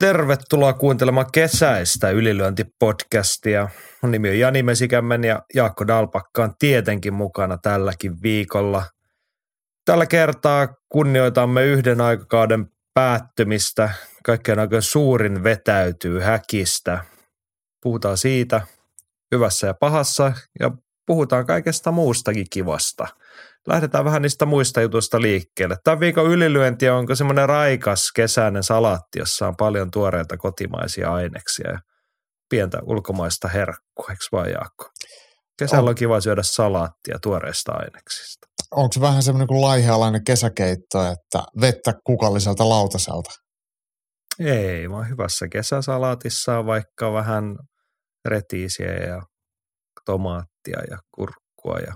Tervetuloa kuuntelemaan kesäistä ylilyöntipodcastia. Mun nimi on Jani Mesikämmen ja Jaakko Dalpakka on tietenkin mukana tälläkin viikolla. Tällä kertaa kunnioitamme yhden aikakauden päättymistä. Kaikkein aikojen suurin vetäytyy häkistä. Puhutaan siitä hyvässä ja pahassa ja puhutaan kaikesta muustakin kivasta – lähdetään vähän niistä muista jutuista liikkeelle. Tämä viikon ylilyönti onko semmoinen raikas kesäinen salaatti, jossa on paljon tuoreita kotimaisia aineksia ja pientä ulkomaista herkkua, eikö vaan Jaakko? Kesällä on, on kiva syödä salaattia tuoreista aineksista. Onko se vähän semmoinen kuin laihealainen kesäkeitto, että vettä kukalliselta lautaselta? Ei, vaan hyvässä kesäsalaatissa on vaikka vähän retiisiä ja tomaattia ja kurkkua ja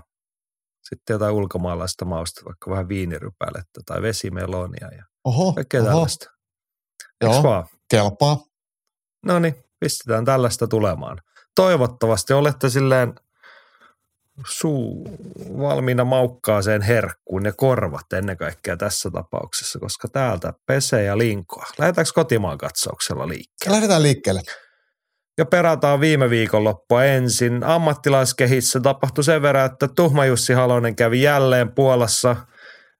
sitten jotain ulkomaalaista mausta, vaikka vähän viinirypälettä tai vesimelonia ja oho, kaikkea oho. tällaista. Joo, vaan? kelpaa. No niin, pistetään tällaista tulemaan. Toivottavasti olette silleen suu valmiina maukkaaseen herkkuun ja korvat ennen kaikkea tässä tapauksessa, koska täältä pesee ja linkoa. Lähdetäänkö kotimaan katsauksella liikkeelle? Lähdetään liikkeelle ja perataan viime viikonloppua ensin. Ammattilaiskehissä tapahtui sen verran, että Tuhma Jussi Halonen kävi jälleen Puolassa.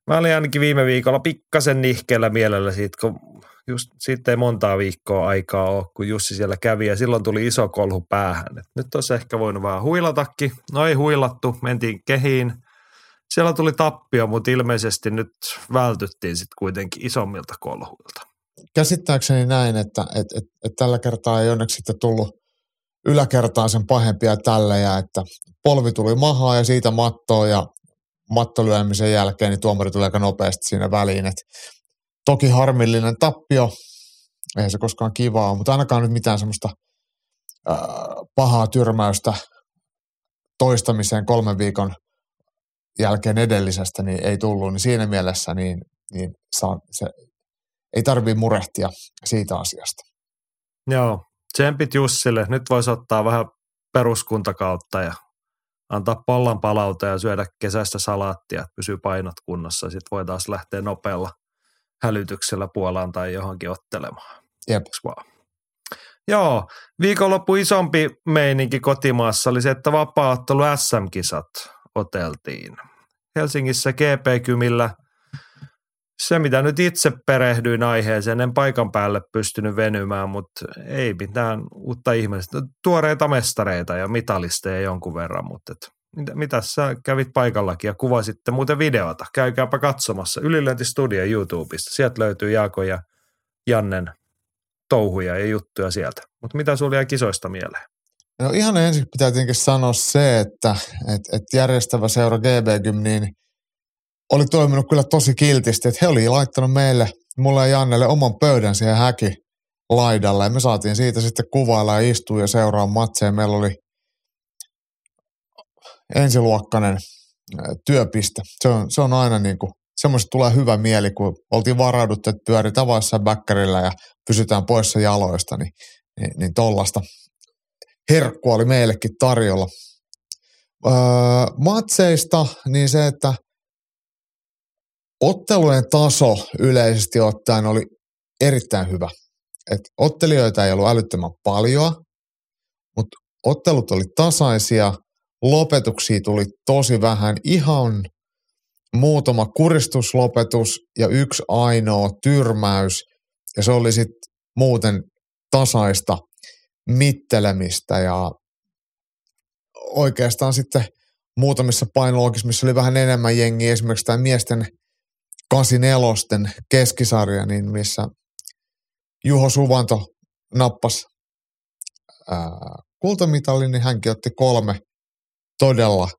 Mä olin ainakin viime viikolla pikkasen nihkeellä mielellä siitä, kun just siitä ei montaa viikkoa aikaa ole, kun Jussi siellä kävi ja silloin tuli iso kolhu päähän. Et nyt olisi ehkä voinut vähän huilatakin. No ei huilattu, mentiin kehiin. Siellä tuli tappio, mutta ilmeisesti nyt vältyttiin sitten kuitenkin isommilta kolhuilta käsittääkseni näin, että et, et, et tällä kertaa ei onneksi sitten tullut yläkertaan sen pahempia tälle ja että polvi tuli mahaa ja siitä mattoa ja mattolyömisen jälkeen niin tuomari tuli aika nopeasti siinä väliin. Et toki harmillinen tappio, eihän se koskaan kivaa, mutta ainakaan nyt mitään semmoista äh, pahaa tyrmäystä toistamiseen kolmen viikon jälkeen edellisestä niin ei tullut, niin siinä mielessä niin, niin se ei tarvitse murehtia siitä asiasta. Joo, tsempit Jussille. Nyt voisi ottaa vähän peruskuntakautta ja antaa pollan palauta ja syödä kesäistä salaattia, että pysyy painot kunnossa. Sitten voi taas lähteä nopealla hälytyksellä Puolaan tai johonkin ottelemaan. Jep. Vaan. Joo, viikonloppu isompi meininki kotimaassa oli se, että vapaaottelu SM-kisat oteltiin. Helsingissä GP-kymillä – se, mitä nyt itse perehdyin aiheeseen, en paikan päälle pystynyt venymään, mutta ei mitään uutta ihmeellistä. Tuoreita mestareita ja mitalisteja jonkun verran, mutta et, mitä, mitä sä kävit paikallakin ja kuvasitte muuten videota? Käykääpä katsomassa Ylilöintistudio YouTubesta. Sieltä löytyy Jaako ja Jannen touhuja ja juttuja sieltä. Mutta mitä sulla jäi kisoista mieleen? No ihan ensin pitää tietenkin sanoa se, että et, et järjestävä seura GB Gym, niin – oli toiminut kyllä tosi kiltisti, että he oli laittanut meille, mulle ja Jannelle oman pöydän siihen häki laidalle ja me saatiin siitä sitten kuvailla ja istua ja seuraa matseja. Meillä oli ensiluokkainen työpiste. Se on, se on aina niin kuin, semmoista tulee hyvä mieli, kun oltiin varauduttu, että pyöritään vaiheessa bäkkärillä ja pysytään poissa jaloista, niin, niin, niin tollasta herkkua oli meillekin tarjolla. Öö, matseista, niin se, että Ottelujen taso yleisesti ottaen oli erittäin hyvä. Et ottelijoita ei ollut älyttömän paljon, mutta ottelut oli tasaisia, lopetuksia tuli tosi vähän, ihan muutama kuristuslopetus ja yksi ainoa tyrmäys, ja se oli sitten muuten tasaista mittelemistä ja oikeastaan sitten muutamissa painoluokissa, missä oli vähän enemmän jengiä, esimerkiksi tämä miesten 84 keskisarja, niin missä Juho Suvanto nappasi kultamitalin, niin hänkin otti kolme todella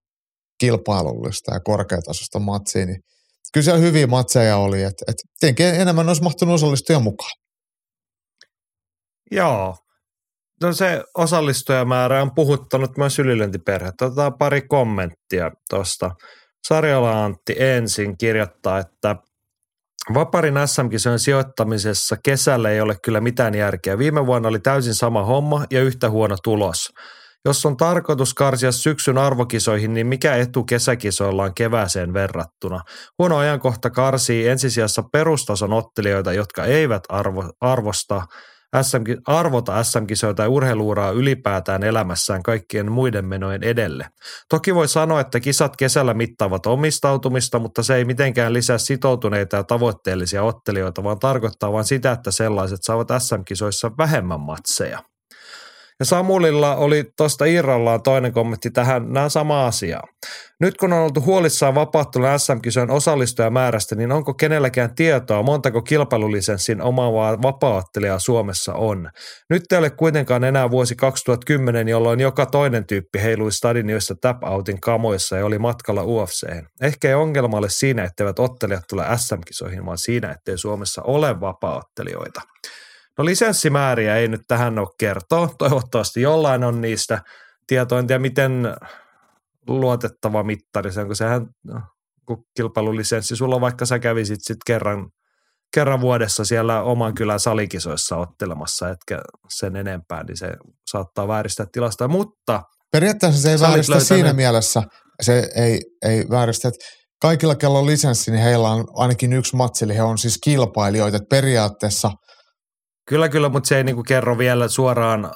kilpailullista ja korkeatasosta matsia, niin kyllä siellä hyviä matseja oli, että et tietenkin enemmän olisi mahtunut osallistua mukaan. Joo, no se osallistujamäärä on puhuttanut myös ylilöntiperhettä. Otetaan pari kommenttia tuosta. Sarjala Antti ensin kirjoittaa, että Vaparin SM-kisojen sijoittamisessa kesällä ei ole kyllä mitään järkeä. Viime vuonna oli täysin sama homma ja yhtä huono tulos. Jos on tarkoitus karsia syksyn arvokisoihin, niin mikä etu kesäkisoilla on kevääseen verrattuna? Huono ajankohta karsii ensisijassa perustason ottelijoita, jotka eivät arvo, arvosta SM, arvota SM-kisoja tai urheiluuraa ylipäätään elämässään kaikkien muiden menojen edelle. Toki voi sanoa, että kisat kesällä mittaavat omistautumista, mutta se ei mitenkään lisää sitoutuneita ja tavoitteellisia ottelijoita, vaan tarkoittaa vain sitä, että sellaiset saavat SM-kisoissa vähemmän matseja. Ja Samulilla oli tuosta irrallaan toinen kommentti tähän, nämä sama asia. Nyt kun on oltu huolissaan vapauttelun SM-kisojen osallistujamäärästä, niin onko kenelläkään tietoa, montako kilpailulisenssin omaavaa vapaattelijaa Suomessa on? Nyt ei ole kuitenkaan enää vuosi 2010, jolloin joka toinen tyyppi heilui stadionissa tap-outin kamoissa ja oli matkalla UFC:hen. Ehkä ei ongelma ole siinä, etteivät ottelijat tule SM-kisoihin, vaan siinä, ettei Suomessa ole vapaattelijoita. No lisenssimääriä ei nyt tähän ole kertoa. Toivottavasti jollain on niistä tietoa. En tiedä, miten luotettava mittari se on, kun sehän kun kilpailulisenssi, sulla vaikka sä kävisit sitten kerran, kerran vuodessa siellä oman kylän salikisoissa ottelemassa, etkä sen enempää, niin se saattaa vääristää tilasta. Mutta Periaatteessa se ei vääristä löytänyt... siinä mielessä, se ei, ei vääristä, että kaikilla, kello on lisenssi, niin heillä on ainakin yksi matsi, eli he on siis kilpailijoita, että periaatteessa – Kyllä, kyllä, mutta se ei niinku kerro vielä suoraan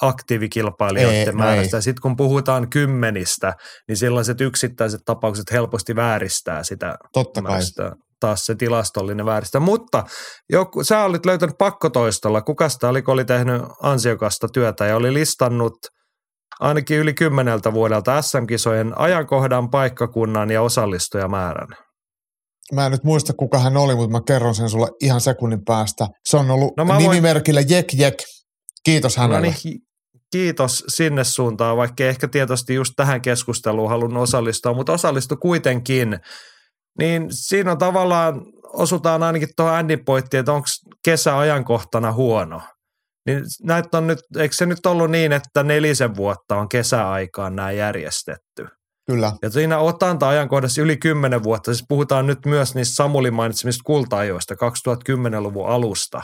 aktiivikilpailijoiden ei, määrästä. No Sitten kun puhutaan kymmenistä, niin sellaiset yksittäiset tapaukset helposti vääristää sitä. Totta kai. Taas se tilastollinen vääristä. Mutta joku, sä olit löytänyt pakkotoistolla. Kuka sitä oli, oli tehnyt ansiokasta työtä ja oli listannut ainakin yli kymmeneltä vuodelta SM-kisojen ajankohdan, paikkakunnan ja osallistujamäärän mä en nyt muista kuka hän oli, mutta mä kerron sen sulle ihan sekunnin päästä. Se on ollut no nimimerkillä voin... Jek Jek. Kiitos hänelle. No niin, kiitos sinne suuntaan, vaikka ehkä tietysti just tähän keskusteluun halunnut osallistua, mutta osallistu kuitenkin. Niin siinä on tavallaan, osutaan ainakin tuohon Andy pointtiin, että onko kesäajankohtana huono. Niin näitä on nyt, eikö se nyt ollut niin, että nelisen vuotta on kesäaikaan nämä järjestetty? Kyllä. Ja siinä otanta-ajankohdassa yli 10 vuotta, siis puhutaan nyt myös niistä Samulin mainitsemista kulta-ajoista 2010-luvun alusta,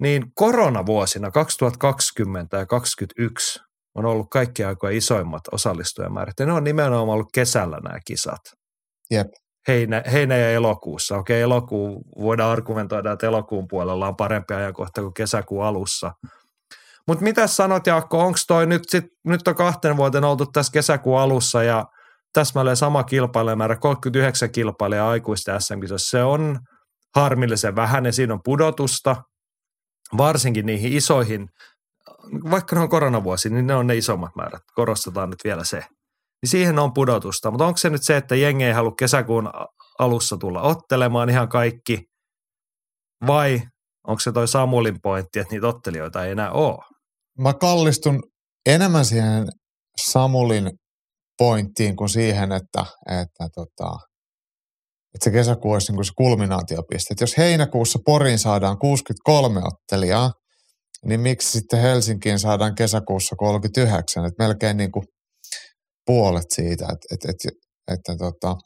niin koronavuosina 2020 ja 2021 on ollut kaikki aikoja isoimmat osallistujamäärät. Ja ne on nimenomaan ollut kesällä nämä kisat. Jep. Heinä, heinä ja elokuussa. Okei, elokuu voidaan argumentoida, että elokuun puolella on parempi ajankohta kuin kesäkuun alussa – mutta mitä sanot Jaakko, onko toi nyt, sit, nyt on kahten vuoteen oltu tässä kesäkuun alussa ja täsmälleen sama kilpailijamäärä, 39 kilpailijaa aikuisten sm Se on harmillisen vähän ja siinä on pudotusta, varsinkin niihin isoihin, vaikka ne on koronavuosi, niin ne on ne isommat määrät, korostetaan nyt vielä se. Niin siihen on pudotusta, mutta onko se nyt se, että jengi ei halua kesäkuun alussa tulla ottelemaan ihan kaikki, vai onko se toi Samulin pointti, että niitä ottelijoita ei enää ole? Mä kallistun enemmän siihen Samulin pointtiin kuin siihen, että, että, tota, että se kesäkuu olisi niin kuin se kulminaatiopiste. Että jos heinäkuussa Poriin saadaan 63 ottelijaa, niin miksi sitten Helsinkiin saadaan kesäkuussa 39, että melkein niin kuin puolet siitä. Että, että, että, että tota,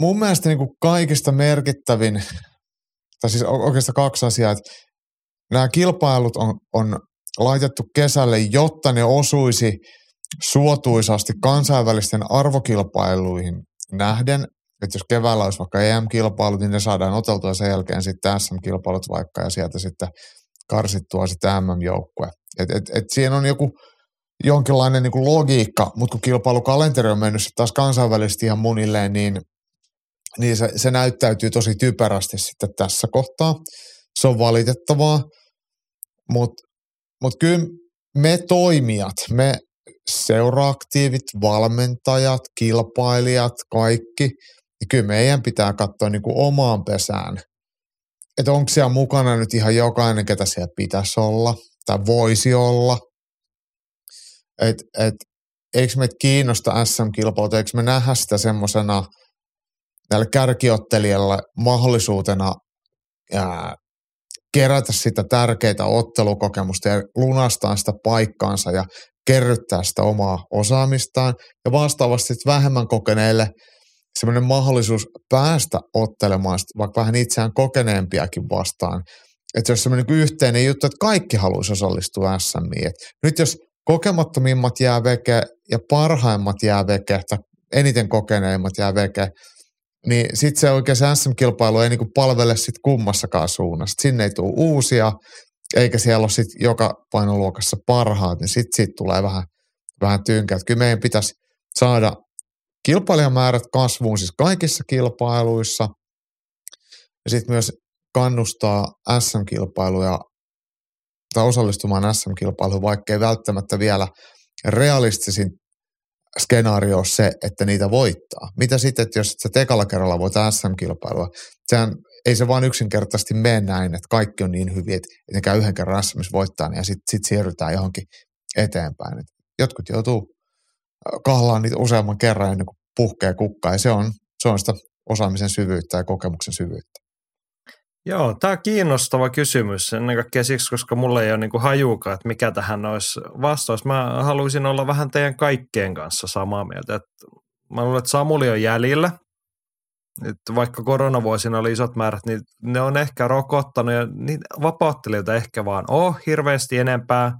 mun mielestä niin kuin kaikista merkittävin, tai siis oikeastaan kaksi asiaa, että nämä kilpailut on, on laitettu kesälle, jotta ne osuisi suotuisasti kansainvälisten arvokilpailuihin nähden, että jos keväällä olisi vaikka EM-kilpailut, niin ne saadaan oteltua sen jälkeen sitten SM-kilpailut vaikka ja sieltä sitten karsittua sitten MM-joukkue. Et, et, et siinä on joku jonkinlainen niin kuin logiikka, mutta kun kilpailukalenteri on mennyt taas kansainvälisesti ihan munilleen, niin, niin se, se näyttäytyy tosi typerästi sitten tässä kohtaa. Se on valitettavaa, mutta mut kyllä me toimijat, me seuraaktiivit, valmentajat, kilpailijat, kaikki, niin kyllä meidän pitää katsoa niin kuin omaan pesään. Että onko siellä mukana nyt ihan jokainen, ketä siellä pitäisi olla tai voisi olla. Että et, eikö meitä kiinnosta SM-kilpailut, eikö me nähdä sitä semmoisena näille kärkiottelijalle mahdollisuutena ää, kerätä sitä tärkeitä ottelukokemusta ja lunastaa sitä paikkaansa ja kerryttää sitä omaa osaamistaan. Ja vastaavasti vähemmän kokeneille semmoinen mahdollisuus päästä ottelemaan vaikka vähän itseään kokeneempiakin vastaan. Että jos semmoinen yhteinen juttu, että kaikki haluaisi osallistua SMiin. Et nyt jos kokemattomimmat jää veke ja parhaimmat jää veke, tai eniten kokeneimmat jää veke, niin sitten se se SM-kilpailu ei niinku palvele sit kummassakaan suunnassa. Sinne ei tule uusia, eikä siellä ole sit joka painoluokassa parhaat, niin sitten siitä tulee vähän, vähän tynkää. Kyllä meidän pitäisi saada kilpailijamäärät kasvuun siis kaikissa kilpailuissa ja sitten myös kannustaa SM-kilpailuja tai osallistumaan SM-kilpailuun, vaikka ei välttämättä vielä realistisin skenaario se, että niitä voittaa. Mitä sitten, että jos sä tekalla kerralla voit SM-kilpailua, sehän ei se vaan yksinkertaisesti mene näin, että kaikki on niin hyviä, että ne käy yhden kerran SM voittaa ja sitten sit siirrytään johonkin eteenpäin. Et jotkut joutuu äh, kahlaan niitä useamman kerran ennen kuin puhkee kukkaa ja se on, se on sitä osaamisen syvyyttä ja kokemuksen syvyyttä. Joo, tämä on kiinnostava kysymys ennen kaikkea siksi, koska mulla ei ole niin hajuukaan, että mikä tähän olisi vastaus. Mä haluaisin olla vähän teidän kaikkien kanssa samaa mieltä. Että mä luulen, että Samuli on jäljellä. Että vaikka koronavuosina oli isot määrät, niin ne on ehkä rokottanut ja niin vapauttelijoita ehkä vaan on hirveästi enempää.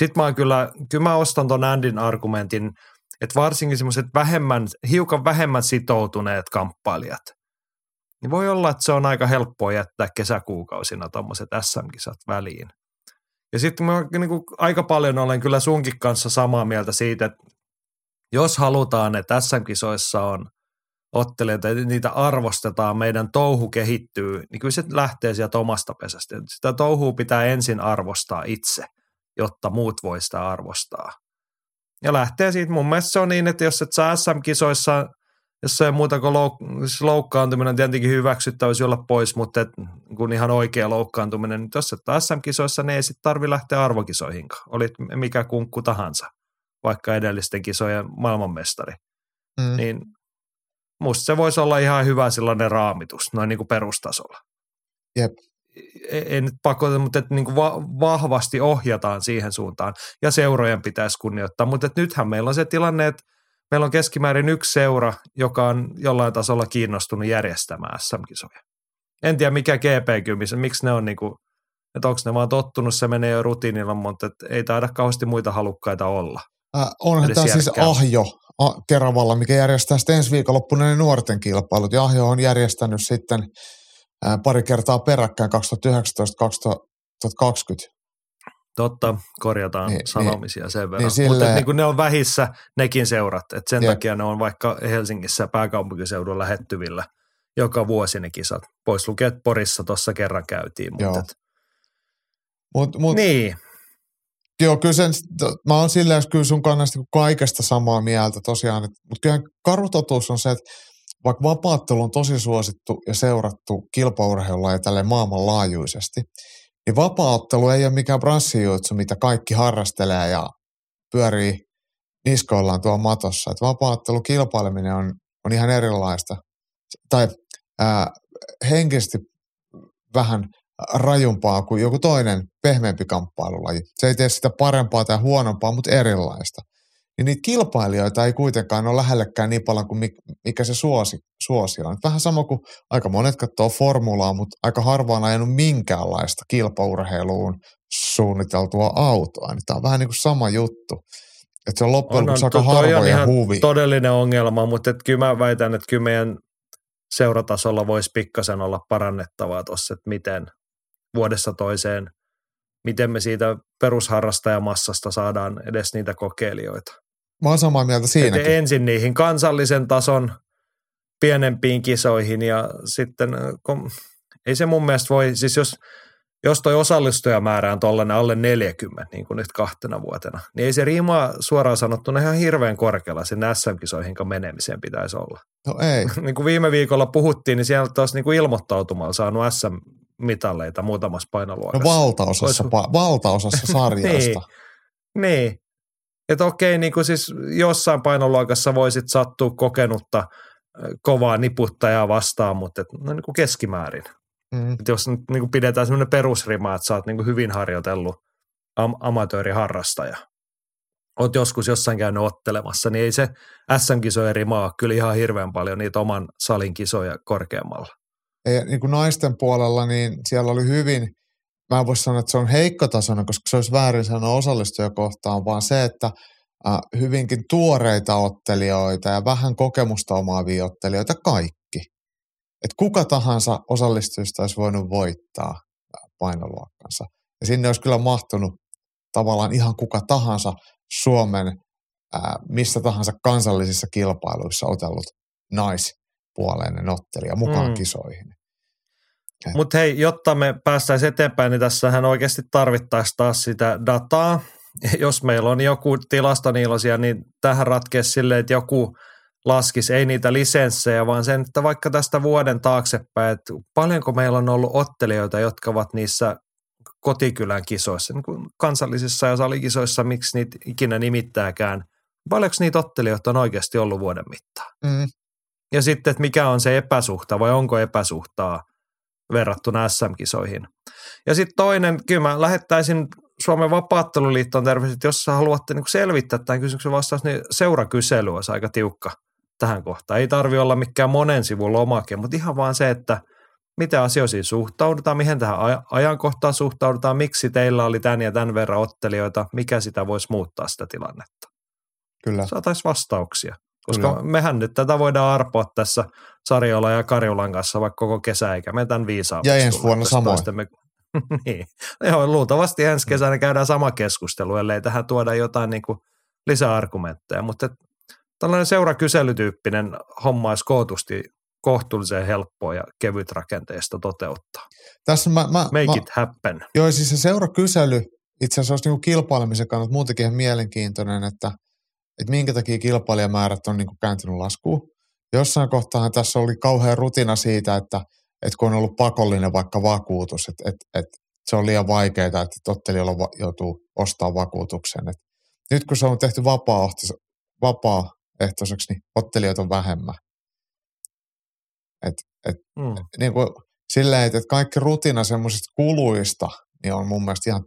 Sitten mä oon kyllä, kyllä mä ostan ton Andin argumentin, että varsinkin semmoiset vähemmän, hiukan vähemmän sitoutuneet kamppailijat – niin voi olla, että se on aika helppoa jättää kesäkuukausina tuommoiset SM-kisat väliin. Ja sitten mä niin kuin, aika paljon olen kyllä sunkin kanssa samaa mieltä siitä, että jos halutaan, että SM-kisoissa on ottelijoita, niitä arvostetaan, meidän touhu kehittyy, niin kyllä se lähtee sieltä omasta pesästä. Sitä touhua pitää ensin arvostaa itse, jotta muut voi sitä arvostaa. Ja lähtee siitä, mun mielestä se on niin, että jos et saa SM-kisoissa jos ei muuta kuin louk- siis loukkaantuminen tietenkin hyväksyttävyys olla pois, mutta et, kun ihan oikea loukkaantuminen, niin jos et SM-kisoissa, niin ei sitten tarvi lähteä arvokisoihinkaan. Olit mikä kunkku tahansa, vaikka edellisten kisojen maailmanmestari. Mm. Niin musta se voisi olla ihan hyvä sellainen raamitus, noin niin kuin perustasolla. Jep. Ei, ei nyt pakota, mutta että niin kuin va- vahvasti ohjataan siihen suuntaan. Ja seurojen pitäisi kunnioittaa, mutta että nythän meillä on se tilanne, että meillä on keskimäärin yksi seura, joka on jollain tasolla kiinnostunut järjestämään SM-kisoja. En tiedä mikä GP-kymissä, miksi ne on niin kuin, että onko ne vaan tottunut, se menee jo rutiinilla, mutta et ei taida kauheasti muita halukkaita olla. Äh, onhan tämä siis Ahjo a, Keravalla, mikä järjestää sitten ensi viikonloppuna ne nuorten kilpailut. Ja Ahjo on järjestänyt sitten äh, pari kertaa peräkkäin 2019-2020 Totta, korjataan niin, niin sanomisia niin, sen verran. Niin sille... Mutta niin ne on vähissä nekin seurat, että sen Jep. takia ne on vaikka Helsingissä pääkaupunkiseudun lähettyvillä joka vuosi ne kisat. Pois lukee, että Porissa tuossa kerran käytiin. Mutta et... mut, mut, niin. Joo, kyllä sen, mä oon silleen kyllä sun kannasta kaikesta samaa mieltä tosiaan, mutta kyllähän karutotuus on se, että vaikka vapaattelu on tosi suosittu ja seurattu kilpaurheilulla ja tälle maailmanlaajuisesti – niin vapaaottelu ei ole mikään branssijuutsu, mitä kaikki harrastelee ja pyörii niskoillaan tuolla matossa. Että vapaaottelu kilpaileminen on, on ihan erilaista. Tai ää, henkisesti vähän rajumpaa kuin joku toinen pehmeämpi kamppailulaji. Se ei tee sitä parempaa tai huonompaa, mutta erilaista niin niitä kilpailijoita ei kuitenkaan ole lähellekään niin paljon kuin mikä se suosi, suosi on. Vähän sama kuin aika monet katsoo formulaa, mutta aika harva on ajanut minkäänlaista kilpaurheiluun suunniteltua autoa. Niin tämä on vähän niin kuin sama juttu. Että se on loppujen lopuksi aika harvoja huvi. todellinen ongelma, mutta et kyllä mä väitän, että kyllä meidän seuratasolla voisi pikkasen olla parannettavaa tuossa, että miten vuodessa toiseen, miten me siitä perusharrastajamassasta saadaan edes niitä kokeilijoita. Mä oon samaa mieltä siinäkin. Että ensin niihin kansallisen tason pienempiin kisoihin ja sitten, kun, ei se mun mielestä voi, siis jos, jos toi osallistujamäärä on tuollainen alle 40, niin kuin nyt kahtena vuotena, niin ei se riimaa suoraan sanottuna ihan hirveän korkealla sen SM-kisoihin menemiseen pitäisi olla. No ei. niin kuin viime viikolla puhuttiin, niin siellä taas niin kuin ilmoittautumalla saanut SM-mitalleita muutamassa painoluokassa. No valtaosassa, Ois... pa- valtaosassa sarjasta. niin, niin. Että okei, niin kuin siis jossain painoluokassa voisit sattua kokenutta kovaa niputtajaa vastaan, mutta et, no niin kuin keskimäärin. Mm. Et jos nyt niin kuin pidetään semmoinen perusrima, että sä oot niin kuin hyvin harjoitellut am- amatööriharrastaja, oot joskus jossain käynyt ottelemassa, niin ei se SM-kisojen rima ole kyllä ihan hirveän paljon niitä oman salin kisoja korkeammalla. Ja niin kuin naisten puolella, niin siellä oli hyvin, mä en voi sanoa, että se on heikkotasoinen, koska se olisi väärin sanoa osallistujakohtaan, vaan se, että äh, hyvinkin tuoreita ottelijoita ja vähän kokemusta omaavia ottelijoita kaikki. Et kuka tahansa osallistujista olisi voinut voittaa painoluokkansa. Ja sinne olisi kyllä mahtunut tavallaan ihan kuka tahansa Suomen ää, missä tahansa kansallisissa kilpailuissa otellut naispuoleinen ottelija mukaan mm. kisoihin. Mutta hei, jotta me päästäisiin eteenpäin, niin tässähän oikeasti tarvittaisiin taas sitä dataa. Jos meillä on joku tilastoniilosia, niin tähän ratkeisi silleen, että joku laskisi, ei niitä lisenssejä, vaan sen, että vaikka tästä vuoden taaksepäin, että paljonko meillä on ollut ottelijoita, jotka ovat niissä kotikylän kisoissa, niin kuin kansallisissa ja salikisoissa, miksi niitä ikinä nimittääkään. Paljonko niitä ottelijoita on oikeasti ollut vuoden mittaan? Mm. Ja sitten, että mikä on se epäsuhta vai onko epäsuhtaa verrattuna SM-kisoihin. Ja sitten toinen, kyllä mä lähettäisin Suomen vapaatteluliittoon terveiset, että jos sä haluatte niin selvittää tämän kysymyksen vastaus, niin seurakysely olisi aika tiukka tähän kohtaan. Ei tarvi olla mikään monen sivun lomake, mutta ihan vaan se, että miten asioihin suhtaudutaan, mihin tähän aj- ajankohtaan suhtaudutaan, miksi teillä oli tämän ja tämän verran ottelijoita, mikä sitä voisi muuttaa sitä tilannetta. Kyllä. Saataisiin vastauksia. Koska Kyllä. mehän nyt tätä voidaan arpoa tässä Sarjola ja Karjulan kanssa vaikka koko kesä, eikä me tämän viisaa. Ja ensi vuonna samoin. niin. Joo, luultavasti ensi kesänä käydään sama keskustelu, ellei tähän tuoda jotain niin kuin lisäargumentteja. Mutta et, tällainen seurakyselytyyppinen homma olisi kootusti kohtuullisen helppoa ja kevyt rakenteesta toteuttaa. Tässä mä, mä, Make mä, it happen. Joo, siis se seurakysely itse asiassa olisi niin kilpailemisen kannalta muutenkin ihan mielenkiintoinen, että, että minkä takia kilpailijamäärät on niin kuin kääntynyt laskuun. Jossain kohtaa tässä oli kauhean rutina siitä, että, että kun on ollut pakollinen vaikka vakuutus, että, että, että se on liian vaikeaa, että ottelijalla va- joutuu ostamaan vakuutuksen. Että nyt kun se on tehty vapaaehtoiseksi, vapaaehtoiseksi niin ottelijoita on vähemmän. Et, et, Mm. niin kuin silleen, että että kaikki rutina semmoisista kuluista niin on mun mielestä ihan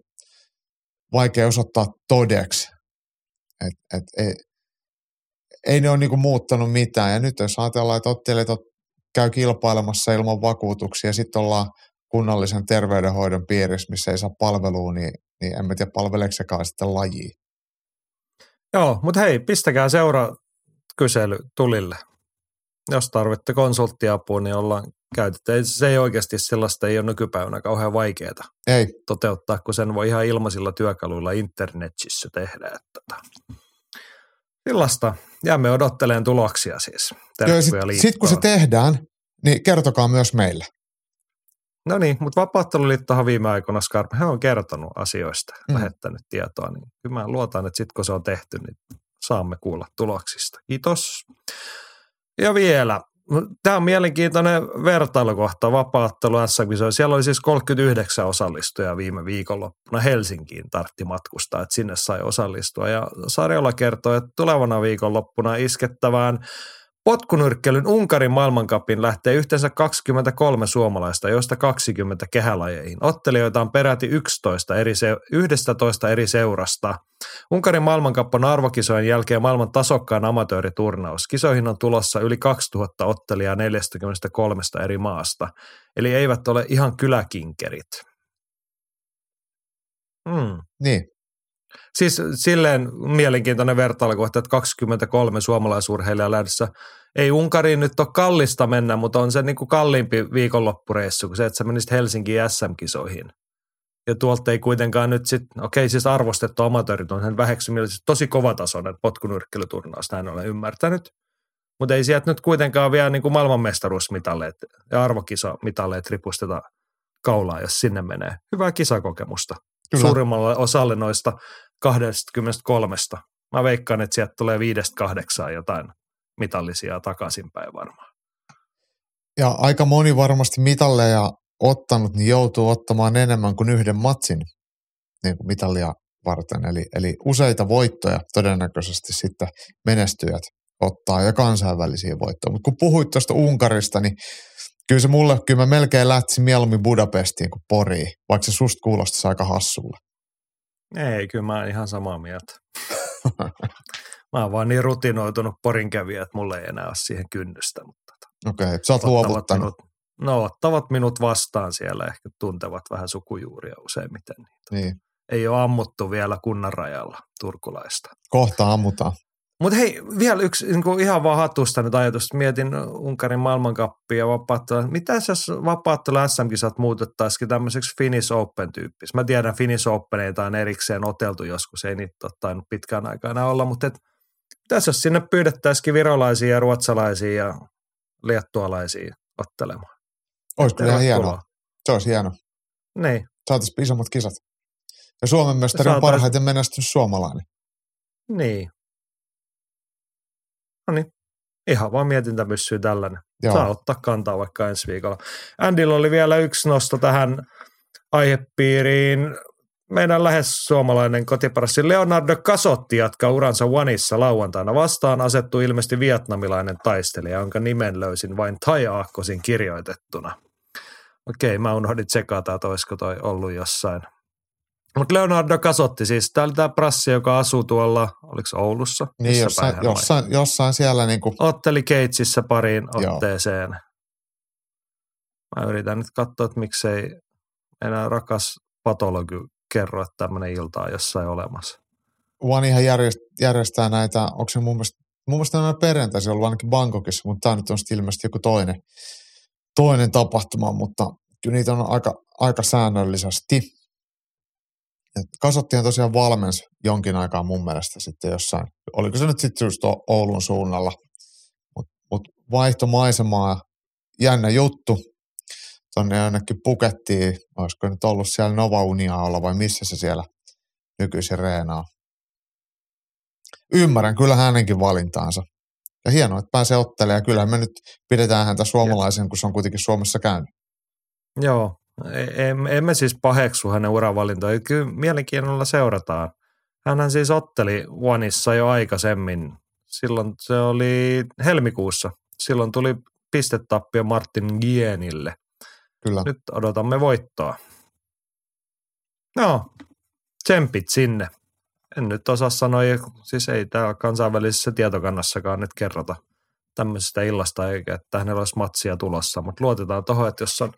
vaikea osoittaa todeksi. Et, et, ei, ei ne ole niinku muuttanut mitään. Ja nyt jos ajatellaan, että ottelijat ot- käy kilpailemassa ilman vakuutuksia ja sitten ollaan kunnallisen terveydenhoidon piirissä, missä ei saa palvelua, niin, niin en mä tiedä palveleeko sitten lajia. Joo, mutta hei, pistäkää seura kysely tulille. Jos tarvitte konsulttiapua, niin ollaan käytetty. Ei- Se ei oikeasti sellaista, ei ole nykypäivänä kauhean vaikeaa Ei, toteuttaa, kun sen voi ihan ilmaisilla työkaluilla internetissä tehdä. Että tota. Sellaista. Jäämme odottelemaan tuloksia siis. Terkkuja sit, kun se tehdään, niin kertokaa myös meille. No niin, mutta Vapaatteluliittohan viime aikoina, Skarp, he on kertonut asioista, mm. lähettänyt tietoa, niin kyllä mä luotan, että sitten kun se on tehty, niin saamme kuulla tuloksista. Kiitos. Ja vielä, tämä on mielenkiintoinen vertailukohta vapaattelu SM Siellä oli siis 39 osallistujaa viime viikonloppuna Helsinkiin tartti matkustaa, että sinne sai osallistua. Ja Sarjola kertoi, että tulevana viikonloppuna iskettävään Potkunyrkkelyn Unkarin maailmankapin lähtee yhteensä 23 suomalaista, joista 20 kehälajeihin. Ottelijoita on peräti 11 eri, se- 11 eri seurasta. Unkarin maailmankappi on arvokisojen jälkeen maailman tasokkaan amatööriturnaus. Kisoihin on tulossa yli 2000 ottelijaa 43 eri maasta. Eli eivät ole ihan kyläkinkerit. Hmm. Niin, Siis silleen mielenkiintoinen vertailukohta, että 23 suomalaisurheilijaa lähdössä. Ei Unkariin nyt ole kallista mennä, mutta on se niin kuin kalliimpi viikonloppureissu kuin se, että sä menisit Helsinkiin SM-kisoihin. Ja tuolta ei kuitenkaan nyt sitten, okei siis arvostettu amatöörit on sen väheksymillisesti tosi kovatasoinen potkunyrkkelyturnaus, näin olen ymmärtänyt. Mutta ei sieltä nyt kuitenkaan vielä niin kuin maailmanmestaruusmitalleet ja arvokisamitaleet ripusteta kaulaa, jos sinne menee. Hyvää kisakokemusta Kyllä. suurimmalle osalle noista 23. Mä veikkaan, että sieltä tulee viidestä kahdeksaan jotain mitallisia takaisinpäin varmaan. ja aika moni varmasti mitalleja ottanut, niin joutuu ottamaan enemmän kuin yhden matsin niin kuin mitallia varten. Eli, eli useita voittoja todennäköisesti sitten menestyjät ottaa ja kansainvälisiä voittoja. Mutta kun puhuit tuosta Unkarista, niin kyllä se mulle, kyllä mä melkein lähtisin mieluummin Budapestiin kuin Poriin, vaikka se susta kuulostaisi aika hassulle. Ei, kyllä mä oon ihan samaa mieltä. mä oon vaan niin rutinoitunut porin kävijä, että mulla ei enää ole siihen kynnystä. Mutta tota, Okei, okay, sä oot luovuttanut. minut, no ottavat minut vastaan siellä, ehkä tuntevat vähän sukujuuria useimmiten. Niin. Niin, Ei ole ammuttu vielä kunnan rajalla turkulaista. kohta ammutaan. Mutta hei, vielä yksi niin kuin ihan vaan hatusta nyt ajatus. Mietin Unkarin maailmankappia ja vapaattelua. Mitä jos vapaattelu SM-kisat muutettaisikin tämmöiseksi Finnish Open-tyyppis? Mä tiedän Finnish Openeita on erikseen oteltu joskus, ei niitä ole tainnut pitkään aikaa enää olla, mutta et, mitäs jos sinne pyydettäisikin virolaisia ja ruotsalaisia ja liettualaisia ottelemaan? Olisi kyllä ihan hienoa. Se olisi hienoa. Niin, Saataisiin isommat kisat. Ja Suomen mestari on parhaiten menestynyt suomalainen. niin. No niin, ihan vaan mietintämyssyy tällainen. Joo. Saa ottaa kantaa vaikka ensi viikolla. Andylla oli vielä yksi nosto tähän aihepiiriin. Meidän lähes suomalainen kotiparassi Leonardo Casotti jatkaa uransa Oneissa lauantaina vastaan asettu ilmeisesti vietnamilainen taistelija, jonka nimen löysin vain Tai Aakkosin kirjoitettuna. Okei, mä unohdin tsekata, että olisiko toi ollut jossain. Mutta Leonardo Casotti, siis tää oli tämä prassi, joka asuu tuolla, oliko Oulussa? Niin, jossain, oli? jossain, jossain siellä niin kuin, otteli Keitsissä pariin Joo. otteeseen. Mä yritän nyt katsoa, että miksei enää rakas patologi kerro, että tämmöinen ilta on jossain olemassa. One järjest, järjestää näitä, onko se mun mielestä, mun mielestä nämä perjantaisin ollut ainakin Bangkokissa, mutta tämä nyt on sitten ilmeisesti joku toinen, toinen tapahtuma, mutta kyllä niitä on aika, aika säännöllisesti. Et Kasottihan tosiaan valmensi jonkin aikaa mun mielestä sitten jossain, oliko se nyt sitten just Oulun suunnalla, mutta mut vaihto maisemaa, jännä juttu, tonne jonnekin pukettiin, olisiko nyt ollut siellä Nova Uniaalla vai missä se siellä nykyisin reenaa. Ymmärrän kyllä hänenkin valintaansa. Ja hienoa, että pääsee ottelemaan. Ja kyllähän me nyt pidetään häntä suomalaisen, kun se on kuitenkin Suomessa käynyt. Joo, emme siis paheksu hänen uravalintoja. Kyllä mielenkiinnolla seurataan. Hänhän siis otteli Oneissa jo aikaisemmin. Silloin se oli helmikuussa. Silloin tuli pistetappio Martin Gienille. Kyllä. Nyt odotamme voittoa. No, tsempit sinne. En nyt osaa sanoa, siis ei täällä kansainvälisessä tietokannassakaan nyt kerrota tämmöisestä illasta, eikä että hänellä olisi matsia tulossa, mutta luotetaan tuohon, että jos on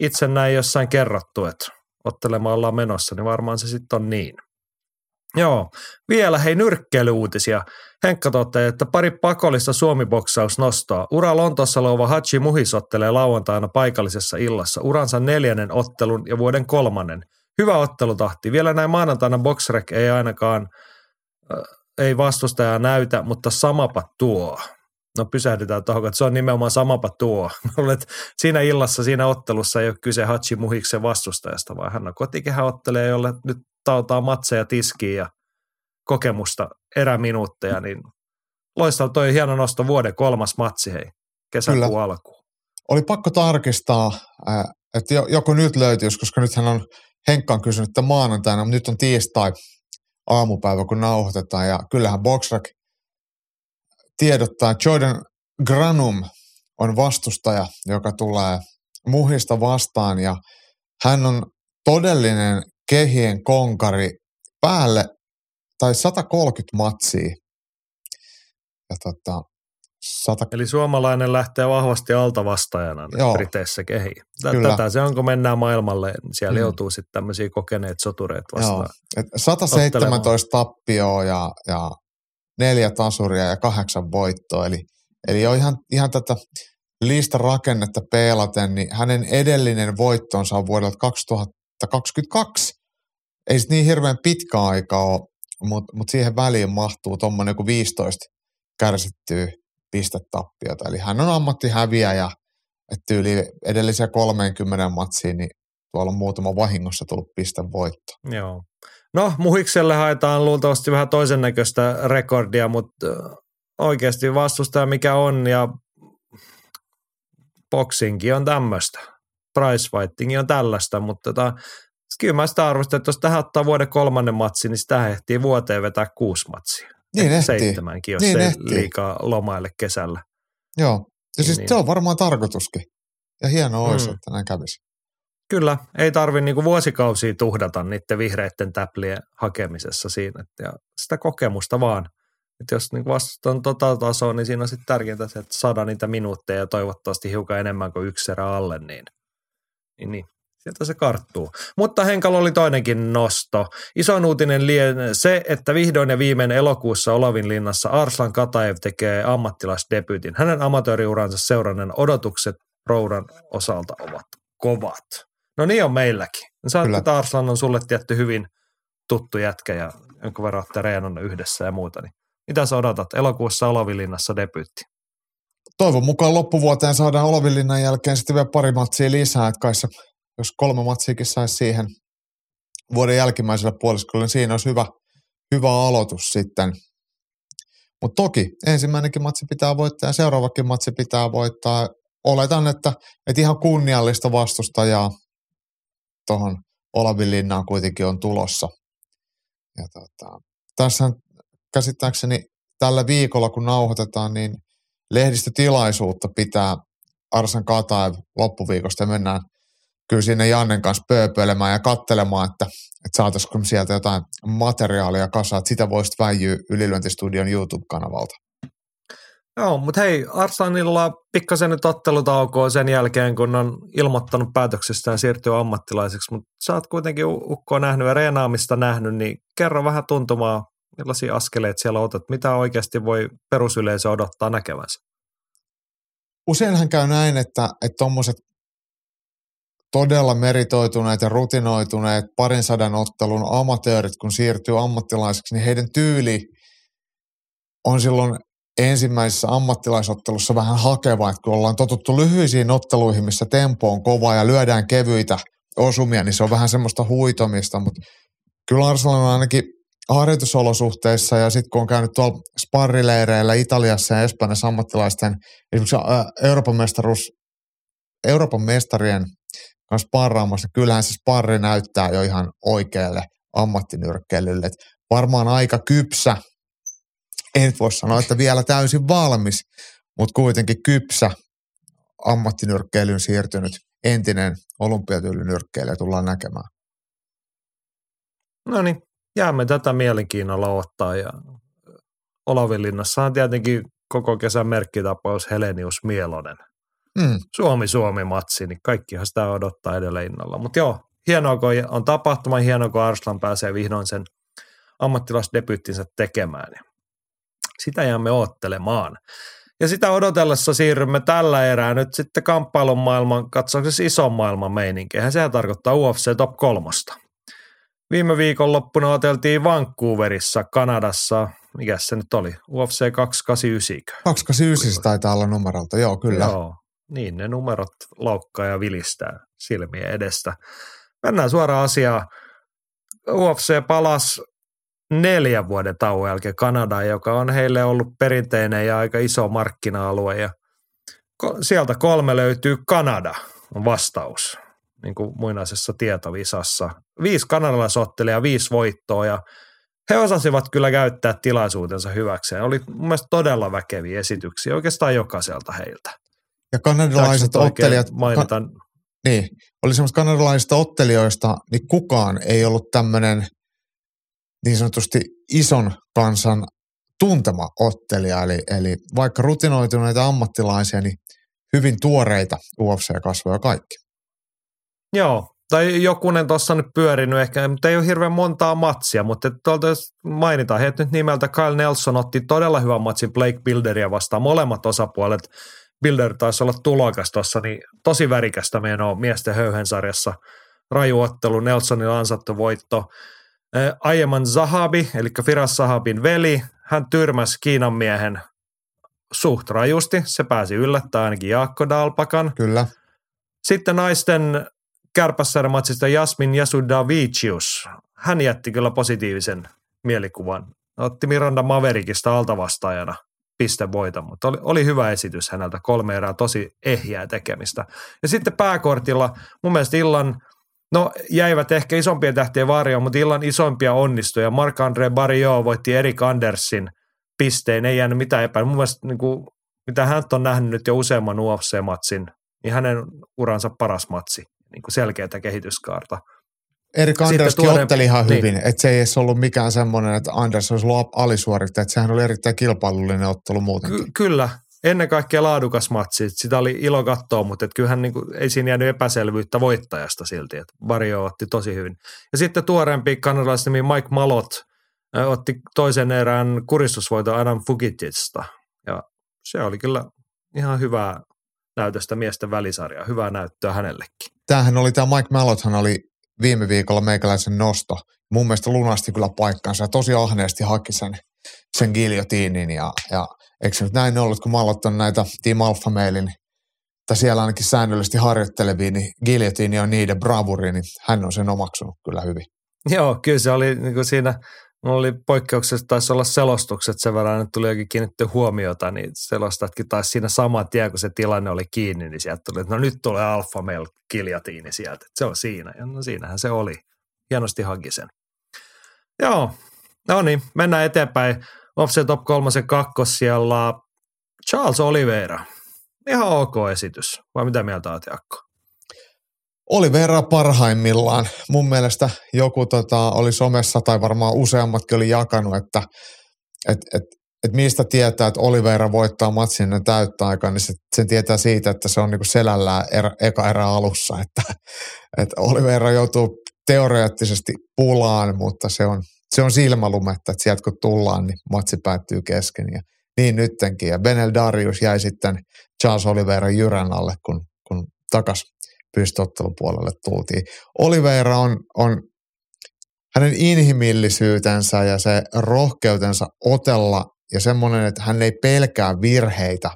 itse näin jossain kerrottu, että ottelemaan ollaan menossa, niin varmaan se sitten on niin. Joo, vielä hei nyrkkeilyuutisia. Henkka toteaa, että pari pakollista suomiboksausnostoa. Ura Lontoossa luova Hachi Muhis ottelee lauantaina paikallisessa illassa. Uransa neljännen ottelun ja vuoden kolmannen. Hyvä ottelutahti. Vielä näin maanantaina Boxrec ei ainakaan, äh, ei vastustajaa näytä, mutta samapa tuo. No pysähdytään tuohon, että se on nimenomaan samapa tuo. Mä luulen, että siinä illassa, siinä ottelussa ei ole kyse Hachi Muhiksen vastustajasta, vaan hän on kotikehä ottelee, jolle nyt tautaa matseja tiskiin ja kokemusta eräminuutteja, niin loistava toi hieno nosto vuoden kolmas matsi, hei, kesäkuun Kyllä. alkuun. Oli pakko tarkistaa, että jo- joko nyt löytyisi, koska nythän on Henkka on kysynyt, että maanantaina, mutta nyt on tiistai aamupäivä, kun nauhoitetaan. Ja kyllähän Boxrack tiedottaa, Jordan Granum on vastustaja, joka tulee muhista vastaan. Ja hän on todellinen kehien konkari päälle tai 130 matsia. Ja tota, 100, Eli suomalainen lähtee vahvasti altavastajana Joo. Briteissä kehiin. Kyllä. Tätä se on, kun mennään maailmalle, niin siellä mm. joutuu sitten tämmöisiä kokeneet sotureet vastaan. Joo, et 117 tappioa ja, ja neljä tasuria ja kahdeksan voittoa. Eli, eli on ihan, ihan tätä listan rakennetta peilaten, niin hänen edellinen voittonsa on vuodelta 2022. Ei se niin hirveän pitkä aika ole, mutta mut siihen väliin mahtuu tuommoinen joku 15 kärsittyä pistetappiota. Eli hän on ammattihäviäjä, että yli edellisiä 30 matsiin, niin tuolla on muutama vahingossa tullut pistevoitto. Joo. No, Muhikselle haetaan luultavasti vähän toisen näköistä rekordia, mutta oikeasti vastustaja mikä on ja boxingkin on tämmöistä. Price fighting on tällaista, mutta tota, kyllä mä sitä arvostan, että jos tähän ottaa vuoden kolmannen matsi, niin sitä ehtii vuoteen vetää kuusi matsia. Niin ehtii. Seitsemänkin, jos Niin ei ehtii. liikaa lomaille kesällä. Joo. Ja siis Niin. se on varmaan tarkoituskin. Ja hienoa olisi, Mm. että näin kävisi. Kyllä, ei tarvi niinku vuosikausia tuhdata niiden vihreiden täplien hakemisessa siinä. Et Ja sitä kokemusta vaan. Että jos vastustat on tota tasoa, niin siinä on sitten tärkeintä se, että saadaan niitä minuutteja ja toivottavasti hiukan enemmän kuin yksi erä alle, niin, niin, niin sieltä se karttuu. Mutta Henkalla oli toinenkin nosto. Isoin uutinen lienee se, että vihdoin ja viimein elokuussa Olavinlinnassa Arslan Kataev tekee ammattilaisdebyytin. Hänen amatööriuransa seurannen odotukset Roudan osalta ovat kovat. No niin on meilläkin. Että Arslan on sulle tietty hyvin tuttu jätkä ja jonkun verran olette treenannut yhdessä ja muuta. Niin mitä sä odotat? Elokuussa Olavinlinnassa debyytti. Toivon mukaan loppuvuoteen saadaan Olavinlinnan jälkeen sitten vielä pari matsia lisää, että kai se, jos kolme matsiakin saisi siihen vuoden jälkimmäisellä puoliskolla, niin siinä olisi hyvä, hyvä aloitus sitten. Mutta toki ensimmäinenkin matsi pitää voittaa ja seuraavakin matsi pitää voittaa. Oletan, että, että ihan kunniallista vastustajaa tuohon Olavinlinnaan kuitenkin on tulossa. Ja tota, tässä käsittääkseni tällä viikolla, kun nauhoitetaan, niin lehdistötilaisuutta pitää Arsan Kataev loppuviikosta ja mennään kyllä sinne Jannen kanssa pööpöilemään ja kattelemaan, että, että saataisiko sieltä jotain materiaalia kasaan, että sitä voisit väijyä Ylilyöntistudion YouTube-kanavalta. Joo, mutta hei, Arsanilla pikkasen nyt ottelutaukoa sen jälkeen, kun on ilmoittanut päätöksestään siirtyä ammattilaiseksi, mutta sä oot kuitenkin ukkoa nähnyt ja reenaamista nähnyt, niin kerro vähän tuntumaa, millaisia askeleita siellä otat, mitä oikeasti voi perusyleisö odottaa näkevänsä. Useinhan käy näin, että tuommoiset todella meritoituneet ja rutinoituneet parin sadan ottelun amatöörit, kun siirtyy ammattilaiseksi, niin heidän tyyli on silloin ensimmäisessä ammattilaisottelussa vähän hakeva, että kun ollaan totuttu lyhyisiin otteluihin, missä tempo on kova ja lyödään kevyitä osumia, niin se on vähän semmoista huitomista, mutta kyllä Arsenal on ainakin harjoitusolosuhteissa ja sitten kun on käynyt tuolla sparrileireillä Italiassa ja Espanjassa ammattilaisten esimerkiksi Euroopan mestaruus, Euroopan mestarien kanssa sparraamassa, niin kyllähän se sparri näyttää jo ihan oikealle ammattinyrkkeilylle. Varmaan aika kypsä, en voi sanoa, että vielä täysin valmis, mutta kuitenkin kypsä ammattinyrkkeilyyn siirtynyt entinen olympiatyylynyrkkeilijä tullaan näkemään. No niin, jäämme tätä mielenkiinnolla ottaa ja Olavinlinnassa on tietenkin koko kesän merkkitapaus Helenius Mielonen. Mm. Suomi-Suomi-matsi, niin kaikkihan sitä odottaa edelleen innolla. Mutta joo, hienoa kun on tapahtuma, hienoa kun Arslan pääsee vihdoin sen ammattilaisdebyyttinsä tekemään. Sitä jäämme oottelemaan. Ja sitä odotellessa siirrymme tällä erää nyt sitten kamppailun maailman, katsauksessa ison maailman meininkeihin. Sehän tarkoittaa UFC Top 3. Viime viikonloppuna oteltiin Vancouverissa, Kanadassa. Mikä se nyt oli? UFC 289. 289 taitaa olla numerolta, joo kyllä. Joo, niin ne numerot laukkaa ja vilistää silmien edestä. Mennään suoraan asiaan. UFC palas neljän vuoden tauon jälkeen Kanadaan, joka on heille ollut perinteinen ja aika iso markkina-alue. Ja sieltä kolme löytyy Kanada, on vastaus, niin kuin muinaisessa tietovisassa. Viisi kanadalaisottelijaa, viisi voittoa ja he osasivat kyllä käyttää tilaisuutensa hyväkseen. Oli mun mielestä todella väkeviä esityksiä oikeastaan jokaiselta heiltä. Ja kanadalaiset ottelijat, Mainita, niin, oli semmoista kanadalaisista ottelijoista, niin kukaan ei ollut tämmöinen niin sanotusti ison kansan tuntema ottelija. Eli, eli vaikka rutinoituneita ammattilaisia, niin hyvin tuoreita UFC-kasvoja kaikki. Joo, tai jokunen tuossa nyt pyörinyt ehkä, mutta ei ole hirveän montaa matsia, mutta tuolta jos mainitaan heitä nyt nimeltä Kyle Nelson otti todella hyvän matsin Blake Builderia vastaan. Molemmat osapuolet, Builder taisi olla tulokas tuossa, niin tosi värikästä menoa miesten höyhensarjassa. Raju ottelu, Nelsonilla ansattu voitto. Ää, Aiemman Zahabi, eli Firas Zahabin veli, hän tyrmäsi Kiinan miehen suht rajusti. Se pääsi yllättämään ainakin Jaakko Dalpakan. Kyllä. Sitten naisten kärpässäärematsista Jasmin Jasudavicius. Hän jätti kyllä positiivisen mielikuvan. Otti Miranda Maverikista altavastaajana pistevoiton, mutta oli, oli hyvä esitys häneltä. Kolme erää tosi ehjää tekemistä. Ja sitten pääkortilla mun mielestä illan, no jäivät ehkä isompien tähtien varjoon, mutta illan isompia onnistuja. Marc-André Barrio voitti Erik Andersin pisteen, ei jäänyt mitään epäilyä. Mun mielestä niin kuin, mitä hän on nähnyt nyt jo useamman UFC-matsin, niin hänen uransa paras matsi, niin kuin selkeätä kehityskaarta. Erik Anderskin tuore- otteli ihan niin. hyvin, että se ei edes ollut mikään semmoinen, että Anders olisi ollut alisuorittaja, että sehän oli erittäin kilpailullinen ottelu muutenkin. Ky- kyllä, ennen kaikkea laadukas matsi. Sitä oli ilo katsoa, mutta et kyllähän niin kuin, ei siinä jäänyt epäselvyyttä voittajasta silti. Et Vario otti tosi hyvin. Ja sitten tuoreempi kanadalaisnimi Mike Malot otti toisen erään kuristusvoiton Adam Fugitista. Ja se oli kyllä ihan hyvää näytöstä miesten välisarjaa. Hyvää näyttöä hänellekin. Tämähän oli, tämä Mike Mallothan oli viime viikolla meikäläisen nosto. Mun mielestä lunasti kyllä paikkansa ja tosi ahneesti haki sen, sen giljotiinin ja, ja eikö se nyt näin ollut, kun Mallot on näitä Team Alpha Mailin tai siellä ainakin säännöllisesti harjoittelevia, niin giljotiini on niiden bravuri, niin hän on sen omaksunut kyllä hyvin. Joo, kyllä se oli niin kuin siinä, oli poikkeuksessa taisi olla selostukset sen verran, että tuli jokin kiinnitty huomiota, niin selostatkin taisi siinä saman tien, kun se tilanne oli kiinni, niin sieltä tuli, että no nyt tulee alfa mail kiljatiini sieltä, että se on siinä. Ja no siinähän se oli. Hienosti haki sen. Joo, no niin, mennään eteenpäin. Offset Top 3 kakkos siellä Charles Oliveira. Ihan ok esitys. Vai mitä mieltä olet, Jakko? Oli verran parhaimmillaan. Mun mielestä joku tota, oli somessa tai varmaan useammatkin oli jakanut, että et, et, et mistä tietää, että Oliveira voittaa matsin ennen täyttä aikaa, niin se, sen tietää siitä, että se on niinku selällään er, eka erä alussa. Että, että Oliveira joutuu teoreettisesti pulaan, mutta se on, se on silmälumetta, että sieltä kun tullaan, niin matsi päättyy kesken. Ja niin nyttenkin. Ja Benel Darius jäi sitten Charles Oliveira jyrän alle, kun, kun takas pystottelupuolelle tultiin. Oliveira on, on hänen inhimillisyytensä ja se rohkeutensa otella ja semmoinen, että hän ei pelkää virheitä,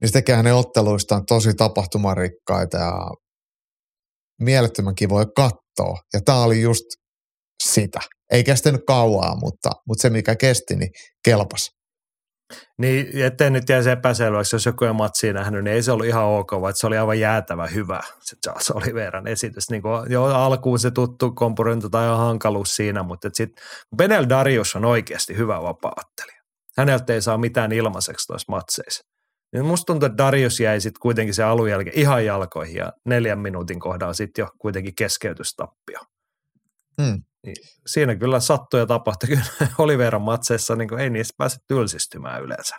niin se tekee hänen otteluistaan tosi tapahtumarikkaita ja mielettömän kivoja katsoa. Ja tämä oli just sitä. Ei kestänyt kauaa, mutta, mutta se mikä kesti, niin kelpas. Niin, ettei nyt jäisi epäselväksi, jos joku ei matsiin nähnyt, niin ei se ollut ihan ok, vaan se oli aivan jäätävä hyvä, se Charles Oliveran esitys. Niin kuin, jo alkuun se tuttu komponentti tai ihan hankaluus siinä, mutta sitten Benel Darius on oikeasti hyvä vapaaottelija. Häneltä ei saa mitään ilmaiseksi tuossa matseissa. Niin musta tuntuu, että Darius jäi sitten kuitenkin se alun jälkeen ihan jalkoihin ja neljän minuutin kohdalla sitten jo kuitenkin keskeytystappio. Hmm. Niin siinä kyllä sattui ja tapahtui kyllä Oliveran matseissa, niin ei niistä pääse tylsistymään yleensä.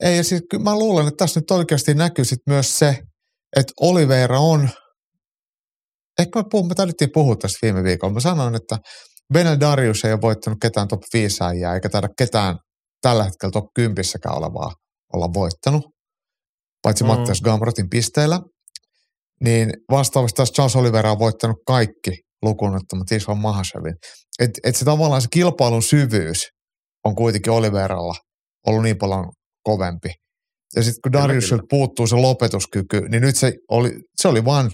Ei, ja siis kyllä mä luulen, että tässä nyt oikeasti näkyy sit myös se, että Oliveira on, ehkä me, puhun, me taidettiin puhua tästä viime viikolla, mä sanoin, että Benel Darius ei ole voittanut ketään top 5 äijää, eikä taida ketään tällä hetkellä top 10 olevaa olla voittanut, paitsi mm. Mattias Gamrotin pisteillä. Niin vastaavasti taas Charles Oliveira on voittanut kaikki lukuun ottamatta Isvan Mahasevin. Että et se tavallaan se kilpailun syvyys on kuitenkin Oliveralla ollut niin paljon kovempi. Ja sitten kun Dariusilta puuttuu se lopetuskyky, niin nyt se oli, se oli vaan,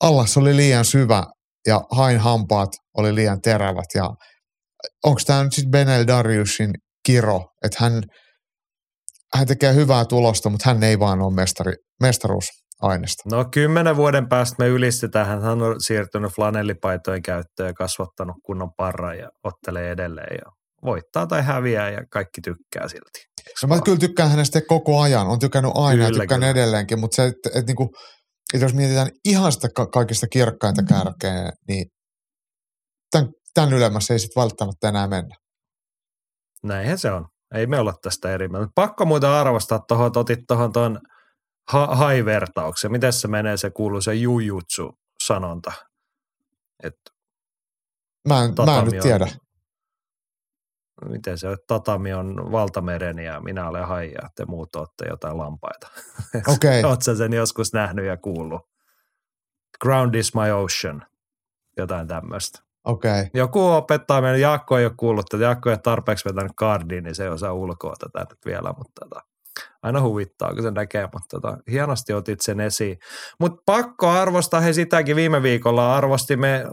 allas oli liian syvä ja hain hampaat oli liian terävät. Ja onko tämä nyt sitten Benel Dariusin kiro, että hän, hän tekee hyvää tulosta, mutta hän ei vaan ole mestari, mestaruusainesta. No kymmenen vuoden päästä me ylistetään, hän on siirtynyt flanellipaitojen käyttöön ja kasvattanut kunnon parran ja ottelee edelleen ja voittaa tai häviää ja kaikki tykkää silti. No mä kyllä tykkään hänestä koko ajan. On tykännyt aina Kyllä, ja tykkään kyllä. edelleenkin, mutta se, että, että, niinku, että jos mietitään ihan sitä ka- kaikista kirkkainta kärkeä, niin tämän, tämän ylemmässä ei sitten välttämättä enää mennä. Näinhän se on. Ei me olla tästä eri mieltä. Pakko muuten arvostaa tuohon, että otit tuohon tuon ha- hai-vertauksen. Miten se menee, se kuuluu se jujutsu-sanonta. Et Mä en, mä en nyt tiedä. On, miten se on, tatami on valtameren ja minä olen hai ja te muut olette jotain lampaita. Okei. Oletko sä sen joskus nähnyt ja kuullut? Ground is my ocean. Jotain tämmöistä. Okei. Okay. Joku opettaa meille, Jaakko ei ole kuullut tätä, Jaakko ei ole tarpeeksi vetänyt kardiin, niin se ei osaa ulkoa tätä nyt vielä, mutta tota, aina huvittaa, kun se näkee, mutta tota, hienosti otit sen esiin. Mutta pakko arvostaa he sitäkin viime viikolla, arvostimme,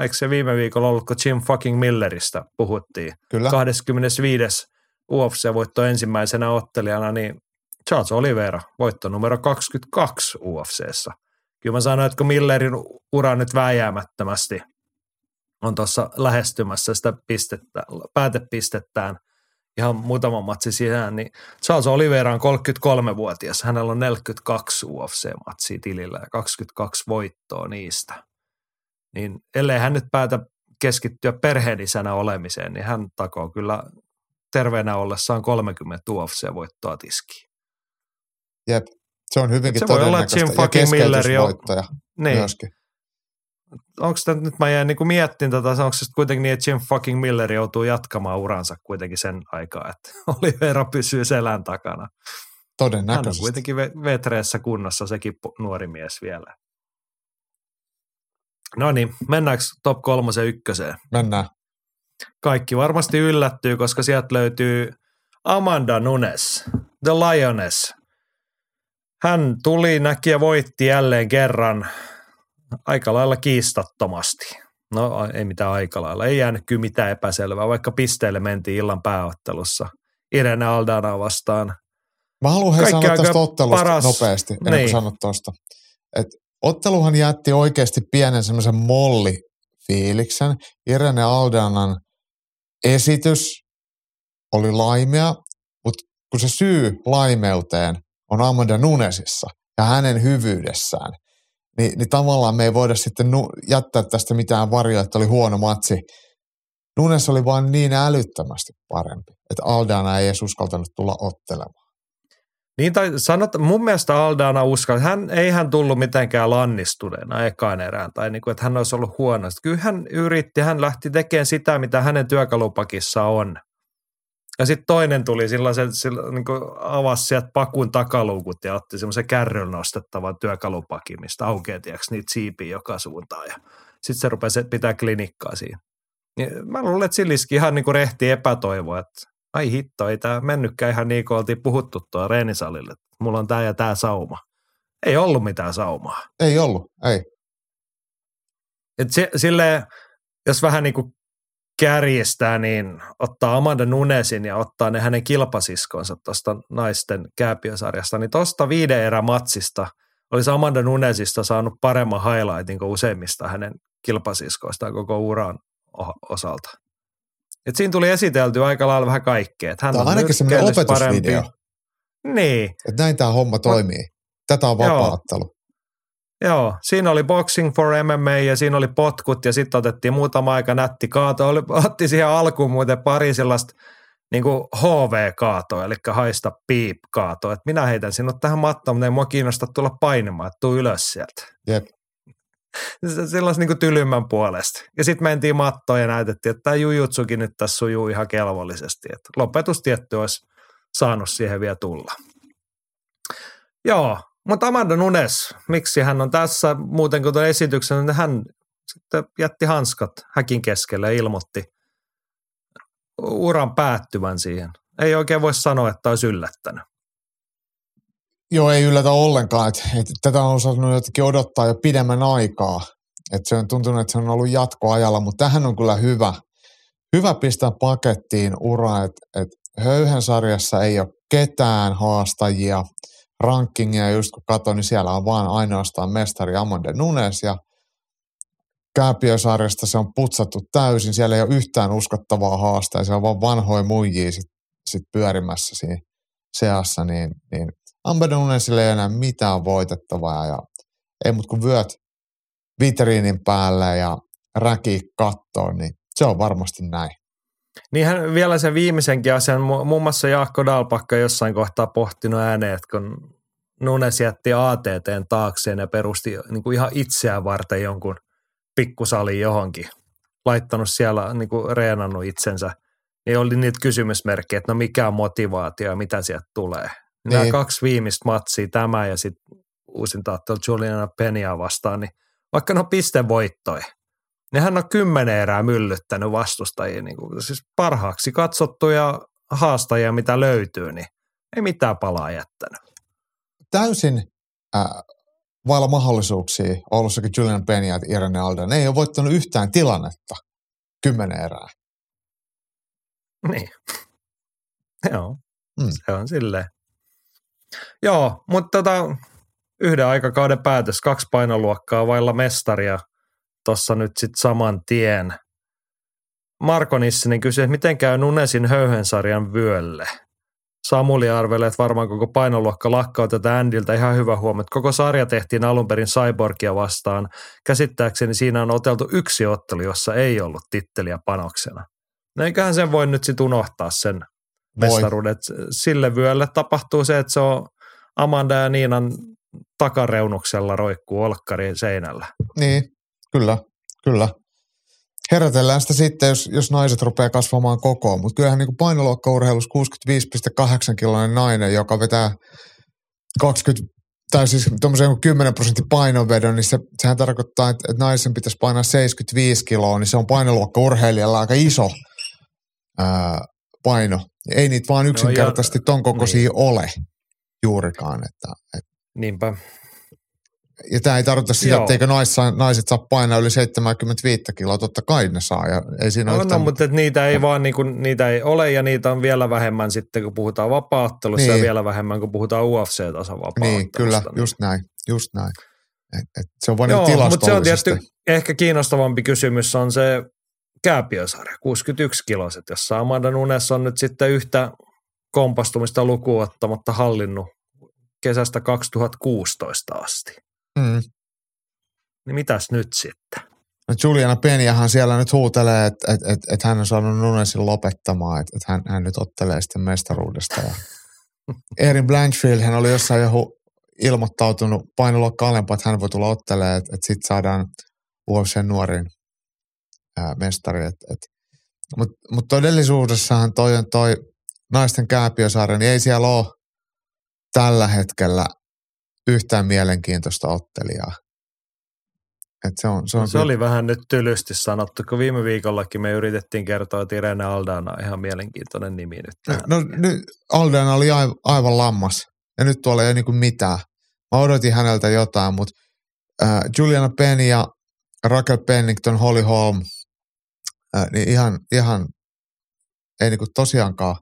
eikö se viime viikolla ollut, kun Jim fucking Milleristä puhuttiin, Kyllä. 25. UFC-voitto ensimmäisenä ottelijana, niin Charles Oliveira, voitto numero 22 UFCssä. Kyllä mä sanoin, että kun Millerin ura nyt vääjäämättömästi on tuossa lähestymässä sitä pistettä, päätepistettään, ihan muutama matsi sisään, niin Charles Oliveira on 33-vuotias. Hänellä on 42 UFC-matsia tilillä ja 22 voittoa niistä. Niin ellei hän nyt päätä keskittyä perheenisänä olemiseen, niin hän takoo kyllä terveenä ollessaan 30 UFC-voittoa tiskiin. Jep, se on hyvinkin Se voi olla, että Jim fucking on- keskeytysvoittaja Niin, myöskin. Onko tämä nyt mä jäin niinku miettimään tätä, onko se kuitenkin niin, että Jim fucking Miller joutuu jatkamaan uransa kuitenkin sen aikaa, että Oliveira pysyy selän takana. Hän on Todennäköisesti. kuitenkin ve- vetreessä kunnossa sekin nuori mies vielä. No niin, mennäänkö top kolmosen ykköseen? Mennään. Kaikki varmasti yllättyy, koska sieltä löytyy Amanda Nunes, The Lioness. Hän tuli, näki ja voitti jälleen kerran aika lailla kiistattomasti. No ei mitään aika lailla, ei jäänyt kyllä mitään epäselvää, vaikka pisteelle mentiin illan pääottelussa. Irene Aldana vastaan. Mä haluan hei sanoa tästä ottelusta paras- nopeasti, ennen Niin. kuin sanot tuosta. Et otteluhan jätti oikeasti pienen semmoisen mollifiiliksen. Irene Aldanan esitys oli laimea, mutta kun se syy laimeuteen on Amanda Nunesissa ja hänen hyvyydessään, niin, niin tavallaan me ei voida sitten nu- jättää tästä mitään varjoa, että oli huono matsi. Nunes oli vaan niin älyttömästi parempi, että Aldana ei edes uskaltanut tulla ottelemaan. Niin tai sanot, mun mielestä Aldana uskalla, hän ei hän tullut mitenkään lannistuneena ekaan erään, tai niin kuin, että hän olisi ollut huono. Kyllä hän yritti, hän lähti tekemään sitä, mitä hänen työkalupakissa on. Ja sitten toinen tuli sellaisen, sillä, niin avasi sieltä pakun takaluukut ja otti semmoisen kärryn nostettavan työkalupakin, mistä aukeaa tiiäks, niitä siipiä joka suuntaan. Ja sitten se rupesi pitää klinikkaa siinä. Niin mä luulen, että Silliski ihan niin kuin rehti epätoivoa, että ai hitto, ei tämä mennytkään ihan niin kuin oltiin puhuttu tuolla reenisalille. Mulla on tämä ja tämä sauma. Ei ollut mitään saumaa. Ei ollut, ei. Et se, silleen, jos vähän niin kuin kärjestää, niin ottaa Amanda Nunesin ja ottaa ne hänen kilpasiskonsa tuosta naisten kääpiösarjasta, niin tuosta viiden erä matsista olisi Amanda Nunesista saanut paremman highlightin kuin useimmista hänen kilpasiskoistaan koko uran osalta. Et siinä tuli esitelty aika lailla vähän kaikkea. Hän Tämä on ainakin semmoinen opetusvideo, Niin, että näin tämä homma toimii. Tätä on Joo. vapaattelu. Joo, siinä oli Boxing for MMA ja siinä oli potkut ja sitten otettiin muutama aika nätti kaato. Oli, otti siihen alkuun muuten pari sellaista niin kuin HV-kaatoa, eli haista piip kaatoa. Minä heitän sinut tähän mattoon, mutta ei mua kiinnosta tulla painamaan, että tuu ylös sieltä. Jep. Se- Sellaisen niin kuin tylymmän puolesta. Ja sitten mentiin mattoon ja näytettiin, että tämä jujutsukin nyt tässä sujuu ihan kelvollisesti. Että lopetus tietty olisi saanut siihen vielä tulla. Joo, mutta Amanda Nunes, miksi hän on tässä muuten kuin tuon esityksen, niin hän sitten jätti hanskat häkin keskelle ja ilmoitti uran päättyvän siihen. Ei oikein voi sanoa, että olisi yllättänyt. Joo, ei yllätä ollenkaan. Että, että tätä on osannut jotenkin odottaa jo pidemmän aikaa. Että se on tuntunut, että se on ollut jatkoajalla, mutta tähän on kyllä hyvä. Hyvä pistää pakettiin ura, että, että höyhen sarjassa ei ole ketään haastajia. Rankingia just kun katsoin, niin siellä on vaan ainoastaan mestari Amanda Nunes ja Kääpiösarjasta se on putsattu täysin. Siellä ei ole yhtään uskottavaa haastajaa. Se on vaan vanhoja muijia sit, sit pyörimässä siinä seassa, niin, niin Amber Nunesille ei enää mitään voitettavaa ja ei mut kun vyöt vitriinin päälle ja räki kattoon, niin se on varmasti näin. Niin hän vielä sen viimeisenkin asian, mu- muun muassa Jaakko Dalpakka jossain kohtaa pohtinut ääneen, että kun Nunes jätti ATTn taakseen ja perusti niin kuin ihan itseään varten jonkun pikkusalin johonkin, laittanut siellä, niin kuin reenannut itsensä, niin oli niitä kysymysmerkkejä, että no mikä on motivaatio ja mitä sieltä tulee. Niin. Nämä Niin. kaksi viimeistä matsia, tämä ja sitten uusin taattelu Juliana Penia vastaan, niin vaikka ne on pistevoittoja, niin hän on kymmenen erää myllyttänyt vastustajia, niin kuin, siis parhaaksi katsottuja haastajia, mitä löytyy, niin ei mitään palaa jättänyt. Täysin äh, vailla mahdollisuuksia Oulussakin Julian Penny ja Irene Alden. Ne ei ole voittanut yhtään tilannetta kymmenen erää. Niin. Joo, Mm. se on silleen. Joo, mutta tota, yhden aikakauden päätös, kaksi painoluokkaa vailla mestaria tuossa nyt sitten saman tien. Marko Nissinen kysyi, että miten käy Nunesin höyhensarjan vyölle? Samuli arvelee, että varmaan koko painoluokka lakkautetaan Andiltä. Ihan hyvä huomio. Koko sarja tehtiin alun perin Cyborgia vastaan. Käsittääkseni siinä on oteltu yksi ottelu, jossa ei ollut titteliä panoksena. No eiköhän sen voi nyt sitten unohtaa sen mestaruudet. Sille vyölle tapahtuu se, että se on Amanda ja Niinan takareunuksella roikkuu olkkari seinällä. Niin, kyllä, kyllä. Herätellään sitä sitten, jos, jos naiset rupeaa kasvamaan kokoon, mutta kyllähän niin painoluokkaurheilussa 65,8 kiloinen nainen, joka vetää 20 tai siis tuommoisen 10 prosentin painonvedon, niin se, sehän tarkoittaa, että, että naisen pitäisi painaa 75 kiloa, niin se on painoluokkaurheilijalla aika iso ää, paino. Ei niitä vaan yksinkertaisesti no, ton kokoisia niin. ole juurikaan. Että, et. Niinpä. Ja tämä ei tarkoita sitä, että eikö naissa, naiset saa painaa yli 75 kiloa, totta kai ne saa. Ja ei siinä no, no, mutta että niitä ei vaan niin kuin, niitä ei ole ja niitä on vielä vähemmän sitten, kun puhutaan vapaattelussa niin. ja vielä vähemmän, kun puhutaan UFC-tason vapaattelusta. Niin, kyllä, niin. just näin, just näin. Et, et se on vain Joo, niin mutta se on tietysti ehkä kiinnostavampi kysymys on se kääpiösarja, 61 kiloset, jossa Amanda Nunes on nyt sitten yhtä kompastumista lukuun ottamatta hallinnut kesästä 2016 asti. Mm. Niin mitäs nyt sitten? No Juliana Penjahan siellä nyt huutelee, että et, et, et hän on saanut Nunesin lopettamaan, että et hän, hän nyt ottelee sitten mestaruudesta. Ja Erin Blanchfield, hän oli jossain joku ilmoittautunut painoluokka alempaa, että hän voi tulla ottelemaan, että, että sitten saadaan UFC nuorin ää, mestari. Et, et. Mutta mut todellisuudessahan toi on toi naisten kääpiösarja, niin ei siellä ole tällä hetkellä yhtään mielenkiintoista ottelijaa. Et se on, se, on no, se kyllä... oli vähän nyt tylysti sanottu, kun viime viikollakin me yritettiin kertoa, että Irene Aldana on ihan mielenkiintoinen nimi nyt. No, no nyt Aldana oli aivan, aivan lammas ja nyt tuolla ei ole niin mitään. Mä odotin häneltä jotain, mutta äh, Juliana Penn ja Raquel Pennington, Holly Holm, äh, niin ihan, ihan ei niin tosiaankaan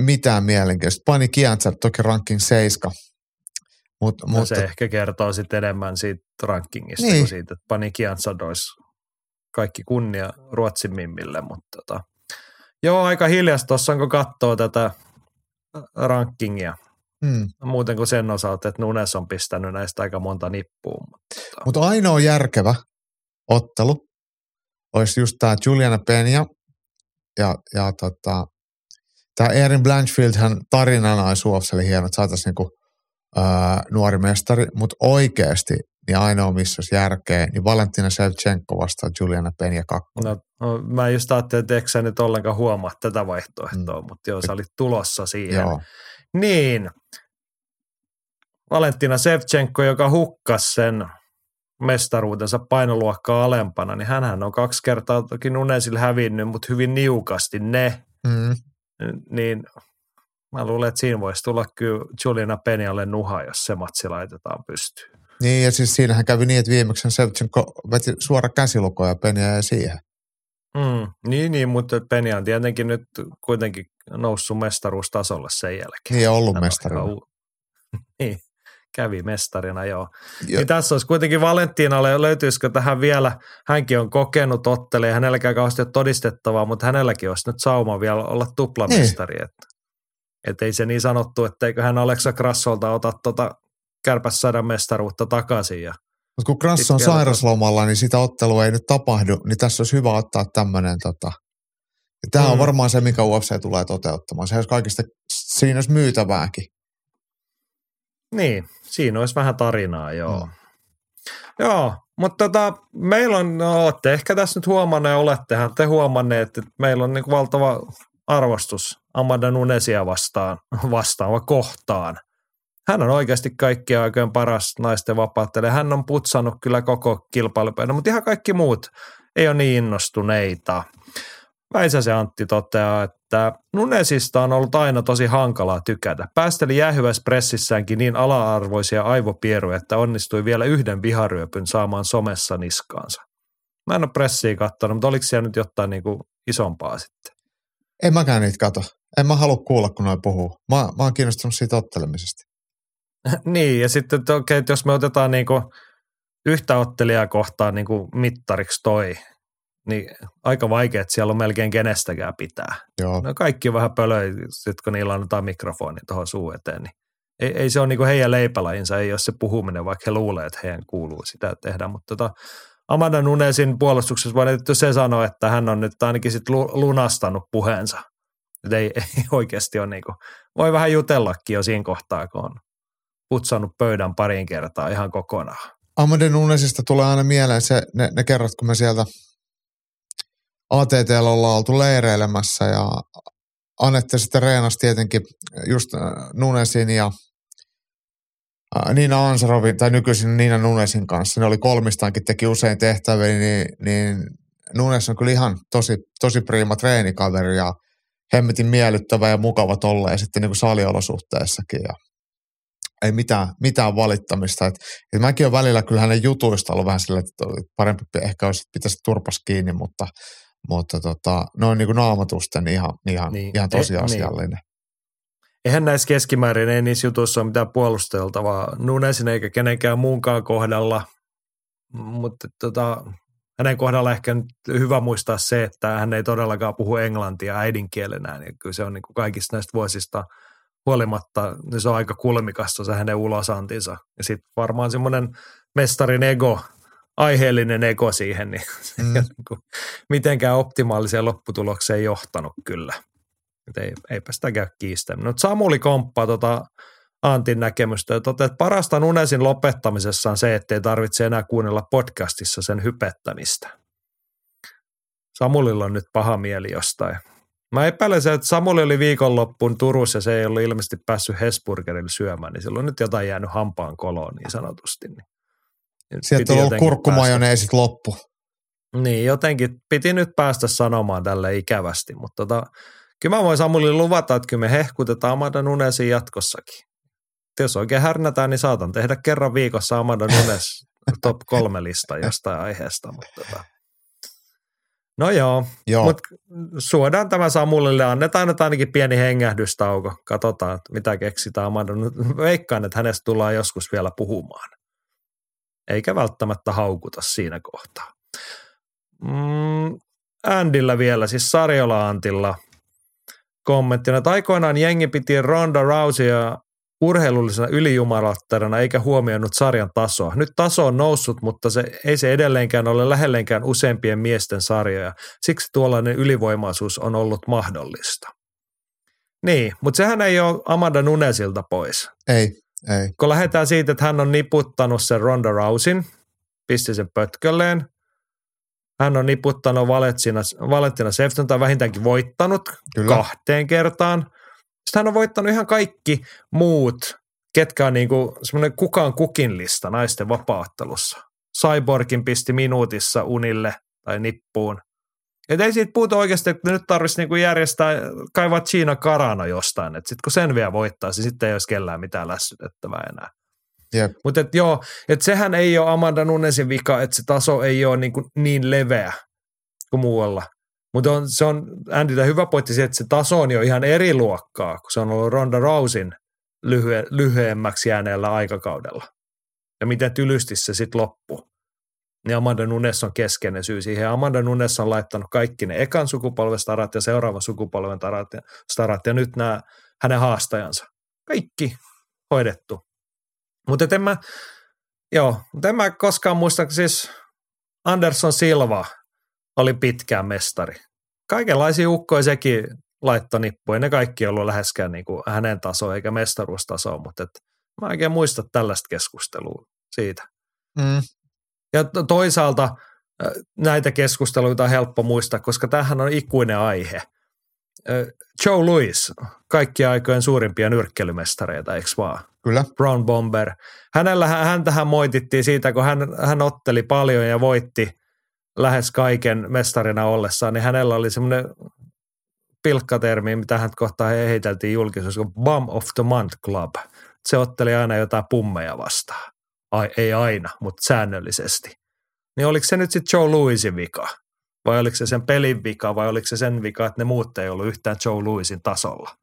mitään mielenkiintoista. Pani Kiantsar toki ranking 7, Mut, no mutta, se ehkä kertoo sitten enemmän siitä rankingista niin. kuin siitä, että pani Kiantsad olisi kaikki kunnia Ruotsin mimmille, mutta tota, joo, aika hiljasta tuossa kun katsoo tätä rankingia. Hmm. Muuten kuin sen osalta, että Nunes on pistänyt näistä aika monta nippua. Mutta, tota. mutta ainoa järkevä ottelu olisi just tämä Juliana Penia ja, ja tota, tämä Erin Blanchfieldhän tarinana olisi hieno, että saataisiin niinku – ää, nuori mestari, mutta oikeasti niin ainoa, missä olisi järkeä, niin Valentina Shevchenko vastaa Juliana Penja 2. No, no, mä just ajattelin, että eikö sä nyt ollenkaan huomaa tätä vaihtoehtoa, mm. mutta joo, sä olit tulossa siihen. Joo. Niin, Valentina Shevchenko, joka hukkasi sen mestaruutensa painoluokkaa alempana, niin hän on kaksi kertaa toki Nunesille hävinnyt, mutta hyvin niukasti ne. Mm. Niin Mä luulen, että siinä voisi tulla kyllä Juliana Penjalle nuha, jos se matsi laitetaan pystyyn. Niin, ja siis siinähän kävi niin, että viimeksi Sevchenko veti suora käsiluko ja Penja ja siihen. Mm, niin, niin, mutta Penja on tietenkin nyt kuitenkin noussut mestaruustasolle sen jälkeen. Niin, ollut mestarina. U- niin, kävi mestarina, joo. Jo. Niin tässä olisi kuitenkin Valentinalle, löytyisikö tähän vielä, hänkin on kokenut ottelee, hänelläkään kauheasti ole todistettavaa, mutta hänelläkin olisi nyt sauma vielä olla tuplamestari. Niin. Että että ei se niin sanottu, että eiköhän Aleksa Krassolta ota tuota kärpässadan mestaruutta takaisin. Ja Mutta kun Krass on sairaslomalla, niin sitä ottelua ei nyt tapahdu, niin tässä olisi hyvä ottaa tämmöinen tota, Tämä mm. on varmaan se, mikä UFC tulee toteuttamaan. Se olisi kaikista, siinä olisi myytävääkin. Niin, siinä olisi vähän tarinaa, joo. Mm. Joo, mutta tota, meillä on, no, olette ehkä tässä nyt huomanneet, olettehan te huomanneet, että meillä on niin valtava arvostus Amanda Nunesia vastaan, vastaava kohtaan. Hän on oikeasti kaikkien aikojen paras naisten vapaattelija. Hän on putsannut kyllä koko kilpailupöydän, mutta ihan kaikki muut ei ole niin innostuneita. Väisäsen Antti toteaa, että Nunesista on ollut aina tosi hankalaa tykätä. Päästeli jäähyvässä pressissäänkin niin ala-arvoisia aivopieruja, että onnistui vielä yhden viharyöpyn saamaan somessa niskaansa. Mä en ole pressiä katsonut, mutta oliko siellä nyt jotain niin kuin isompaa sitten? En mäkään niitä kato. En mä halua kuulla, kun noin puhuu. Mä, mä oon kiinnostunut siitä ottelemisesta. niin, ja sitten että okei, että jos me otetaan niinku yhtä ottelijaa kohtaan niinku mittariksi toi, niin aika vaikea, että siellä on melkein kenestäkään pitää. Joo. No kaikki on vähän pölöi, sit kun niillä annetaan mikrofoni tuohon suu eteen, niin ei, ei se ole niin heidän leipälajinsa, ei ole se puhuminen, vaikka he luulee, että heidän kuuluu sitä tehdä, mutta tota, Amanda Nunesin puolustuksessa voin se sanoa, että hän on nyt ainakin sit lunastanut puheensa. Että ei, ei oikeasti ole niin kuin, voi vähän jutellakin jo siinä kohtaa, kun on putsannut pöydän parin kertaa ihan kokonaan. Amanda Nunesista tulee aina mieleen se, ne, ne kerrat, kun me sieltä ATT ollaan oltu leireilemässä ja Anette sitten reenasi tietenkin just äh, Nunesin ja äh, Niina Ansarovin, tai nykyisin Niina Nunesin kanssa. Ne oli kolmistaankin, teki usein tehtäviä, niin, niin Nunes on kyllä ihan tosi, tosi priima treenikaveri ja hemmetin miellyttävä ja mukava tolleen sitten niin kuin saliolosuhteessakin. Ja ei mitään, mitään valittamista. Et, et mäkin olen välillä kyllä hänen jutuista ollut vähän sillä, että parempi ehkä olisi, pitäisi turpas kiinni, mutta, mutta tota, noin niin kuin naamatusten ihan, ihan, niin. ihan tosiasiallinen. Niin. Eihän näissä keskimäärin, ei niissä jutuissa ole mitään puolusteltavaa Nunesin eikä kenenkään muunkaan kohdalla, mutta tota, hänen kohdalla ehkä nyt hyvä muistaa se, että hän ei todellakaan puhu englantia äidinkielenään. Ja kyllä se on niin kuin kaikista näistä vuosista huolimatta, niin se on aika kulmikasta se hänen ulosantinsa. Ja sitten varmaan semmoinen mestarin ego, aiheellinen ego siihen, niin mm. niin kuin mitenkään optimaaliseen lopputulokseen johtanut kyllä. Et ei, eipä sitä käy kiistämään. Mutta Samuli komppaa tota Antin näkemystä ja toteaa, että parasta Nunesin lopettamisessa on se, ettei tarvitse enää kuunnella podcastissa sen hypettämistä. Samulilla on nyt paha mieli jostain. Mä epäilen se, että Samuli oli viikonloppuun Turussa ja se ei ollut ilmeisesti päässyt Hesburgerille syömään, niin silloin on nyt jotain jäänyt hampaan koloon niin sanotusti. Niin Sieltä on ollut kurkkumajoneesit loppu. Niin, jotenkin piti nyt päästä sanomaan tälle ikävästi, mutta tota, kyllä mä voin Samuli luvata, että kyllä me hehkutetaan Amanda Nunesin jatkossakin jos oikein härnätään, niin saatan tehdä kerran viikossa Amanda Nunes top kolme lista jostain aiheesta. Mutta tota. No joo, joo. mutta suodaan tämä Samulille, annetaan nyt ainakin pieni hengähdystauko. Katsotaan, mitä keksitään Amanda. Veikkaan, että hänestä tullaan joskus vielä puhumaan. Eikä välttämättä haukuta siinä kohtaa. Mm, Andillä vielä, siis Sarjola Antilla kommenttina, että aikoinaan jengi piti Ronda Rouseya urheilullisena ylijumalattarana eikä huomioinut sarjan tasoa. Nyt taso on noussut, mutta se, ei se edelleenkään ole lähelleenkään useampien miesten sarjoja. Siksi tuollainen ylivoimaisuus on ollut mahdollista. Niin, mutta sehän ei ole Amanda Nunesilta pois. Ei, ei. Kun lähdetään siitä, että hän on niputtanut sen Ronda Rousin, pisti sen pötkölleen. Hän on niputtanut Valentina, Valentina Sefton tai vähintäänkin voittanut Kyllä. kahteen kertaan – sitten hän on voittanut ihan kaikki muut, ketkä on niin kuin semmoinen kukaan kukin lista naisten vapaattelussa. Cyborgin pisti minuutissa unille tai nippuun. Et ei siitä puhuta oikeasti, että nyt tarvitsisi niinku järjestää, kaivaa China karana jostain. Että sitten kun sen vielä voittaisi, sitten ei olisi kellään mitään lässytettävää enää. Yep. Mutta et joo, että sehän ei ole Amanda Nunesin vika, että se taso ei ole niin, kuin niin leveä kuin muualla. Mutta on, se on Andyllä hyvä pointti se, että se taso on jo ihan eri luokkaa, kun se on ollut Ronda Rousin lyhye, lyhyemmäksi jääneellä aikakaudella. Ja miten tylysti se sitten loppuu. Niin Amanda Nunes on keskeinen syy siihen. Amanda Nunes on laittanut kaikki ne ekan sukupolven starat ja seuraavan sukupolven starat ja, starat, ja nyt nämä hänen haastajansa. Kaikki hoidettu. Mutta en mä, joo, en mä koskaan muista, siis Anderson Silva – oli pitkään mestari. Kaikenlaisia ukkoja sekin laittoi nippuja. Ne kaikki ollut läheskään niin kuin hänen taso eikä mestaruustaso, mutta et mä oikein muista tällaista keskustelua siitä. Mm. Ja toisaalta näitä keskusteluita on helppo muistaa, koska tämähän on ikuinen aihe. Joe Louis, kaikki aikojen suurimpia nyrkkelymestareita, eikö vaan? Kyllä. Brown Bomber. Hänellä, häntähän moitittiin siitä, kun hän, hän otteli paljon ja voitti – lähes kaiken mestarina ollessaan, niin hänellä oli semmoinen pilkkatermi, mitä hän kohtaa heiteltiin julkisuudessa, kuin Bum of the Month Club. Se otteli aina jotain pummeja vastaan. Ai, ei aina, mutta säännöllisesti. Niin oliko se nyt sitten Joe Louisin vika? Vai oliko se sen pelin vika vai oliko se sen vika, että ne muut ei ollut yhtään Joe Louisin tasolla?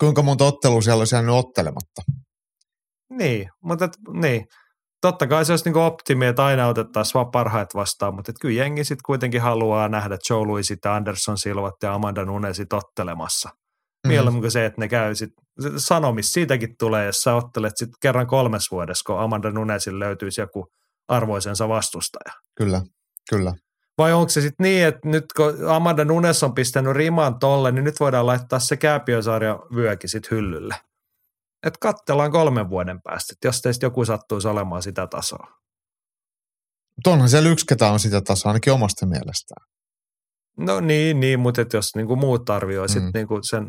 Kuinka monta ottelua siellä olisi jäänyt ottelematta? Niin, mutta niin. Totta kai se olisi niin optimi, että aina otettaisiin vaan parhaat vastaan, mutta kyllä jengi sitten kuitenkin haluaa nähdä Joe Louisit ja Anderson Silvat ja Amanda Nunesit ottelemassa. Mm. Mieluummin kuin se, että ne käy sit, sanomis siitäkin tulee, jos sä ottelet sitten kerran kolmes vuodessa, kun Amanda Nunesin löytyisi joku arvoisensa vastustaja. Kyllä, kyllä. Vai onko se sitten niin, että nyt kun Amanda Nunes on pistänyt riman tolle, niin nyt voidaan laittaa se kääpiösarja vyökin sitten hyllylle? Että katsellaan kolmen vuoden päästä, että jos teistä joku sattuisi olemaan sitä tasoa. Onhan siellä yksi, ketä on sitä tasoa, ainakin omasta mielestään. No niin, niin mutta et jos niinku muut arvioisit mm. niinku sen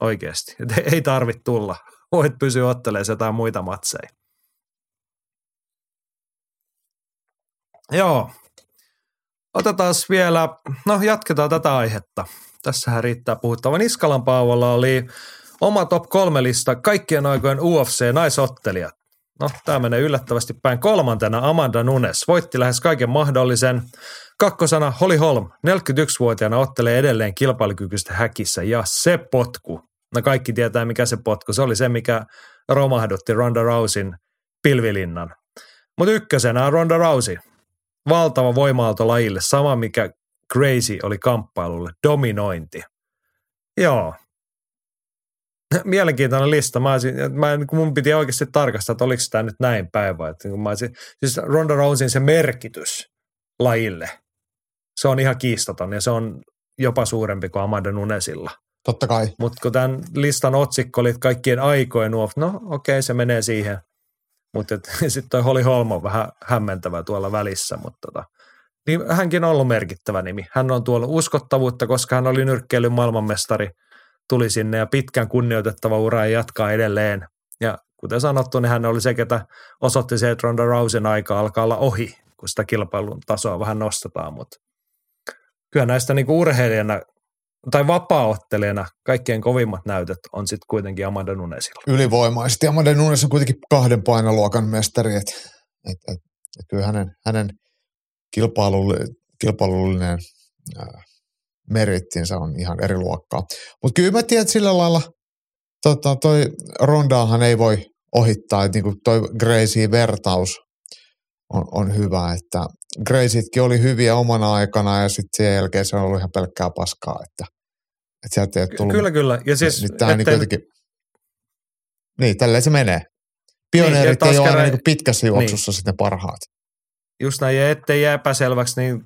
oikeasti, että ei tarvitse tulla. Voit pysyä ottelemaan jotain muita matseja. Joo. Otetaan vielä, no jatketaan tätä aihetta. Tässähän riittää puhuttava. Niskalan Paavolla oli Oma top kolme lista kaikkien aikojen UFC-naisottelijat. No, tämä menee yllättävästi päin. Kolmantena Amanda Nunes voitti lähes kaiken mahdollisen. Kakkosana Holly Holm, 41-vuotiaana ottelee edelleen kilpailukykyistä häkissä ja se potku. No kaikki tietää mikä se potku. Se oli se, mikä romahdutti Ronda Rousin pilvilinnan. Mutta ykkösenä on Ronda Rousey. Valtava voima lajille, sama mikä Crazy oli kamppailulle, dominointi. Joo, mielenkiintoinen lista. Mä olisin, mä, niin mun piti oikeasti tarkastaa, että oliko tämä nyt näin päin vai. Että, niin mä olisin, siis Ronda Rousin se merkitys lajille, se on ihan kiistaton ja se on jopa suurempi kuin Amanda Nunesilla. Totta kai. Mutta kun tämän listan otsikko oli kaikkien aikojen nuo, no okei, okay, se menee siihen. Mutta sitten toi Holly Holm on vähän hämmentävä tuolla välissä, mutta tota, niin hänkin on ollut merkittävä nimi. Hän on tuolla uskottavuutta, koska hän oli nyrkkeilyn maailmanmestari – tuli sinne ja pitkän kunnioitettava ura ja jatkaa edelleen. Ja kuten sanottu, niin hän oli se, ketä osoitti se, että Ronda Rousen aika alkaa olla ohi, kun sitä kilpailun tasoa vähän nostetaan. Mutta kyllä näistä niin urheilijana tai vapaaottelijana kaikkein kovimmat näytöt on sitten kuitenkin Amanda Nunesilla. Ylivoimaisesti. Amanda Nunes on kuitenkin kahden painoluokan mestari, että et, et, et kyllä hänen, hänen kilpailullinen, kilpailullinen merittinsä on ihan eri luokkaa. Mutta kyllä mä tiedän, että sillä lailla tota, toi Rondaahan ei voi ohittaa, että niinku toi Gracie vertaus on, on hyvä, että Graceitkin oli hyviä omana aikana ja sitten sen jälkeen se on ollut ihan pelkkää paskaa, että, että sieltä ei tullut. Kyllä, kyllä. Ja siis, niin, niin, niin, jotenkin, niin, tälleen se menee. Pioneerit niin, ei ole aina niin pitkässä juoksussa niin. sitten parhaat. Just näin, ja ettei jää epäselväksi, niin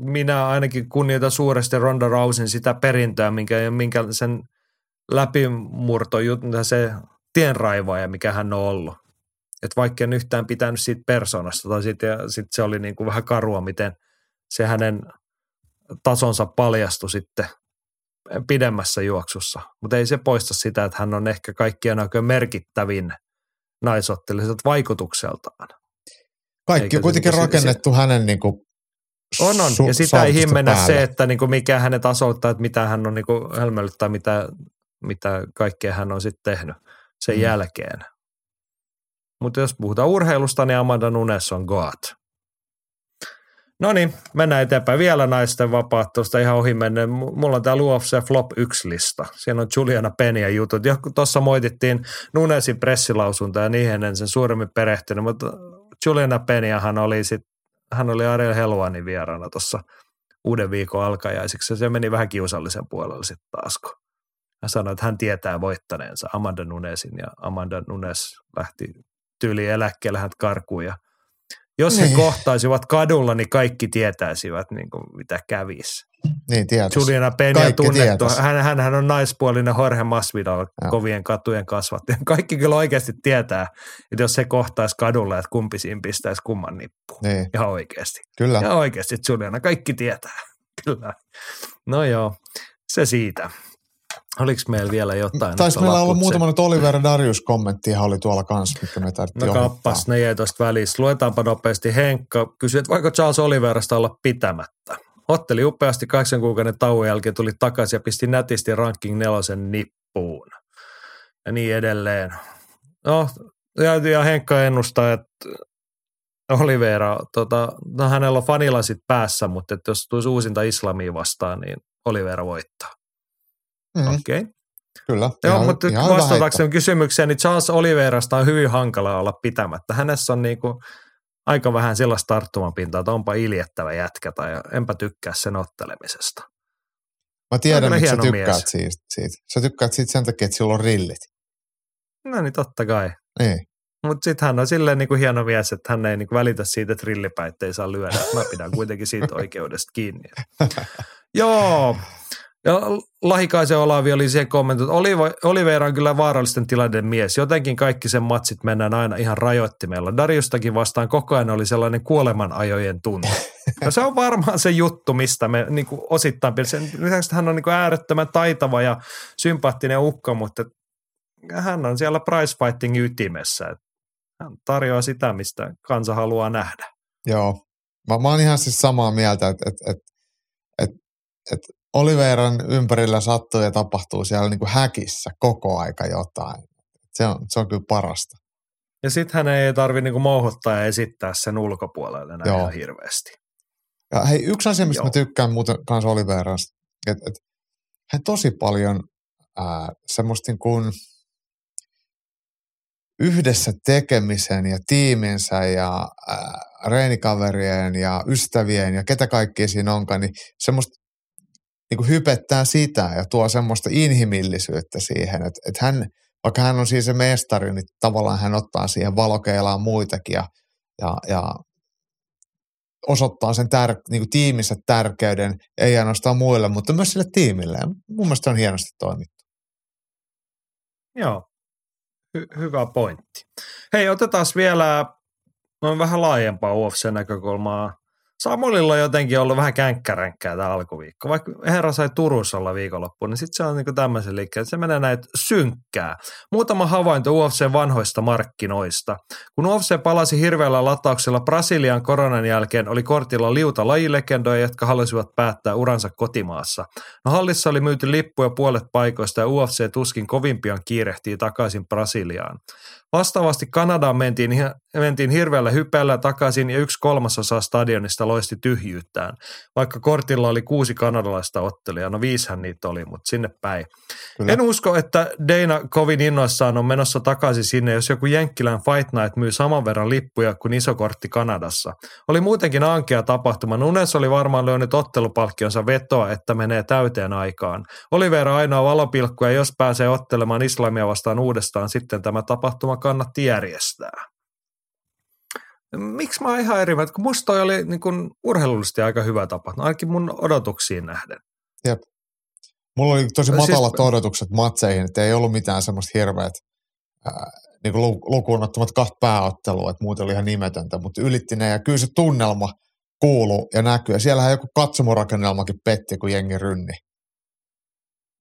minä ainakin kunnioitan suuresti Ronda Rousin sitä perintöä, minkä, minkä sen läpimurto, se tienraivaaja, mikä hän on ollut. Että vaikka en yhtään pitänyt siitä persoonasta, tai sitten sit se oli niin kuin vähän karua, miten se hänen tasonsa paljastui sitten pidemmässä juoksussa. Mutta ei se poista sitä, että hän on ehkä kaikkien aikojen merkittävin naisottelija vaikutukseltaan. Kaikki Eikä on kuitenkin se, rakennettu se, hänen niin kuin on, on. Su- ja sitä ei himmennä se, että niin kuin mikä hänen tasolta, että mitä hän on niin hölmöillyt tai mitä, mitä kaikkea hän on sitten tehnyt sen mm. jälkeen. Mutta jos puhutaan urheilusta, niin Amanda Nunes on God. No niin, mennään eteenpäin. Vielä naisten vapaattelusta ihan ohi menneen. Mulla on täällä UFC Flop 1-lista. Siinä on Juliana Penia jutut. Ja tuossa moitittiin Nunesin pressilausunta ja niihin en sen suuremmin perehtynyt, mutta Juliana Peniahan oli sitten hän oli Ariel Helvanin vieraana tuossa uuden viikon alkajaisiksi. Se meni vähän kiusallisen puolelle sitten taas, kun hän sanoi, että hän tietää voittaneensa Amanda Nunesin ja Amanda Nunes lähti tyyli eläkkeelle hän karkuun ja jos niin. he kohtaisivat kadulla, niin kaikki tietäisivät, niin kuin, mitä kävisi. Niin, tietysti. Juliana Peña on tunnettu. Hän, hän, hän, on naispuolinen Jorge Masvidal, ja. kovien katujen kasvattaja. Kaikki kyllä oikeasti tietää, että jos se kohtaisi kadulla, että kumpi siinä pistäisi kumman nippuun. Niin. Ihan oikeasti. Kyllä. Ihan oikeasti Juliana, kaikki tietää. Kyllä. No joo, se siitä. Oliko meillä vielä jotain? Taisi meillä olla muutama nyt Oliver Darius kommentti oli tuolla kanssa, mikä me tarvittiin No kappas, ne jäi tuosta välissä. Luetaanpa nopeasti. Henkka kysyi, että voiko Charles Oliverasta olla pitämättä? Otteli upeasti kahdeksan kuukauden tauon jälkeen, tuli takaisin ja pisti nätisti ranking nelosen nippuun. Ja niin edelleen. No, ja, ja Henkka ennustaa, että Olivera, tota, no hänellä on fanilasit päässä, mutta että jos tulisi uusinta islamia vastaan, niin Olivera voittaa. Mm-hmm. Okei. Okay. Kyllä. Joo, ihan, mutta ihan vastatakseni kysymykseen, niin Charles Oliverasta on hyvin hankala olla pitämättä. Hänessä on niinku aika vähän sellaista tarttumapintaa, että onpa iljettävä jätkä tai enpä tykkää sen ottelemisesta. Mä tiedän, miksi sä tykkäät mies. siitä, siitä. Sä tykkäät siitä sen takia, että sillä on rillit. No niin, totta kai. Niin. Mutta sitten hän on silleen niinku hieno mies, että hän ei niinku välitä siitä, että rillipäät ei saa lyödä. Mä pidän kuitenkin siitä oikeudesta kiinni. Joo. Ja Lahikaisen Olavi oli siihen kommentoinut, että Olive- Oliveira on kyllä vaarallisten tilanteiden mies. Jotenkin kaikki sen matsit mennään aina ihan rajoittimella. Dariustakin vastaan koko ajan oli sellainen kuolemanajojen tunne. Ja se on varmaan se juttu, mistä me niin kuin osittain, sen lisäksi että hän on niin kuin äärettömän taitava ja sympaattinen ukko, mutta hän on siellä prize fighting ytimessä. Että hän tarjoaa sitä, mistä kansa haluaa nähdä. Joo. Mä, mä oon ihan siis samaa mieltä, että et, et, et, et Oliveiran ympärillä sattuu ja tapahtuu siellä niin kuin häkissä koko aika jotain. Se on, se on kyllä parasta. Ja sitten hän ei tarvi niinku mouhottaa ja esittää sen ulkopuolelle näin Joo. ihan hirveästi. Ja hei, yksi asia, mistä Joo. mä tykkään muuten kanssa Oliveirasta, että et, hän tosi paljon ää, semmoista niin kuin yhdessä tekemisen ja tiiminsä ja ää, reenikaverien ja ystävien ja ketä kaikki siinä onkaan, niin semmoista niin kuin hypettää sitä ja tuo semmoista inhimillisyyttä siihen, että, että hän, vaikka hän on siis se mestari, niin tavallaan hän ottaa siihen valokeilaan muitakin ja, ja, ja osoittaa sen tär, niin kuin tiiminsä tärkeyden, ei ainoastaan muille, mutta myös sille tiimille. Mun mielestä on hienosti toimittu. Joo, Hy- hyvä pointti. Hei, otetaan vielä noin vähän laajempaa UFC-näkökulmaa. Samuelilla on jotenkin ollut vähän känkkäränkkää tämä alkuviikko. Vaikka herra sai Turussa olla viikonloppuun, niin sitten se on niinku tämmöisen liikkeen, se menee näitä synkkää. Muutama havainto UFC vanhoista markkinoista. Kun UFC palasi hirveällä latauksella Brasilian koronan jälkeen, oli kortilla liuta lajilegendoja, jotka halusivat päättää uransa kotimaassa. No hallissa oli myyty lippuja puolet paikoista ja UFC tuskin kovin pian kiirehtii takaisin Brasiliaan. Vastaavasti Kanadaan mentiin, mentiin hirveällä hypeellä takaisin ja yksi kolmasosa stadionista loisti tyhjyyttään. Vaikka kortilla oli kuusi kanadalaista ottelijaa, no viishän niitä oli, mutta sinne päin. Kyllä. En usko, että Dana kovin innoissaan on menossa takaisin sinne, jos joku Jenkkilän Fight Night myy saman verran lippuja kuin iso kortti Kanadassa. Oli muutenkin ankea tapahtuma. Nunes oli varmaan lyönyt ottelupalkkionsa vetoa, että menee täyteen aikaan. Oliveira ainoa valopilkku ja jos pääsee ottelemaan islamia vastaan uudestaan, sitten tämä tapahtuma kannatti järjestää. Miksi mä oon ihan eri mieltä, kun musta toi oli niin kun urheilullisesti aika hyvä tapahtuma, ainakin mun odotuksiin nähden. Mulla oli tosi No siis- matalat odotukset matseihin, että ei ollut mitään semmoista hirveät ää, niin kuin lukuun ottamat kahta pääottelua, että muuten oli ihan nimetöntä, mutta ylitti ne ja kyllä se tunnelma kuuluu ja näkyy. Ja siellähän joku katsomorakennelmakin petti, kun jengi rynni.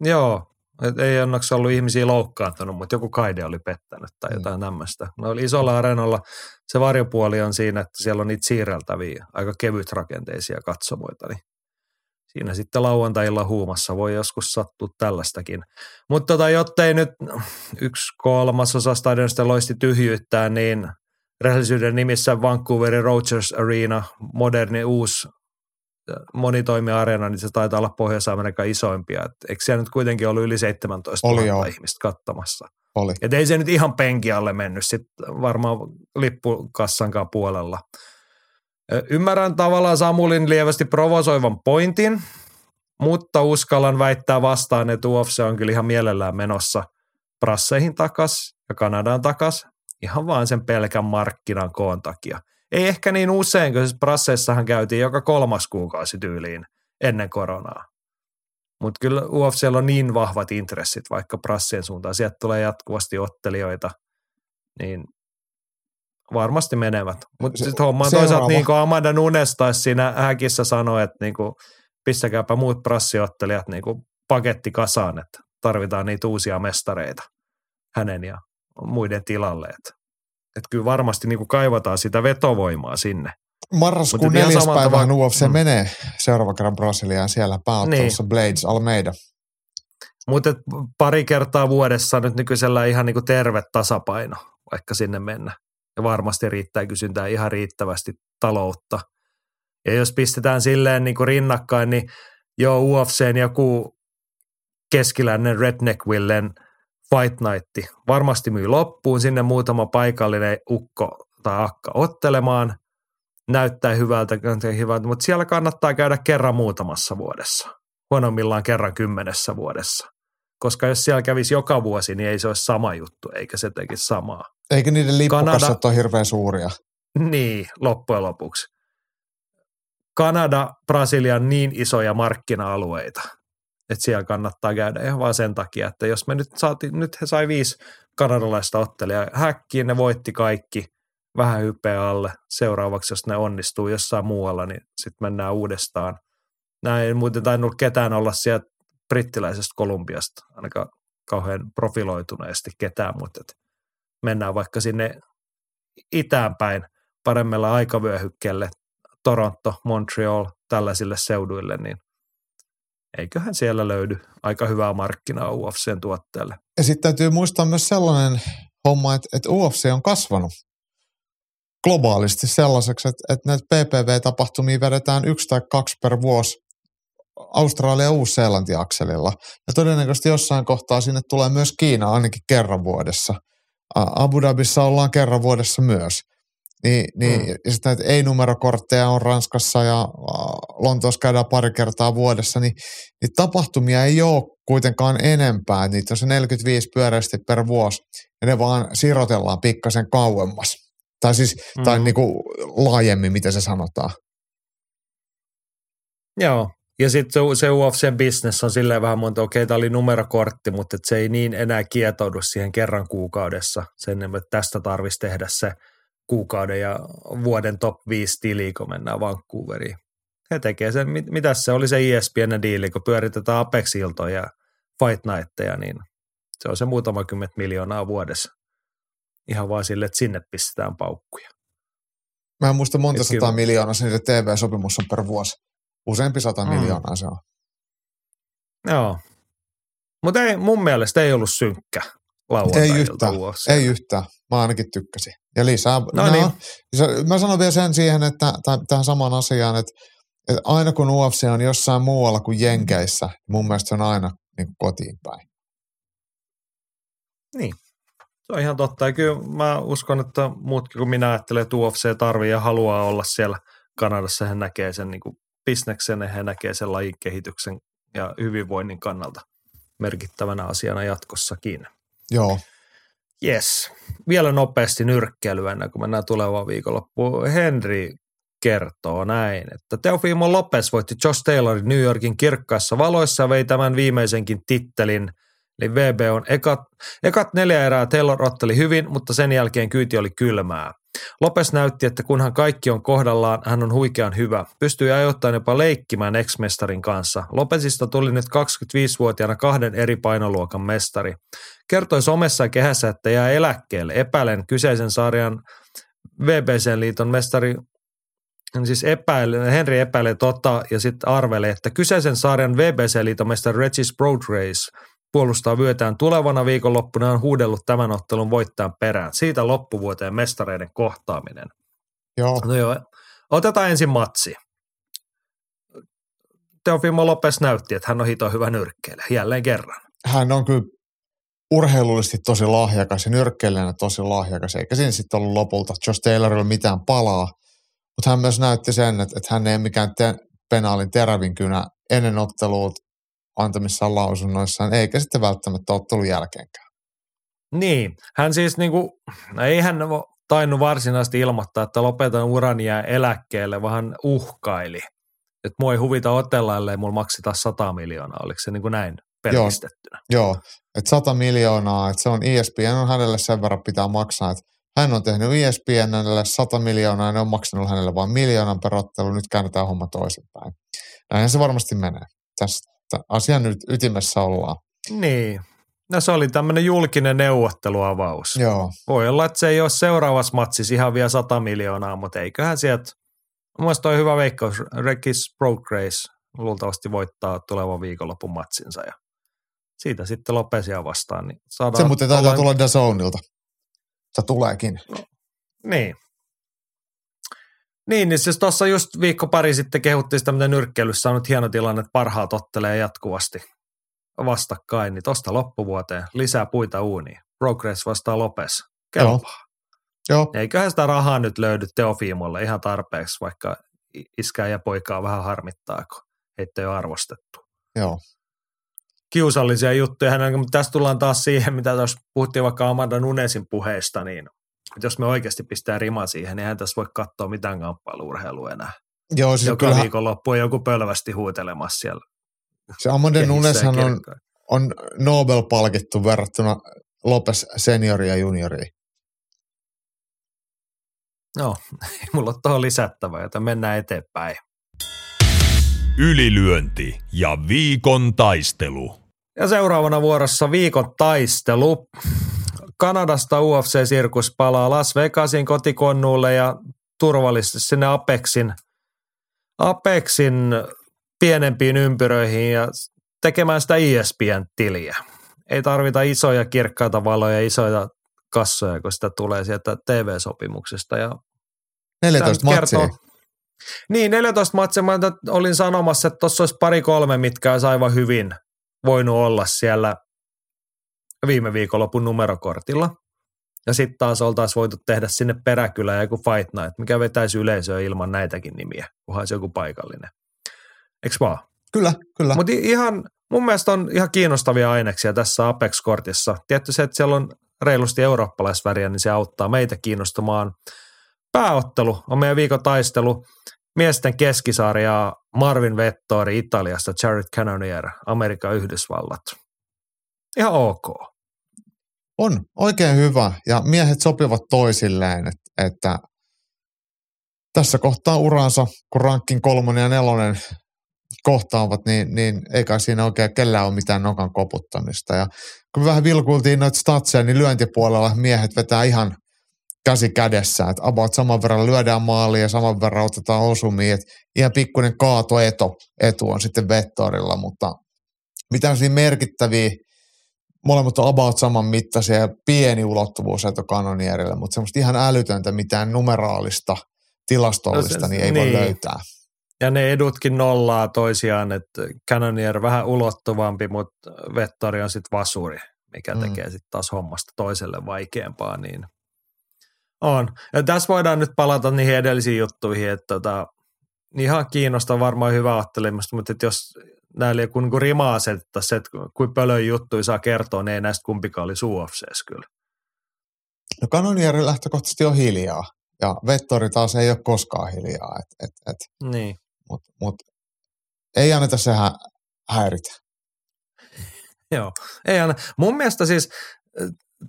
Joo, et ei onneksi ollut ihmisiä loukkaantunut, mutta joku kaide oli pettänyt tai Mm. jotain tämmöistä. No oli isolla areenalla se varjopuoli on siinä, että siellä on niitä siirreltäviä, aika kevyt rakenteisia katsomoita, niin siinä sitten lauantailla huumassa voi joskus sattua tällaistakin. Mutta tota, jottei nyt yksi kolmasosa stadionista loisti tyhjyyttää, niin rehellisyyden nimissä Vancouverin Rogers Arena, moderni uusi monitoimiareena, niin se taitaa olla Pohjois-Amerikan isoimpia. Et eikö siellä nyt kuitenkin ollut yli 17 Oli 000 joo. ihmistä katsomassa? Oli. Et ei se nyt ihan penki alle mennyt sit varmaan lippukassankaan puolella. Ymmärrän tavallaan Samulin lievästi provosoivan pointin, mutta uskallan väittää vastaan, että UFC on kyllä ihan mielellään menossa prasseihin takas ja Kanadaan takas ihan vaan sen pelkän markkinan koon takia. Ei ehkä niin usein, kun siis prasseissahan käytiin joka kolmas kuukausi tyyliin ennen koronaa. Mutta kyllä UFCllä on niin vahvat intressit vaikka prassien suuntaan. Sieltä tulee jatkuvasti ottelijoita, niin varmasti menevät. Mutta sitten homma on toisaalta niin kuin Amanda Nunes taisi siinä häkissä sanoi, että niin kuin, pistäkääpä muut prassiottelijat niin kuin paketti kasaan, että tarvitaan niitä uusia mestareita hänen ja muiden tilalle. Että et kyllä varmasti niin kuin kaivataan sitä vetovoimaa sinne. Marraskuun Mut neljäs samalla päivä tavalla- UFC Mm. menee seuraava kerran Brasiliaan siellä pääottelussa niin. Blades Almeida. Mutta pari kertaa vuodessa nyt nykyisellä ihan niin kuin terve tasapaino, vaikka sinne mennä. Ja varmasti riittää kysyntää ihan riittävästi taloutta. Ja jos pistetään silleen niin kuin rinnakkain, niin joo UFCn joku keskiläinen Redneckvillen Fight Night varmasti myy loppuun, sinne muutama paikallinen ukko tai akka ottelemaan, näyttää hyvältä, hyvältä, mutta siellä kannattaa käydä kerran muutamassa vuodessa, huonommillaan kerran kymmenessä vuodessa. Koska jos siellä kävisi joka vuosi, niin ei se olisi sama juttu, eikä se tekisi samaa. Eikä niiden lippukassat Kanada, ole hirveän suuria. Niin, loppujen lopuksi. Kanada, Brasilia on niin isoja markkina-alueita, että siellä kannattaa käydä ihan vaan sen takia, että jos me nyt saatiin, nyt he sai viisi kanadalaista ottelijaa häkkiin, ne voitti kaikki, vähän hypeä alle. Seuraavaksi, jos ne onnistuu jossain muualla, niin sitten mennään uudestaan. Näin ei muuten tainnut ketään olla sieltä brittiläisestä Kolumbiasta, ainakaan kauhean profiloituneesti ketään, mutta mennään vaikka sinne itäänpäin paremmalla aikavyöhykkeelle, Toronto, Montreal, tällaisille seuduille, niin eiköhän siellä löydy aika hyvää markkinaa UFCn tuotteelle. Ja sitten täytyy muistaa myös sellainen homma, että, että UFC on kasvanut globaalisti sellaiseksi, että, että näitä PPV-tapahtumia vedetään yksi tai kaksi per vuosi Australia ja Uusi-Seelanti-akselilla. Ja todennäköisesti jossain kohtaa sinne tulee myös Kiina ainakin kerran vuodessa. Abu Dhabissa ollaan kerran vuodessa myös. Niin, niin mm. ja sitten näitä ei-numerokortteja on Ranskassa ja Lontoossa käydään pari kertaa vuodessa, niin, niin tapahtumia ei ole kuitenkaan enempää. Niitä on se 45 pyöreästi per vuosi ja ne vaan sirotellaan pikkasen kauemmas. Tai siis, mm. tai niin kuin laajemmin, miten se sanotaan. Joo, ja sitten se, se UFC-business on silleen vähän monta, okei, okay, tämä oli numerokortti, mutta se ei niin enää kietoudu siihen kerran kuukaudessa. Sen, että tästä tarvitsisi tehdä se kuukauden ja vuoden top 5 tili, kun mennään Vancouveriin. He tekee sen, mitä se oli se ESPN diili, kun pyöritetään Apex-iltoja ja Fight Nightteja, niin se on se muutama kymmentä miljoonaa vuodessa. Ihan vaan sille, että sinne pistetään paukkuja. Mä en muista monta sataa miljoonaa se TV-sopimus on per vuosi. Useampi sata mm. miljoonaa se on. Joo. Mutta ei, mun mielestä ei ollut synkkä lauantai Ei yhtään, ei yhtään. Mä ainakin tykkäsin. Ja lisää, no niin. mä sanon vielä sen siihen, että tähän samaan asiaan, että, että aina kun UFC on jossain muualla kuin Jenkeissä, mun mielestä se on aina niin kuin kotiin päin. Niin, se on ihan totta. Ja kyllä mä uskon, että muutkin kuin minä ajattelee, että UFC tarvii ja haluaa olla siellä Kanadassa. He näkee sen niin kuin bisneksen ja he näkee sen lajin kehityksen ja hyvinvoinnin kannalta merkittävänä asiana jatkossakin. Joo. Yes. Vielä nopeasti nyrkkeilyä ennen kuin mennään tulevaan viikonloppuun. Henry kertoo näin, että Teofimo Lopez voitti Josh Taylorin New Yorkin kirkkaissa valoissa ja vei tämän viimeisenkin tittelin – Eli VB on ekat, ekat neljä erää Taylor otteli hyvin, mutta sen jälkeen kyyti oli kylmää. Lopes näytti, että kunhan kaikki on kohdallaan, hän on huikean hyvä. Pystyi ajoittain jopa leikkimään ex-mestarin kanssa. Lopesista tuli nyt 25-vuotiaana kahden eri painoluokan mestari. Kertoi somessa kehässä, että jää eläkkeelle. Epäilen kyseisen sarjan VBC-liiton mestari siis epäilee, Henri epäilee tota ja sitten arvelee, että kyseisen sarjan VBC-liiton mestari Regis Broad Race – puolustaa vyötään tulevana viikonloppuna on huudellut tämän ottelun voittajan perään. Siitä loppuvuoteen mestareiden kohtaaminen. Joo. No joo. Otetaan ensin matsi. Teofimo Lopes näytti, että hän on hito hyvä nyrkkeilijä jälleen kerran. Hän on kyllä urheilullisesti tosi lahjakas ja nyrkkeilijänä tosi lahjakas, eikä siinä sitten ollut lopulta Josh Taylorilla mitään palaa. Mutta hän myös näytti sen, että, että hän ei mikään te- penaalin terävin kynä ennen otteluut antamissaan lausunnoissaan, eikä sitten välttämättä ottelun jälkeenkään. Niin, hän siis niinku, ei hän tainnut varsinaisesti ilmoittaa, että lopetan uran ja eläkkeelle, vaan hän uhkaili. Että mua ei huvita otella, ellei mulla maksita 100 miljoonaa. Oliko se niin kuin näin pelkistettynä? Joo, joo. että 100 miljoonaa, että se on ESPN on hänelle sen verran pitää maksaa, että hän on tehnyt ESPNlle 100 miljoonaa ja ne on maksanut hänelle vain miljoonan per ottelu, nyt käännetään homma toisinpäin. Näinhän se varmasti menee. Tästä asian nyt ytimessä ollaan. Niin. No se oli tämmöinen julkinen neuvotteluavaus. Joo. Voi olla, että se ei ole seuraavassa matsissa ihan vielä 100 miljoonaa, mutta eiköhän sieltä, mun toi hyvä veikkaus, Rekis Pro Grace luultavasti voittaa tulevan viikonlopun matsinsa ja siitä sitten Lopesia vastaan. Niin saadaan se muuten taitaa tulla Dazoneilta. Se tuleekin. No, niin. Niin, niin siis tuossa just viikko pari sitten kehuttiin sitä, mitä nyrkkeilyssä on nyt hieno tilanne, että parhaat ottelee jatkuvasti. vastakkain, niin tosta loppuvuoteen lisää puita uuniin. Progress vastaa Lopes. Kelpaa. Joo, Eiköhän sitä rahaa nyt löydy Teofiimolle ihan tarpeeksi, vaikka iskää ja poikaa vähän harmittaa, kun heitä ei ole arvostettu. joo. Kiusallisia juttuja hänellä, mutta tässä tullaan taas siihen, mitä tuossa puhuttiin vaikka Amanda Nunesin puheesta, niin että jos me oikeasti pistää rima siihen, niin eihän tässä voi katsoa mitään kamppailuurheilua enää. Joo, siis Joka kyllähän viikonloppu on joku pölvästi huutelemassa siellä. se ja Nuneshan on, on Nobel-palkittu verrattuna Lopes seniori ja juniori. No, ei mulla ole tuohon lisättävää, joten mennään eteenpäin. Ylilyönti ja viikon taistelu. Ja seuraavana vuorossa viikon taistelu. Kanadasta UFC-sirkus palaa Las Vegasin kotikonnuulle ja turvallisesti sinne Apexin, Apexin pienempiin ympyröihin ja tekemään sitä ESPN-tiliä. Ei tarvita isoja kirkkaita valoja, isoja kassoja, kun sitä tulee sieltä TV-sopimuksesta. Ja 14 Tämä nyt matsia. kertoo- Niin, 14 matsia. Mä olin sanomassa, että tuossa olisi pari-kolme, mitkä olisi aivan hyvin voinut olla siellä viime viikonlopun numerokortilla. Ja sitten taas oltaisiin voitu tehdä sinne peräkylään joku Fight Night, mikä vetäisi yleisöä ilman näitäkin nimiä, kunhan olisi joku paikallinen. Eiks vaan? Kyllä, kyllä. Mutta ihan, mun mielestä on ihan kiinnostavia aineksia tässä Apex-kortissa. Tietty se, että siellä on reilusti eurooppalaisväriä, niin se auttaa meitä kiinnostamaan. Pääottelu on meidän viikon taistelu. Miesten keskisarja Marvin Vettori Italiasta, Jared Cannonier, Amerikan Yhdysvallat. Ihan ok. On oikein hyvä ja miehet sopivat toisilleen, että, tässä kohtaa uransa, kun rankkin kolmonen ja nelonen kohtaavat, niin, niin ei kai siinä oikein kellään ole mitään nokan koputtamista. Ja kun vähän vilkuiltiin noita statseja, niin lyöntipuolella miehet vetää ihan käsi kädessä, että about saman verran lyödään maaliin ja saman verran otetaan osumia, että ihan pikkuinen kaatoetu etu on sitten Vettorilla, mutta mitään siinä merkittäviä molemmat on about saman mittaisia ja pieni ulottuvuus etu kanonierille, mutta semmoista ihan älytöntä mitään numeraalista, tilastollista, No se- niin ei voi niin. löytää. Ja ne edutkin nollaa toisiaan, että Cannonier vähän ulottuvampi, mutta Vettori on sitten vasuri, mikä Mm. tekee sitten taas hommasta toiselle vaikeampaa, niin on. Ja tässä voidaan nyt palata niihin edellisiin juttuihin, että tota, ihan kiinnostaa varmaan hyvä ottelemista, mutta että jos näille joku niin rima asetettaisiin se, että kuin pölön juttuja saa kertoa, niin ei näistä kumpikaan olisi UFCs kyllä. No kanonieri lähtökohtaisesti on hiljaa ja Vettori taas ei ole koskaan hiljaa, et, et, et, Niin. mutta mut, ei anneta se hä- häiritä. Joo, ei aina. Mun mielestä siis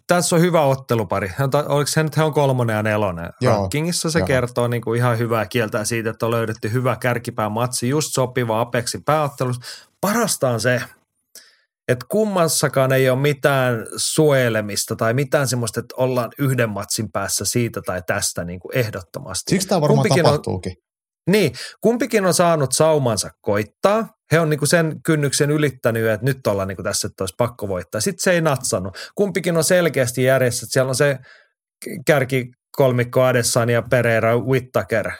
tässä on hyvä ottelupari. Oliko se nyt he on kolmonen ja nelonen Joo, rankingissa? Se joo. kertoo niin kuin ihan hyvää kieltä siitä, että on löydetty hyvä kärkipää matsi, just sopiva Apexin pääottelus. Parasta on se, että kummassakaan ei ole mitään suojelemista tai mitään semmoista, että ollaan yhden matsin päässä siitä tai tästä niin kuin ehdottomasti. Siksi tämä varmaan Kumpikin on- tapahtuukin. Niin, kumpikin on saanut saumansa koittaa. He on niinku sen kynnyksen ylittänyt, että nyt ollaan niinku tässä, että olisi pakko voittaa. Sitten se ei natsannut. Kumpikin on selkeästi järjessä, että siellä on se kärki kolmikko Adesanya ja Pereira Whittaker.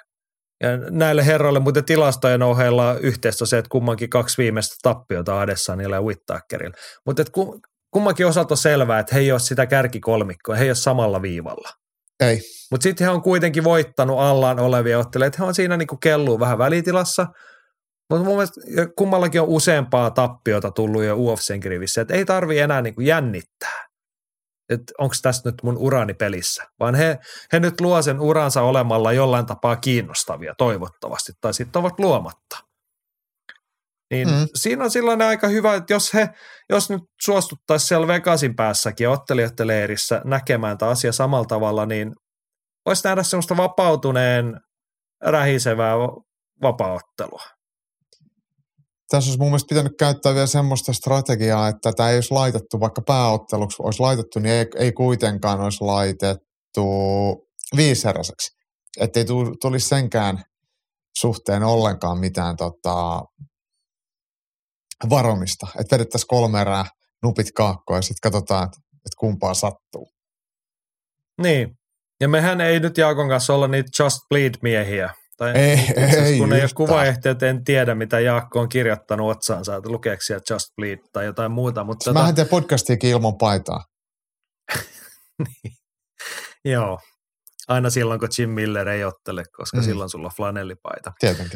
Ja näille herroille muuten tilastojen ohella yhteistä se, että kummankin kaksi viimeistä tappiota Adesanyalla ja Whittakerilla. Mutta kummankin osalta on selvää, että he ei ole sitä kärkikolmikkoa, he ei ole samalla viivalla. Ei. Mutta sitten he on kuitenkin voittanut allaan olevia otteleita. He on siinä niinku kelluu vähän välitilassa. Mutta mun mielestä kummallakin on useampaa tappiota tullut jo UFCn rivissä. Että ei tarvi enää niinku jännittää. Että onko tässä nyt mun urani pelissä. Vaan he, he nyt luo sen uransa olemalla jollain tapaa kiinnostavia toivottavasti. Tai sitten ovat luomatta. Niin Mm. siinä on sellainen aika hyvä, että jos he, jos nyt suostuttaisiin siellä Vegasin päässäkin ottelijoiden leirissä näkemään tämä asia samalla tavalla, niin voisi nähdä semmoista vapautuneen rähisevää vapaaottelua. Tässä olisi mun mielestä pitänyt käyttää vielä semmoista strategiaa, että tämä ei olisi laitettu vaikka pääotteluksi, olisi laitettu, niin ei, ei kuitenkaan olisi laitettu viiseräiseksi. Että ei tu- tulisi senkään suhteen ollenkaan mitään tota, varomista. Että vedettäisiin kolme erää, nupit kaakkoon ja sitten katsotaan, että, että kumpaa sattuu. Niin. Ja mehän ei nyt Jaakon kanssa olla niitä Just Bleed-miehiä, Tai Ei, itse ei kun ei ole yhtään. kuvaehtiöt, en tiedä mitä Jaakko on kirjoittanut otsaansa, että lukeeko sieltä Just Bleed tai jotain muuta. Mutta Tota... Mähän teen podcastiakin ilman paitaa. joo, aina silloin kun Jim Miller ei ottele, koska Mm. silloin sulla on flanellipaita.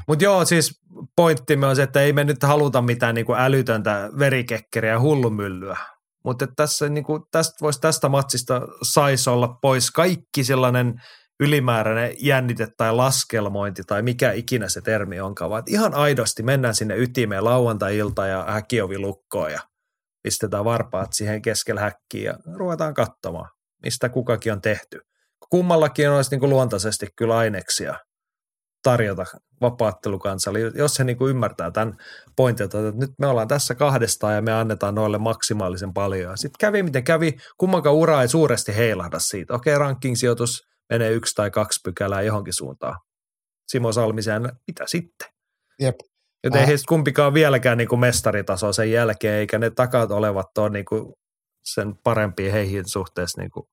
Mutta joo, siis pointtimme on se, että ei me nyt haluta mitään niinku älytöntä verikekkeriä ja hullumyllyä. Mutta tässä, niinku, tästä, vois, tästä matsista saisi olla pois kaikki sellainen ylimääräinen jännite tai laskelmointi tai mikä ikinä se termi onkaan, vaan ihan aidosti mennään sinne ytimeen lauantai-ilta ja häkkiovi lukkoon ja pistetään varpaat siihen keskellä häkkiä ja ruvetaan katsomaan, mistä kukakin on tehty. Kummallakin olisi niin kuin luontaisesti kyllä aineksia tarjota vapaattelukansalle, jos he niin kuin ymmärtää tämän pointin, että nyt me ollaan tässä kahdestaan ja me annetaan noille maksimaalisen paljon. Sitten kävi miten kävi, kummankaan ura ei suuresti heilahda siitä. Okei, ranking-sijoitus menee yksi tai kaksi pykälää johonkin suuntaan. Simo Salmiseen, mitä sitten? Jep. Joten ei Ah. heistä kumpikaan vieläkään niin kuin mestaritaso sen jälkeen, eikä ne takat olevat ole niin kuin sen parempia heihin suhteessa niin kuin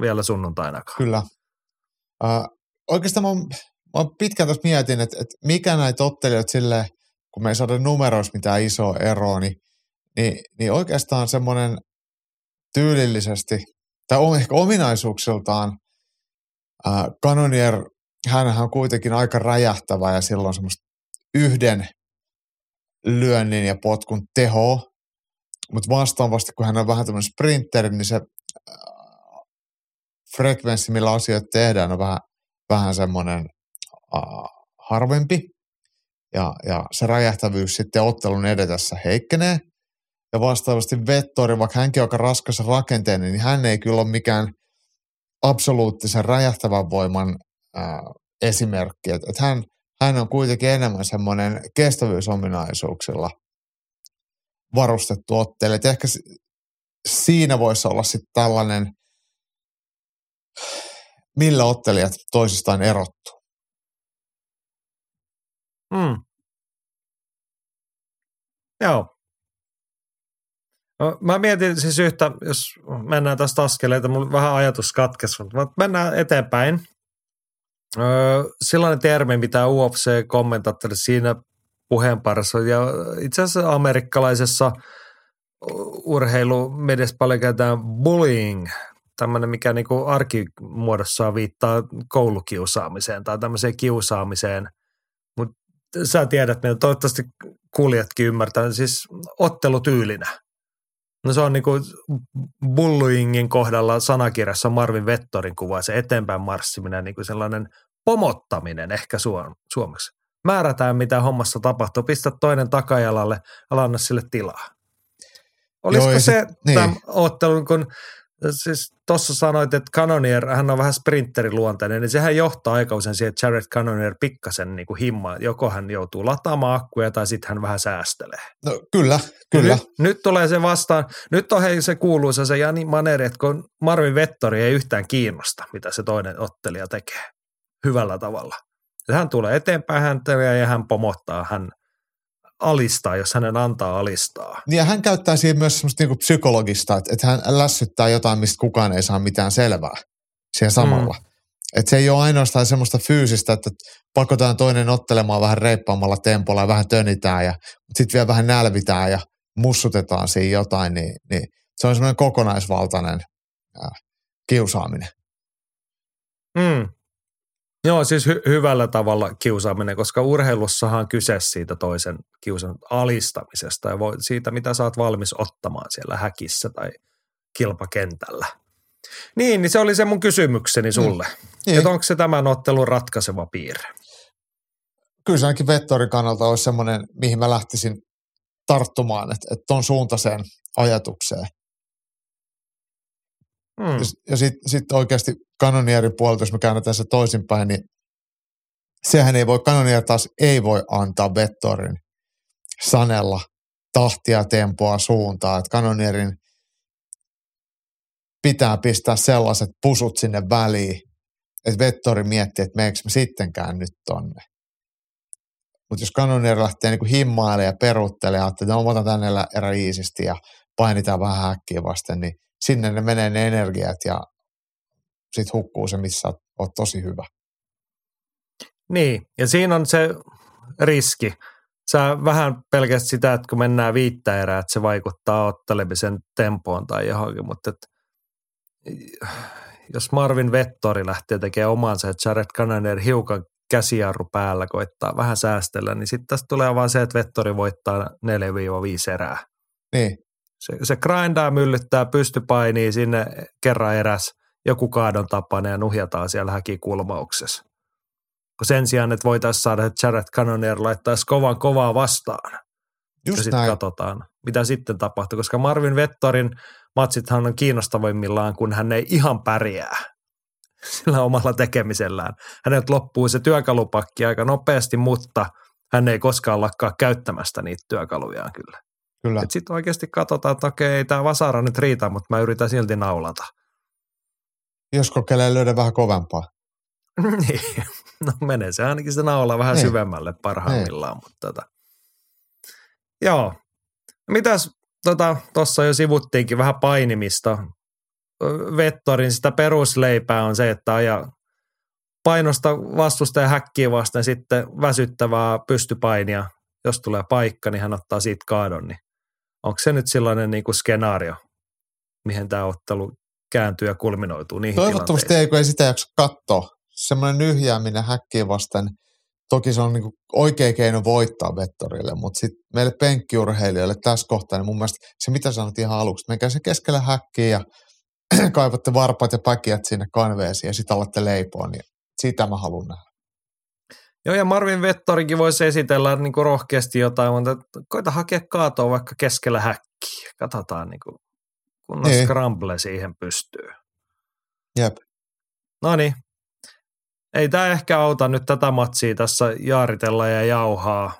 vielä sunnuntainakaan. Kyllä. Uh, oikeastaan mä, mä pitkään tuossa mietin, että, että mikä näitä ottelijoita sille, kun me ei saada numeroissa mitään isoa eroa, niin, niin, niin oikeastaan semmoinen tyylillisesti, tai on ehkä ominaisuuksiltaan, uh, Canonier, hänhän on kuitenkin aika räjähtävä ja silloin semmoista yhden lyönnin ja potkun teho, mutta vastaavasti, kun hän on vähän tämmöinen sprinteri, niin se frekvenssi, millä asioita tehdään, on vähän, vähän semmoinen uh, harvempi. Ja, ja se räjähtävyys sitten ottelun edetessä heikkenee. Ja vastaavasti Vettori, vaikka hänkin on aika raskas rakenteinen, niin hän ei kyllä ole mikään absoluuttisen räjähtävän voiman ää, esimerkki. Et, et hän, hän on kuitenkin enemmän semmoinen kestävyysominaisuuksilla varustettu ottelija. Et ehkä si- siinä voisi olla sitten tällainen, millä ottelijat toisistaan erottuu. Mm. Joo. No, mä mietin siis yhtä, jos mennään tästä askeleita, mulla vähän ajatus katkesi, mutta mennään eteenpäin. Öö, sellainen termi, mitä UFC-kommentaattori siinä puheenparissa ja itse asiassa amerikkalaisessa urheilumediassa paljon käytetään bullying, tämmöinen, mikä niinku arkimuodossaan viittaa koulukiusaamiseen tai tämmöiseen kiusaamiseen. Mutta sä tiedät, mitä toivottavasti kuulijatkin ymmärtää, siis ottelutyylinä. No se on niinku bullyingin kohdalla sanakirjassa Marvin Vettorin kuva, se eteenpäin marssiminen, niinku sellainen pomottaminen ehkä suom- suomeksi. Määrätään, mitä hommassa tapahtuu, pistä toinen takajalalle, ala anna sille tilaa. Olisiko Joo, se sit- niin. tämän ottelun, kun siis tuossa sanoit, että Canonier, hän on vähän sprinteriluonteinen, niin sehän johtaa aika usein siihen, että Jared Canonier pikkasen niin kuin himmaa. Joko hän joutuu lataamaan akkuja tai sitten hän vähän säästelee. No, kyllä, kyllä. Nyt, nyt tulee se vastaan. Nyt on hei se kuuluisa se Jani Maneri, että kun Marvin Vettori ei yhtään kiinnosta, mitä se toinen ottelija tekee hyvällä tavalla. Hän tulee eteenpäin häntä ja hän pomottaa, hän alistaa, jos hänen antaa alistaa. Niin ja hän käyttää siihen myös semmoista niinku psykologista, että, että hän lässyttää jotain, mistä kukaan ei saa mitään selvää siihen samalla. Mm. Että se ei ole ainoastaan semmoista fyysistä, että pakotetaan toinen ottelemaan vähän reippaammalla tempolla ja vähän tönitään ja sitten vielä vähän nälvitään ja mussutetaan siinä jotain, niin, niin se on semmoinen kokonaisvaltainen äh, kiusaaminen. Mm. Joo, siis hy- hyvällä tavalla kiusaaminen, koska urheilussahan on kyse siitä toisen kiusan alistamisesta ja voi, siitä, mitä sä oot valmis ottamaan siellä häkissä tai kilpakentällä. Niin, niin se oli se mun kysymykseni sulle. Mm. Niin. Että onko se tämän ottelun ratkaiseva piirre? Kyllä se ainakin Vettorin kannalta olisi semmoinen, mihin mä lähtisin tarttumaan, että, että ton suuntaiseen ajatukseen. Mm. Ja, sitten sit oikeasti kanonierin puolelta, jos me käännetään se toisinpäin, niin sehän ei voi, kanonier taas ei voi antaa Vettorin sanella tahtia, tempoa, suuntaa. Että kanonierin pitää pistää sellaiset pusut sinne väliin, että Vettori miettii, että meneekö me sittenkään nyt tonne. Mutta jos kanonier lähtee niinku himmailemaan ja peruuttelemaan, että no, mä otan tänne erä ja painitaan vähän häkkiä vasten, niin sinne ne menee ne energiat ja sit hukkuu se, missä oot tosi hyvä. Niin, ja siinä on se riski. Sä vähän pelkästään sitä, että kun mennään viittä erää, että se vaikuttaa ottelemisen tempoon tai johonkin, mutta et, jos Marvin Vettori lähtee tekemään omansa, että Jared Cannonier hiukan käsijarru päällä koittaa vähän säästellä, niin sitten tästä tulee vaan se, että Vettori voittaa 4-5 erää. Niin. Se, se grindaa, myllyttää, pystypainii sinne kerran eräs, joku kaadon tapainen ja nuhjataan siellä häkikulmauksessa. Kun sen sijaan, että voitaisiin saada, että Jared Cannonier laittaisi kovan kovaa vastaan. Just ja sitten katsotaan, mitä sitten tapahtuu, koska Marvin Vettorin matsithan on kiinnostavimmillaan, kun hän ei ihan pärjää sillä omalla tekemisellään. Hänet loppuu se työkalupakki aika nopeasti, mutta hän ei koskaan lakkaa käyttämästä niitä työkalujaan kyllä. Kyllä. Sitten oikeasti katsotaan, että okei, ei tämä vasara nyt riitä, mutta mä yritän silti naulata. Jos kokeilee löydä vähän kovempaa. niin, no menee se ainakin se naula vähän Niin. syvemmälle parhaimmillaan, mutta tota. Joo. Mitäs tuossa tota, jo sivuttiinkin vähän painimista. Vettorin sitä perusleipää on se, että aja painosta vastustaja häkkiä vasten sitten väsyttävää pystypainia. Jos tulee paikka, niin hän ottaa siitä kaadon. Niin onko se nyt sellainen niin kuin skenaario, mihin tämä ottelu kääntyy ja kulminoituu niihin Toivottavasti ei, kun ei sitä jaksa katsoa. Semmoinen nyhjääminen häkkiä vasten, toki se on niin oikea keino voittaa vettorille, mutta sitten meille penkkiurheilijoille tässä kohtaa, niin mun mielestä se mitä sanot ihan aluksi, menkää se keskellä häkkiä ja kaivatte varpat ja päkiät sinne kanveesiin ja sitten alatte leipoa, niin sitä mä haluan nähdä. Joo, ja Marvin Vettorikin voisi esitellä niin kuin rohkeasti jotain, mutta koita hakea kaatoa vaikka keskellä häkkiä. Katsotaan, niin kuin, kunnon Niin. scramble siihen pystyy. Jep. No niin. Ei tämä ehkä auta nyt tätä matsia tässä jaaritella ja jauhaa.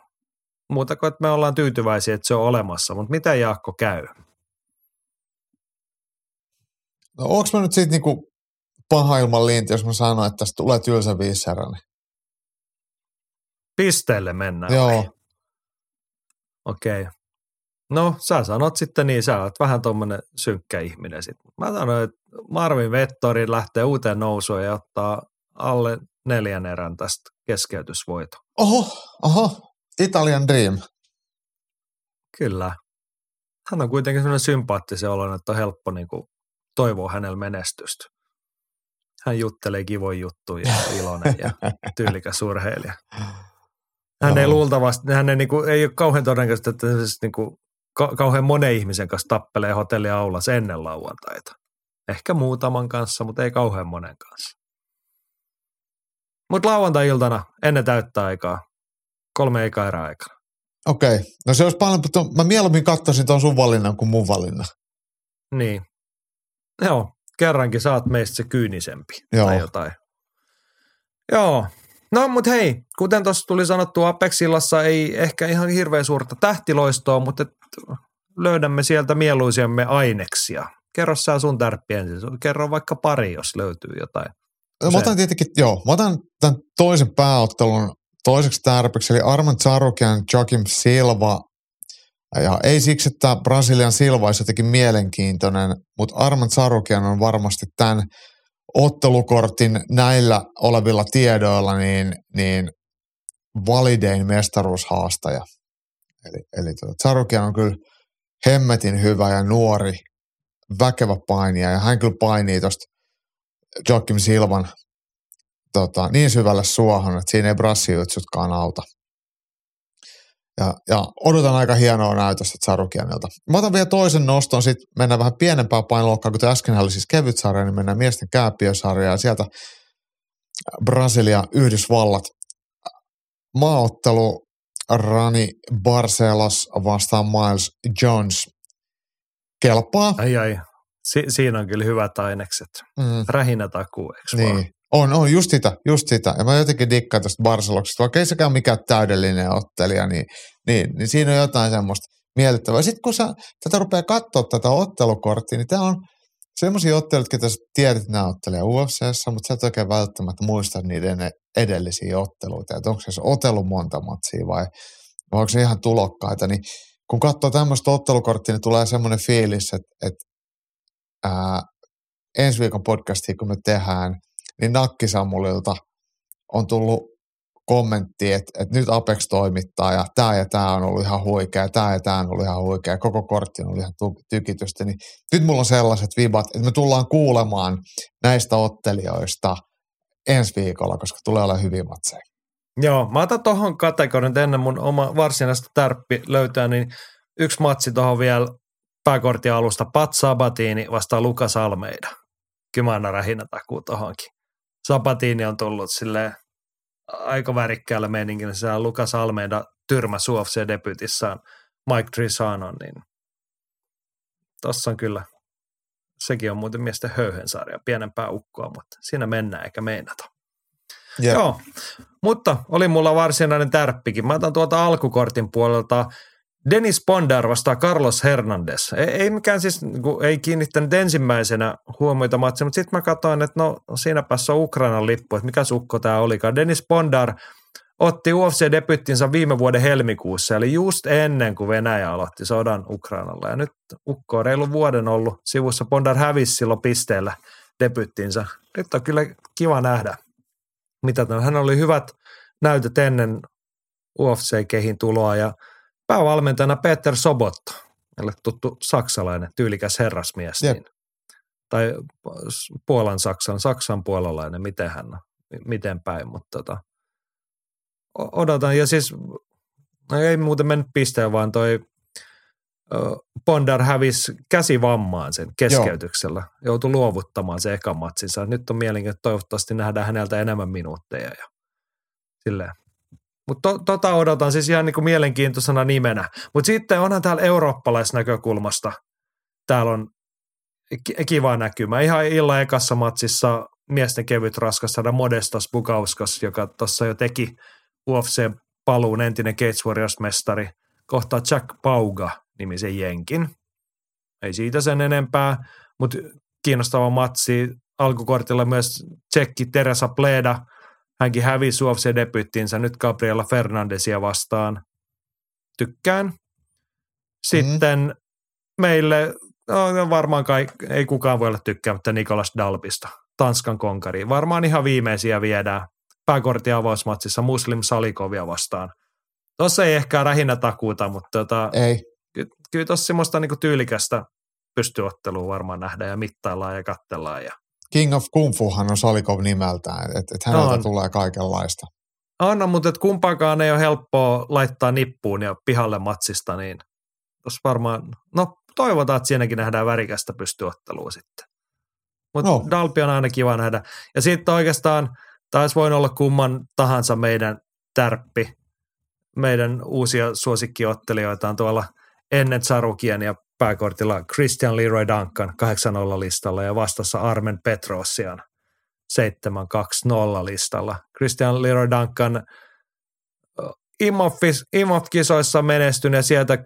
Muuta kuin, että me ollaan tyytyväisiä, että se on olemassa. Mutta miten Jaakko käy? No onko mä nyt siitä niinku paha ilman linti, jos mä sanon, että tästä tulee tylsä viiseräinen? Pisteelle mennään. Joo. Okei. No, sä sanot sitten niin, sä oot vähän tommonen synkkä ihminen sit. Mä sanoin, että Marvin Vettori lähtee uuteen nousuun ja ottaa alle neljän erän tästä keskeytysvoito. Oho, oho, Italian Dream. Kyllä. Hän on kuitenkin sellainen sympaattisen oloinen, että on helppo niin kuin, toivoa hänellä menestystä. Hän juttelee kivoja juttuja iloinen ja tyylikäs urheilija. Hän ei luultavasti, hän ei, niin kuin, ei ole kauhean todennäköistä, että siis, niin kuin, ka- kauhean monen ihmisen kanssa tappelee hotelliaulassa ennen lauantaita. Ehkä muutaman kanssa, mutta ei kauhean monen kanssa. Mutta lauantai-iltana ennen täyttä aikaa, kolme eikä erää aikana. Okei, okay. no se olisi paljon, mutta mä mieluummin katsoisin tuon sun valinnan kuin mun valinnan. Niin. Joo, kerrankin saat meistä se kyynisempi Joo. tai jotain. Joo. No mutta hei, kuten tuossa tuli sanottu, Apexillassa ei ehkä ihan hirveän suurta tähtiloistoa, mutta löydämme sieltä mieluisiamme aineksia. Kerro sä sun tärppi ensin. Kerro vaikka pari, jos löytyy jotain. No, mä otan tietenkin, joo, mä otan tämän toisen pääottelun toiseksi tärpiksi, eli Arman Tsarukian Joakim Silva. Ja ei siksi, että Brasilian Silva olisi jotenkin mielenkiintoinen, mutta Arman Tsarukian on varmasti tämän ottelukortin näillä olevilla tiedoilla niin, niin validein mestaruushaastaja. Eli, eli tuota, on kyllä hemmetin hyvä ja nuori, väkevä painija, ja hän kyllä painii tuosta Joakim Silvan tota, niin syvälle suohon, että siinä ei brassijutsutkaan auta. Ja, ja odotan aika hienoa näytöstä Tsarukianilta. Mä otan vielä toisen noston, sitten mennään vähän pienempää painoluokkaa, kun äsken oli siis kevyt sarja, niin mennään miesten kääpiösarja ja sieltä Brasilia, Yhdysvallat. Maaottelu Rani Barcelos vastaan Miles Jones. Kelpaa. Ai ai, si- siinä on kyllä hyvät ainekset. Mm. Rähinä takuu, eikö vaan? On, on, just sitä, just sitä. Ja mä jotenkin dikkaan tästä Barceloksesta, vaikka ei sekään mikään täydellinen ottelija, niin, niin, niin siinä on jotain semmoista miellyttävää. Sitten kun sä tätä rupeaa katsoa tätä ottelukorttia, niin tämä on semmoisia otteluita, joita sä tiedät, että nämä ottelee UFCssä, mutta sä et oikein välttämättä muista niiden edellisiä otteluita, että onko se otellut monta matsia vai, vai onko se ihan tulokkaita, niin kun katsoo tämmöistä ottelukorttia, niin tulee semmoinen fiilis, että, että ää, ensi viikon podcastia, kun me tehdään, niin Nakkisammulilta on tullut kommentti, että, että nyt Apex toimittaa ja tämä ja tämä on ollut ihan huikea, tämä ja tämä on ollut ihan huikea, koko kortti on ollut ihan tykitystä, niin nyt mulla on sellaiset vibat, että me tullaan kuulemaan näistä ottelijoista ensi viikolla, koska tulee olla hyvin matseja. Joo, mä otan tuohon kategorian, ennen mun oma varsinaista tärppi löytää, niin yksi matsi tuohon vielä pääkortin alusta. Pat Sabatini vastaa Lukas Almeida. Kyllä mä annan rähinä takuu tuohonkin. Sabatini on tullut sille aika värikkäällä. Se on Lukas Almeida tyrmä UFC debytissaan Mike Trisanon, niin tossa on kyllä, sekin on muuten miesten höyhensarja, pienempää ukkoa, mutta siinä mennään eikä meinata. Yeah. Joo, mutta oli mulla varsinainen tärppikin. Mä otan tuolta alkukortin puolelta Dennis Pondar vastaa Carlos Hernandez. Ei, ei mikään siis, niin ei kiinnittänyt ensimmäisenä huomioita matsia, mutta sitten mä katsoin, että no siinä päässä on Ukrainan lippu, että mikä sukko tämä olikaan. Dennis Pondar otti UFC-debyttinsä viime vuoden helmikuussa, eli just ennen kuin Venäjä aloitti sodan Ukrainalla. Ja nyt Ukko on reilu vuoden ollut sivussa. Pondar hävisi silloin pisteellä debyttinsä. Nyt on kyllä kiva nähdä, mitä tämän. Hän oli hyvät näytöt ennen UFC-kehin tuloa ja – päävalmentajana Peter Sobotta, meille tuttu saksalainen, tyylikäs herrasmies. Niin, tai Puolan Saksan, Saksan puolalainen, miten hän on, miten päin, mutta tota, odotan. Ja siis no ei muuten mennyt pisteen, vaan toi Bondar hävisi käsivammaan sen keskeytyksellä. Joo. Joutui luovuttamaan se eka matsinsa. Nyt on mielenkiintoista, toivottavasti nähdään häneltä enemmän minuutteja. Ja silleen. Mutta to, tota odotan siis ihan niinku mielenkiintoisena nimenä. Mutta sitten onhan täällä eurooppalaisnäkökulmasta, täällä on kiva näkymä. Ihan illan ekassa matsissa miesten kevyt raskas saada Modestas Bukauskas, joka tuossa jo teki UFC-paluun entinen Cage Warriors-mestari, kohtaa Jack Pauga nimisen jenkin. Ei siitä sen enempää, mutta kiinnostava matsi. Alkukortilla myös tsekki Teresa Pleda – Hänkin hävisi UFC-debyttinsä nyt Gabriela Fernandesia vastaan. Tykkään. Sitten mm. meille, no varmaan kai, ei kukaan voi olla tykkäämättä Nikolas Dalbista, Tanskan konkari. Varmaan ihan viimeisiä viedään pääkortin avausmatsissa Muslim Salikovia vastaan. Tuossa ei ehkä rähinnä takuuta, mutta tota, ei. Ky- kyllä tuossa semmoista niinku tyylikästä pystyottelua varmaan nähdään ja mittaillaan ja kattellaan. Ja King of Kung Fuhan on Salikov nimeltään, että et häneltä on. tulee kaikenlaista. On, mutta et kumpaakaan ei ole helppoa laittaa nippuun ja pihalle matsista, niin jos varmaan, no toivotaan, että siinäkin nähdään värikästä pystyottelua sitten. Mutta no. Dalpi on aina kiva nähdä. Ja sitten oikeastaan taisi voin olla kumman tahansa meidän tärppi. Meidän uusia suosikkiottelijoita on tuolla ennen Sarukien ja pääkortilla Christian Leroy Duncan 8-0 listalla ja vastassa Armen Petrosian 7-2-0 listalla. Christian Leroy Duncan IMOF-kisoissa menestynyt ja sieltä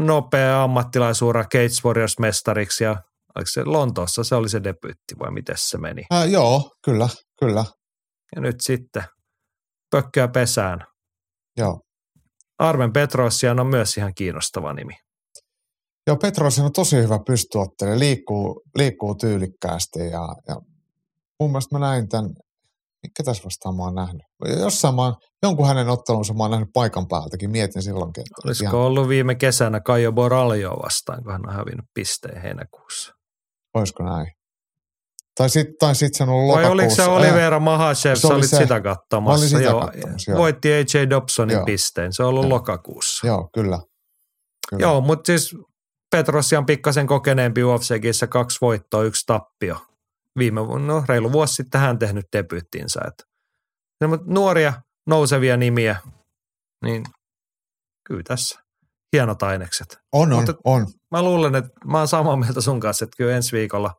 nopea ammattilaisuura Cage Warriors-mestariksi ja oliko se Lontoossa, se oli se debyytti vai miten se meni? Äh, joo, kyllä, kyllä. Ja nyt sitten pökköä pesään. Joo. Armen Petrosian on myös ihan kiinnostava nimi. Joo, Petrosen on tosi hyvä pystyottelija, liikkuu, liikkuu tyylikkäästi ja, ja mun mielestä mä näin tämän, mikä tässä vastaan mä oon nähnyt? Jossain mä oon, jonkun hänen ottelunsa mä oon nähnyt paikan päältäkin, mietin silloinkin. Että Olisiko ihan... ollut viime kesänä Kajo Boraljo vastaan, kun hän on hävinnyt pisteen heinäkuussa? Olisiko näin? Tai sitten tai sit se on ollut Vai oliko se Olivera Mahashev, sä olit se, sitä katsomassa. Sitä joo, katsomassa joo. Voitti AJ Dobsonin joo. pisteen, se on ollut joo. lokakuussa. Joo, kyllä. kyllä. Joo, mutta siis Petrosian pikkasen kokeneempi UFCkissä kaksi voittoa, yksi tappio. Viime no, reilu vuosi sitten hän tehnyt debyyttinsä. Että, nuoria, nousevia nimiä, niin kyllä tässä hienot ainekset. On, on, Mutta on. Mä luulen, että mä oon samaa mieltä sun kanssa, että kyllä ensi viikolla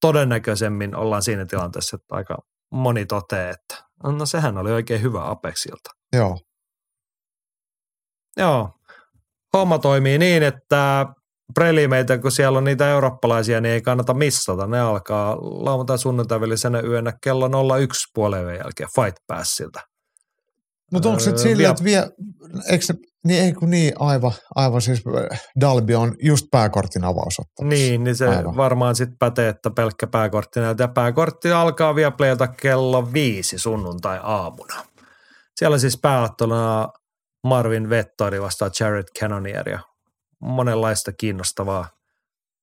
todennäköisemmin ollaan siinä tilanteessa, että aika moni toteaa, että no sehän oli oikein hyvä Apexilta. Joo. Joo. Homma toimii niin, että prelimeitä, kun siellä on niitä eurooppalaisia, niin ei kannata missata. Ne alkaa lauantai sunnuntai välisenä yönä kello 01 puolen jälkeen Fight Passilta. Mutta onko se öö, sillä, että vie, eikö se, niin ei kun niin, aivan, aivan siis Dalby on just pääkortin avausottamassa. Niin, niin se aivan. varmaan sitten pätee, että pelkkä pääkortti näytä. Pääkortti alkaa vielä playata kello viisi sunnuntai aamuna. Siellä siis pääotteluna Marvin Vettori vastaa Jared Cannonieria. Monenlaista kiinnostavaa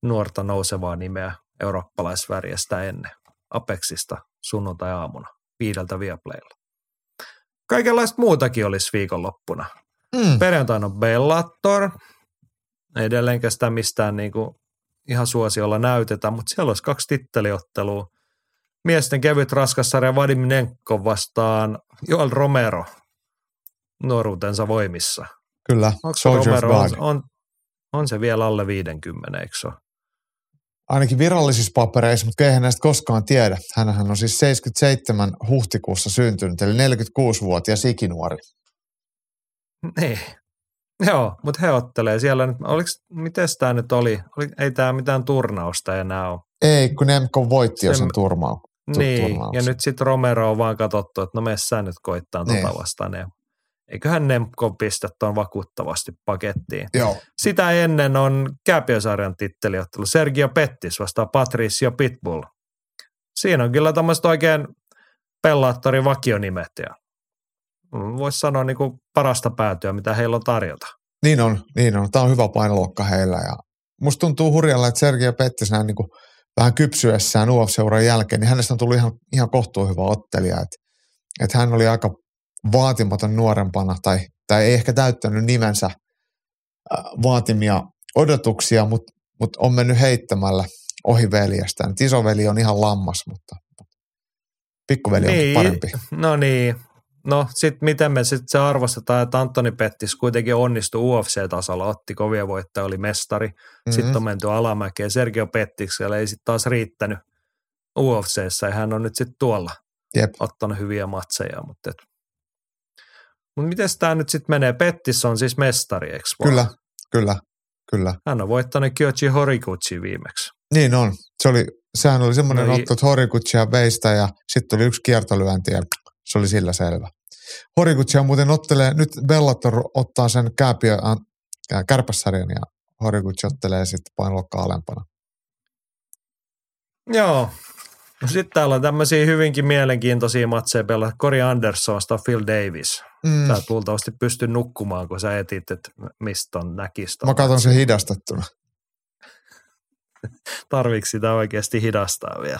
nuorta nousevaa nimeä eurooppalaisvärjestä ennen. Apexista sunnuntai-aamuna viideltä Viaplaylla. Kaikenlaista muutakin olisi viikonloppuna. Mm. Perjantaina on Bellator. Edelleenkään sitä mistään niin kuin ihan suosiolla näytetä, mutta siellä olisi kaksi titteliottelua. Miesten kevyt raskassarja Vadim Nenko vastaan Joel Romero nuoruutensa voimissa. Kyllä, Onko Romero, on, on, on, se vielä alle 50, eikö ole? Ainakin virallisissa papereissa, mutta eihän näistä koskaan tiedä. Hänhän on siis 77 huhtikuussa syntynyt, eli 46-vuotias ikinuori. Niin. Joo, mutta he ottelee siellä nyt. Oliko, miten tämä nyt oli? oli? Ei tämä mitään turnausta enää ole. Ei, kun Nemko voitti jo Se- sen turmaun. tu- Niin, turnauksen. ja nyt sitten Romero on vaan katsottu, että no mene sä nyt koittaa Niin. tota vastaan. Ja eiköhän Nemko pistä tuon vakuuttavasti pakettiin. Joo, Sitä ennen on Kääpiösarjan titteliottelu. Sergio Pettis vastaa Patricio Pitbull. Siinä on kyllä tämmöiset oikein pellaattorin vakionimet ja voisi sanoa niin kuin parasta päätyä, mitä heillä on tarjota. niin on, niin on. Tämä on hyvä painoluokka heillä. Ja musta tuntuu hurjalla, että Sergio Pettis näin niin kuin vähän kypsyessään UFC-uran jälkeen, niin hänestä on tullut ihan, ihan kohtuun hyvä ottelija. Että, että hän oli aika vaatimaton nuorempana, tai, tai ei ehkä täyttänyt nimensä äh, vaatimia odotuksia, mutta, mutta on mennyt heittämällä ohi veljestään. Et isoveli on ihan lammas, mutta pikkuveli on Niin, parempi. No niin. No sitten miten me sitten se arvostetaan, että Antoni Pettis kuitenkin onnistui UFC-tasolla, otti kovia voittoja, oli mestari. Mm-hmm. Sitten on menty alamäkeen. Sergio Pettiksellä ei sitten taas riittänyt UFCssä ja hän on nyt sitten tuolla Jep. ottanut hyviä matseja. Mutta et. Mut miten tämä nyt sitten menee? Pettis on siis mestari, eikö vaan? Kyllä, kyllä, kyllä. Hän on voittanut Kyoji Horiguchi viimeksi. Niin on. Se oli, sehän oli semmoinen No i- otto, että veistä ja sitten tuli yksi kiertolyönti ja se oli sillä selvä. Horikutsia muuten ottelee, nyt Bellator ottaa sen kääpiö, äh, kärpässarjan ja Horikutsi ottelee sitten painoluokkaa alempana. Joo. No sitten täällä on tämmöisiä hyvinkin mielenkiintoisia matseja pelaa. Cory Anderson Phil Davis. Mm. Sä et luultavasti pysty nukkumaan, kun sä etit, että mistä on näkistä. Mä katson sen hidastettuna. Tarviiko sitä oikeasti hidastaa vielä?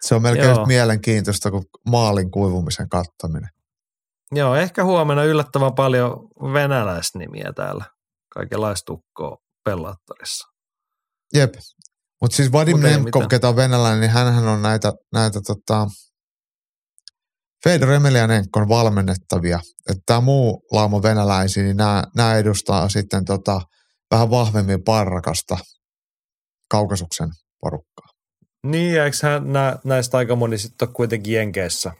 Se on melkein mielenkiintoista kuin maalin kuivumisen kattaminen. Joo, ehkä huomenna yllättävän paljon venäläisnimiä täällä. Kaikenlaista tukkoa Bellatorissa. Jep. Mutta siis Vadim Mut Nemkov, ketä on venäläinen, niin hänhän on näitä, näitä tota, Fedor Emelianenkon valmennettavia. Että tämä muu lauma venäläisiä, niin nämä edustaa sitten tota, vähän vahvemmin parrakasta kaukasuksen porukkaa. Niin, ja eikö hän, nä, näistä aika moni sitten ole kuitenkin Jenkeissä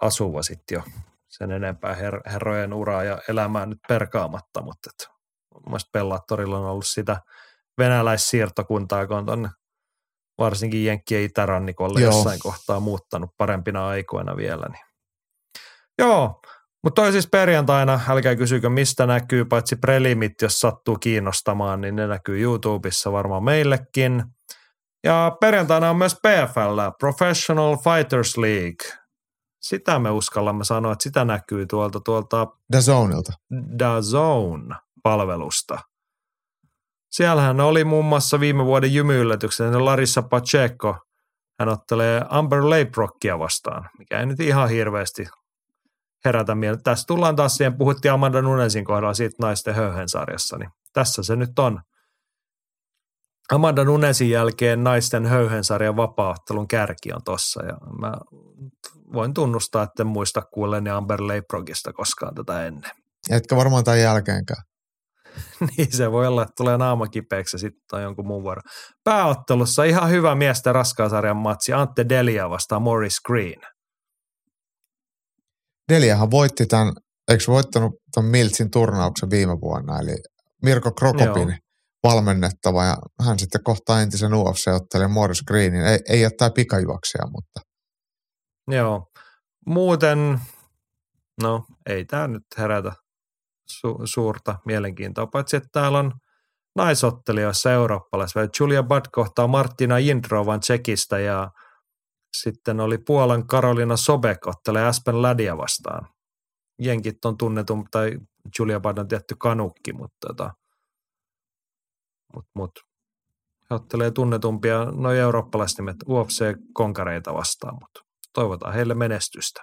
asuva sitten jo sen enempää her, herrojen uraa ja elämää nyt perkaamatta, mutta et, mun mielestä Bellatorilla on ollut sitä venäläissiirtokuntaa, kun on tonne varsinkin Jenkkien itärannikolle Joo. jossain kohtaa muuttanut parempina aikoina vielä. Niin. Joo, mutta toi siis perjantaina, älkää kysykö mistä näkyy, paitsi prelimit, jos sattuu kiinnostamaan, niin ne näkyy YouTubessa varmaan meillekin. Ja perjantaina on myös PFL, Professional Fighters League. Sitä me uskallamme sanoa, että sitä näkyy tuolta, tuolta Dazonilta. DAZN-palvelusta. Siellähän oli muun muassa viime vuoden jymyyllätyksen Larissa Pacheco. Hän ottelee Amber Leiprockia vastaan, mikä ei nyt ihan hirveästi herätä mieltä. Tässä tullaan taas siihen, puhuttiin Amanda Nunesin kohdalla siitä naisten höyhensarjassa, niin tässä se nyt on. Amanda Nunesin jälkeen naisten höyhensarjan vapaaottelun kärki on tossa ja mä voin tunnustaa, että en muista kuulleeni Amber Leiprocista koskaan tätä ennen. Etkä varmaan tämän jälkeenkään. niin se voi olla, että tulee naama kipeäksi ja sitten on jonkun muun vuoro. Pääottelussa ihan hyvä miesten raskaasarjan matsi Ante Delia vastaan Morris Green. Deliahan voitti tämän, eikö voittanut tämän Miltsin turnauksen viime vuonna, eli Mirko Krokopin Joo. valmennettava, ja hän sitten kohtaa entisen UFC-ottelijan Morris Greenin. Ei, ei ole tämä pikajuoksija, mutta Joo. Muuten, no ei tämä nyt herätä su- suurta mielenkiintoa, paitsi että täällä on naisottelijoissa eurooppalaisilla. Julia Budd kohtaa Martina Jindrovan Tsekistä ja sitten oli Puolan Karolina Sobek ottelee Aspen Ladia vastaan. jenkit on tunnetum, tai Julia Budd on tietty kanukki, mutta tota, mut, mut. he ottelee tunnetumpia noin eurooppalaiset nimet UFC-konkareita vastaan, mutta toivotaan heille menestystä.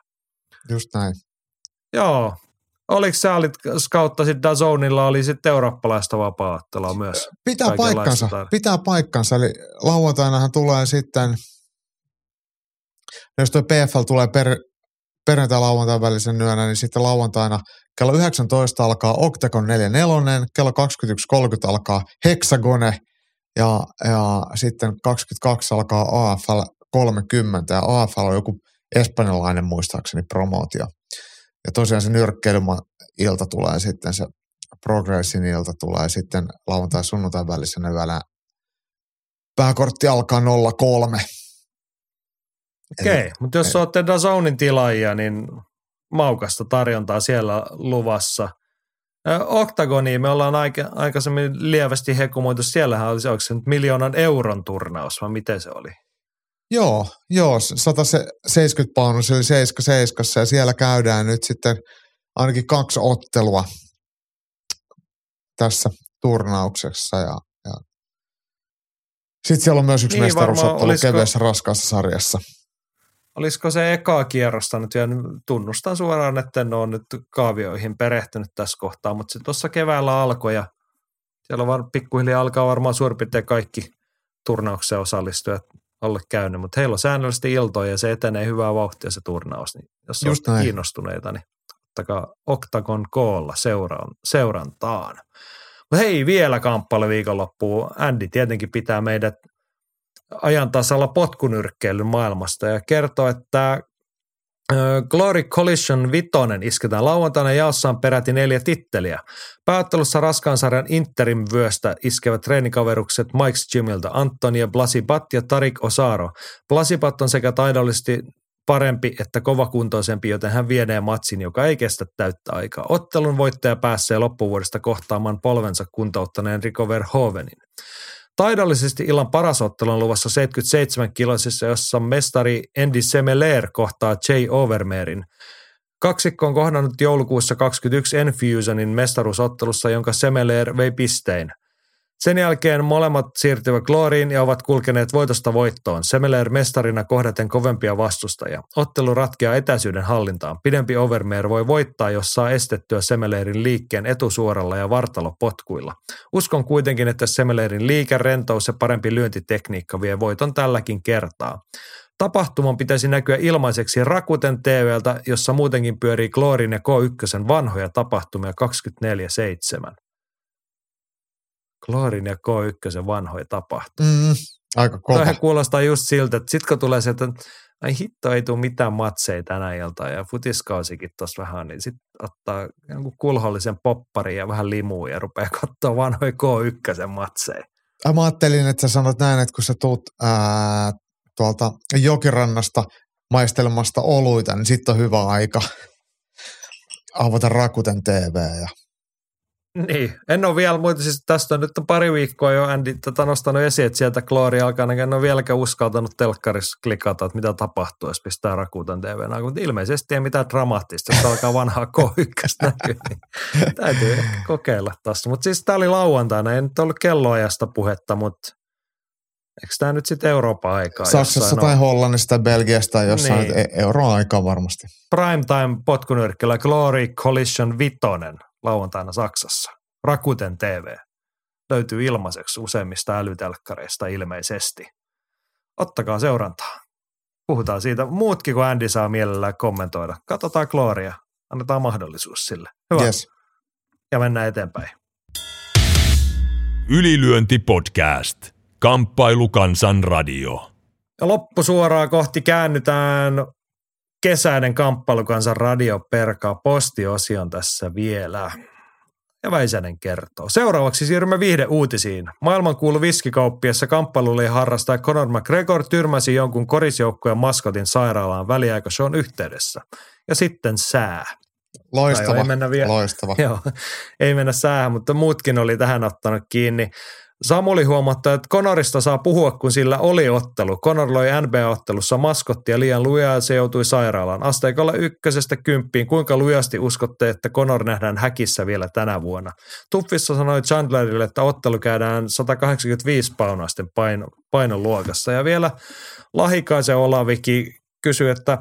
Just näin. Joo. Oliko sä olit skauttasit Dazonilla, oli sitten eurooppalaista vapaa myös? Pitää paikkansa, pitää paikkansa. Eli lauantainahan tulee sitten, jos tuo PFL tulee per, perjantai lauantain välisen yönä, niin sitten lauantaina kello 19 alkaa Octagon 44, kello 21.30 alkaa Hexagone ja, ja sitten 22 alkaa AFL 30 ja AFL on joku espanjalainen muistaakseni promootio. Ja tosiaan se nyrkkeilyma-ilta tulee sitten, se progressin ilta tulee sitten lauantai sunnuntai välisenä yöllä. Pääkortti alkaa 03. Okei, okay, mutta jos olette Dazonin tilaajia, niin maukasta tarjontaa siellä luvassa. Octagoniin me ollaan aika, aikaisemmin lievästi hekumoitu. Siellähän oli se, onko se nyt miljoonan euron turnaus, vai miten se oli? Joo, joo, 170 paunus eli 77 ja siellä käydään nyt sitten ainakin kaksi ottelua tässä turnauksessa ja, ja sitten siellä on myös yksi niin, mestaruusottelu olisiko, kevyessä raskaassa sarjassa. Olisiko se ekaa kierrosta nyt vielä, tunnustan suoraan, että en ole nyt kaavioihin perehtynyt tässä kohtaa, mutta se tuossa keväällä alkoi ja siellä on var, pikkuhiljaa alkaa varmaan suurin piirtein kaikki turnaukseen osallistujat alle käynyt, mutta heillä on säännöllisesti iltoja ja se etenee hyvää vauhtia se turnaus. Niin jos Just olette kiinnostuneita, niin ottakaa Octagon koolla seuraan, seurantaan. Mutta hei, vielä kamppailu viikonloppuun. Andy tietenkin pitää meidät ajan tasalla potkunyrkkeilyn maailmasta ja kertoo, että Glory Collision Vitonen isketään lauantaina jaossaan peräti neljä titteliä. Pääottelussa raskaan sarjan Interim vyöstä iskevät treenikaverukset Mike Jimiltä Antonia Blasibat ja Tarik Osaro. Blasibat on sekä taidollisesti parempi että kovakuntoisempi, joten hän vienee matsin, joka ei kestä täyttä aikaa. Ottelun voittaja pääsee loppuvuodesta kohtaamaan polvensa kuntouttaneen Rico Verhoevenin. Taidollisesti illan paras ottelu on luvassa 77 kiloisessa, jossa mestari Andy Semeler kohtaa Jay Overmeerin. Kaksikko on kohdannut joulukuussa 21 Enfusionin mestaruusottelussa, jonka Semeler vei pistein – sen jälkeen molemmat siirtyvät Gloriin ja ovat kulkeneet voitosta voittoon. Semeler mestarina kohdaten kovempia vastustajia. Ottelu ratkeaa etäisyyden hallintaan. Pidempi Overmeer voi voittaa, jos saa estettyä Semelerin liikkeen etusuoralla ja vartalopotkuilla. Uskon kuitenkin, että Semelerin liike, rentous ja parempi lyöntitekniikka vie voiton tälläkin kertaa. Tapahtuman pitäisi näkyä ilmaiseksi Rakuten TVltä, jossa muutenkin pyörii Glorin ja K1 vanhoja tapahtumia 24-7. Klaarin ja K1 vanhoja tapahtuu. Mm, aika kova. Toihan kuulostaa just siltä, että sitten kun tulee se, että ai hitto, ei tule mitään matseja tänä ilta ja futiskausikin tuossa vähän, niin sitten ottaa jonkun kulhollisen popparin ja vähän limuun ja rupeaa katsoa vanhoja K1 matseja. Mä ajattelin, että sä sanot näin, että kun sä tuut ää, tuolta jokirannasta maistelemasta oluita, niin sitten on hyvä aika avata Rakuten TV ja niin, en ole vielä muita, siis tästä on nyt pari viikkoa jo Andy tätä nostanut esiin, että sieltä Glory alkaa, en ole vieläkään uskaltanut telkkarissa klikata, että mitä tapahtuu, jos pistää Rakuten TV, mutta ilmeisesti ei mitään dramaattista, jos alkaa vanhaa K1 näkyä, niin täytyy kokeilla tässä. Mutta siis tämä oli lauantaina, ei nyt ollut kelloajasta puhetta, mutta eikö tämä nyt sitten Euroopan aikaa? Saksassa tai on? Hollannissa tai Belgiasta jossain niin. E- euroa aikaa varmasti. Primetime potkunyrkkillä Glory Collision Vitonen lauantaina Saksassa. Rakuten TV. Löytyy ilmaiseksi useimmista älytelkkareista ilmeisesti. Ottakaa seurantaa. Puhutaan siitä muutkin kuin Andy saa mielellään kommentoida. Katsotaan Gloria. Annetaan mahdollisuus sille. Hyvä. Yes. Ja mennään eteenpäin. Ylilyönti podcast. Kamppailu kansan radio. Ja loppusuoraa kohti käännytään kesäinen kamppailukansan radio perkaa postiosion tässä vielä. Ja Väisänen kertoo. Seuraavaksi siirrymme uutisiin. Maailmankuulu viskikauppiassa kamppailulien harrastaja Conor McGregor tyrmäsi jonkun korisjoukkojen maskotin sairaalaan on yhteydessä. Ja sitten sää. Loistava, ei mennä vielä, loistava. Joo, ei mennä säähän, mutta muutkin oli tähän ottanut kiinni. Samuli huomattaa, että Conorista saa puhua, kun sillä oli ottelu. Conor loi NBA-ottelussa maskottia liian lujaa ja se joutui sairaalaan. Asteikolla ykkösestä kymppiin. Kuinka lujasti uskotte, että Conor nähdään häkissä vielä tänä vuonna? Tuffissa sanoi Chandlerille, että ottelu käydään 185 paunaisten paino, painoluokassa. Ja vielä Lahikaisen Olaviki kysyi, että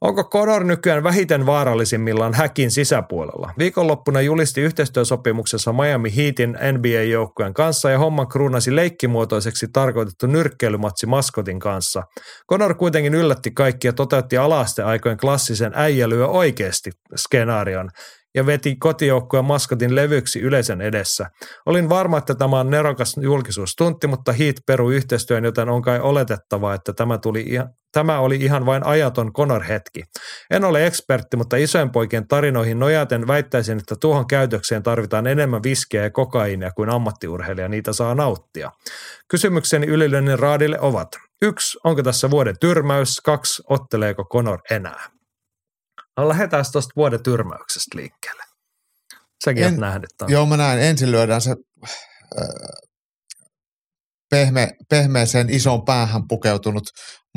Onko Conor nykyään vähiten vaarallisimmillaan häkin sisäpuolella? Viikonloppuna julisti yhteistyösopimuksessa Miami Heatin NBA-joukkueen kanssa ja homman kruunasi leikkimuotoiseksi tarkoitettu nyrkkeilymatsi maskotin kanssa. Conor kuitenkin yllätti kaikki ja toteutti aikainen klassisen äijälyö oikeasti skenaarion ja veti kotijoukkueen maskotin levyksi yleisön edessä. Olin varma, että tämä on nerokas julkisuustuntti, mutta Heat peru yhteistyön, joten on kai oletettavaa, että tämä, tuli ihan, tämä oli ihan vain ajaton Conor-hetki. En ole ekspertti, mutta isojen poikien tarinoihin nojaten väittäisin, että tuohon käytökseen tarvitaan enemmän viskiä ja kokaiinia kuin ammattiurheilija niitä saa nauttia. Kysymykseni ylilöinnin raadille ovat. Yksi, onko tässä vuoden tyrmäys? Kaksi, otteleeko Conor enää? No lähdetään tuosta vuoden tyrmäyksestä liikkeelle. Säkin en, olet nähnyt tämän. Joo, mä näen. Ensin lyödään se äh, pehme, pehmeeseen isoon päähän pukeutunut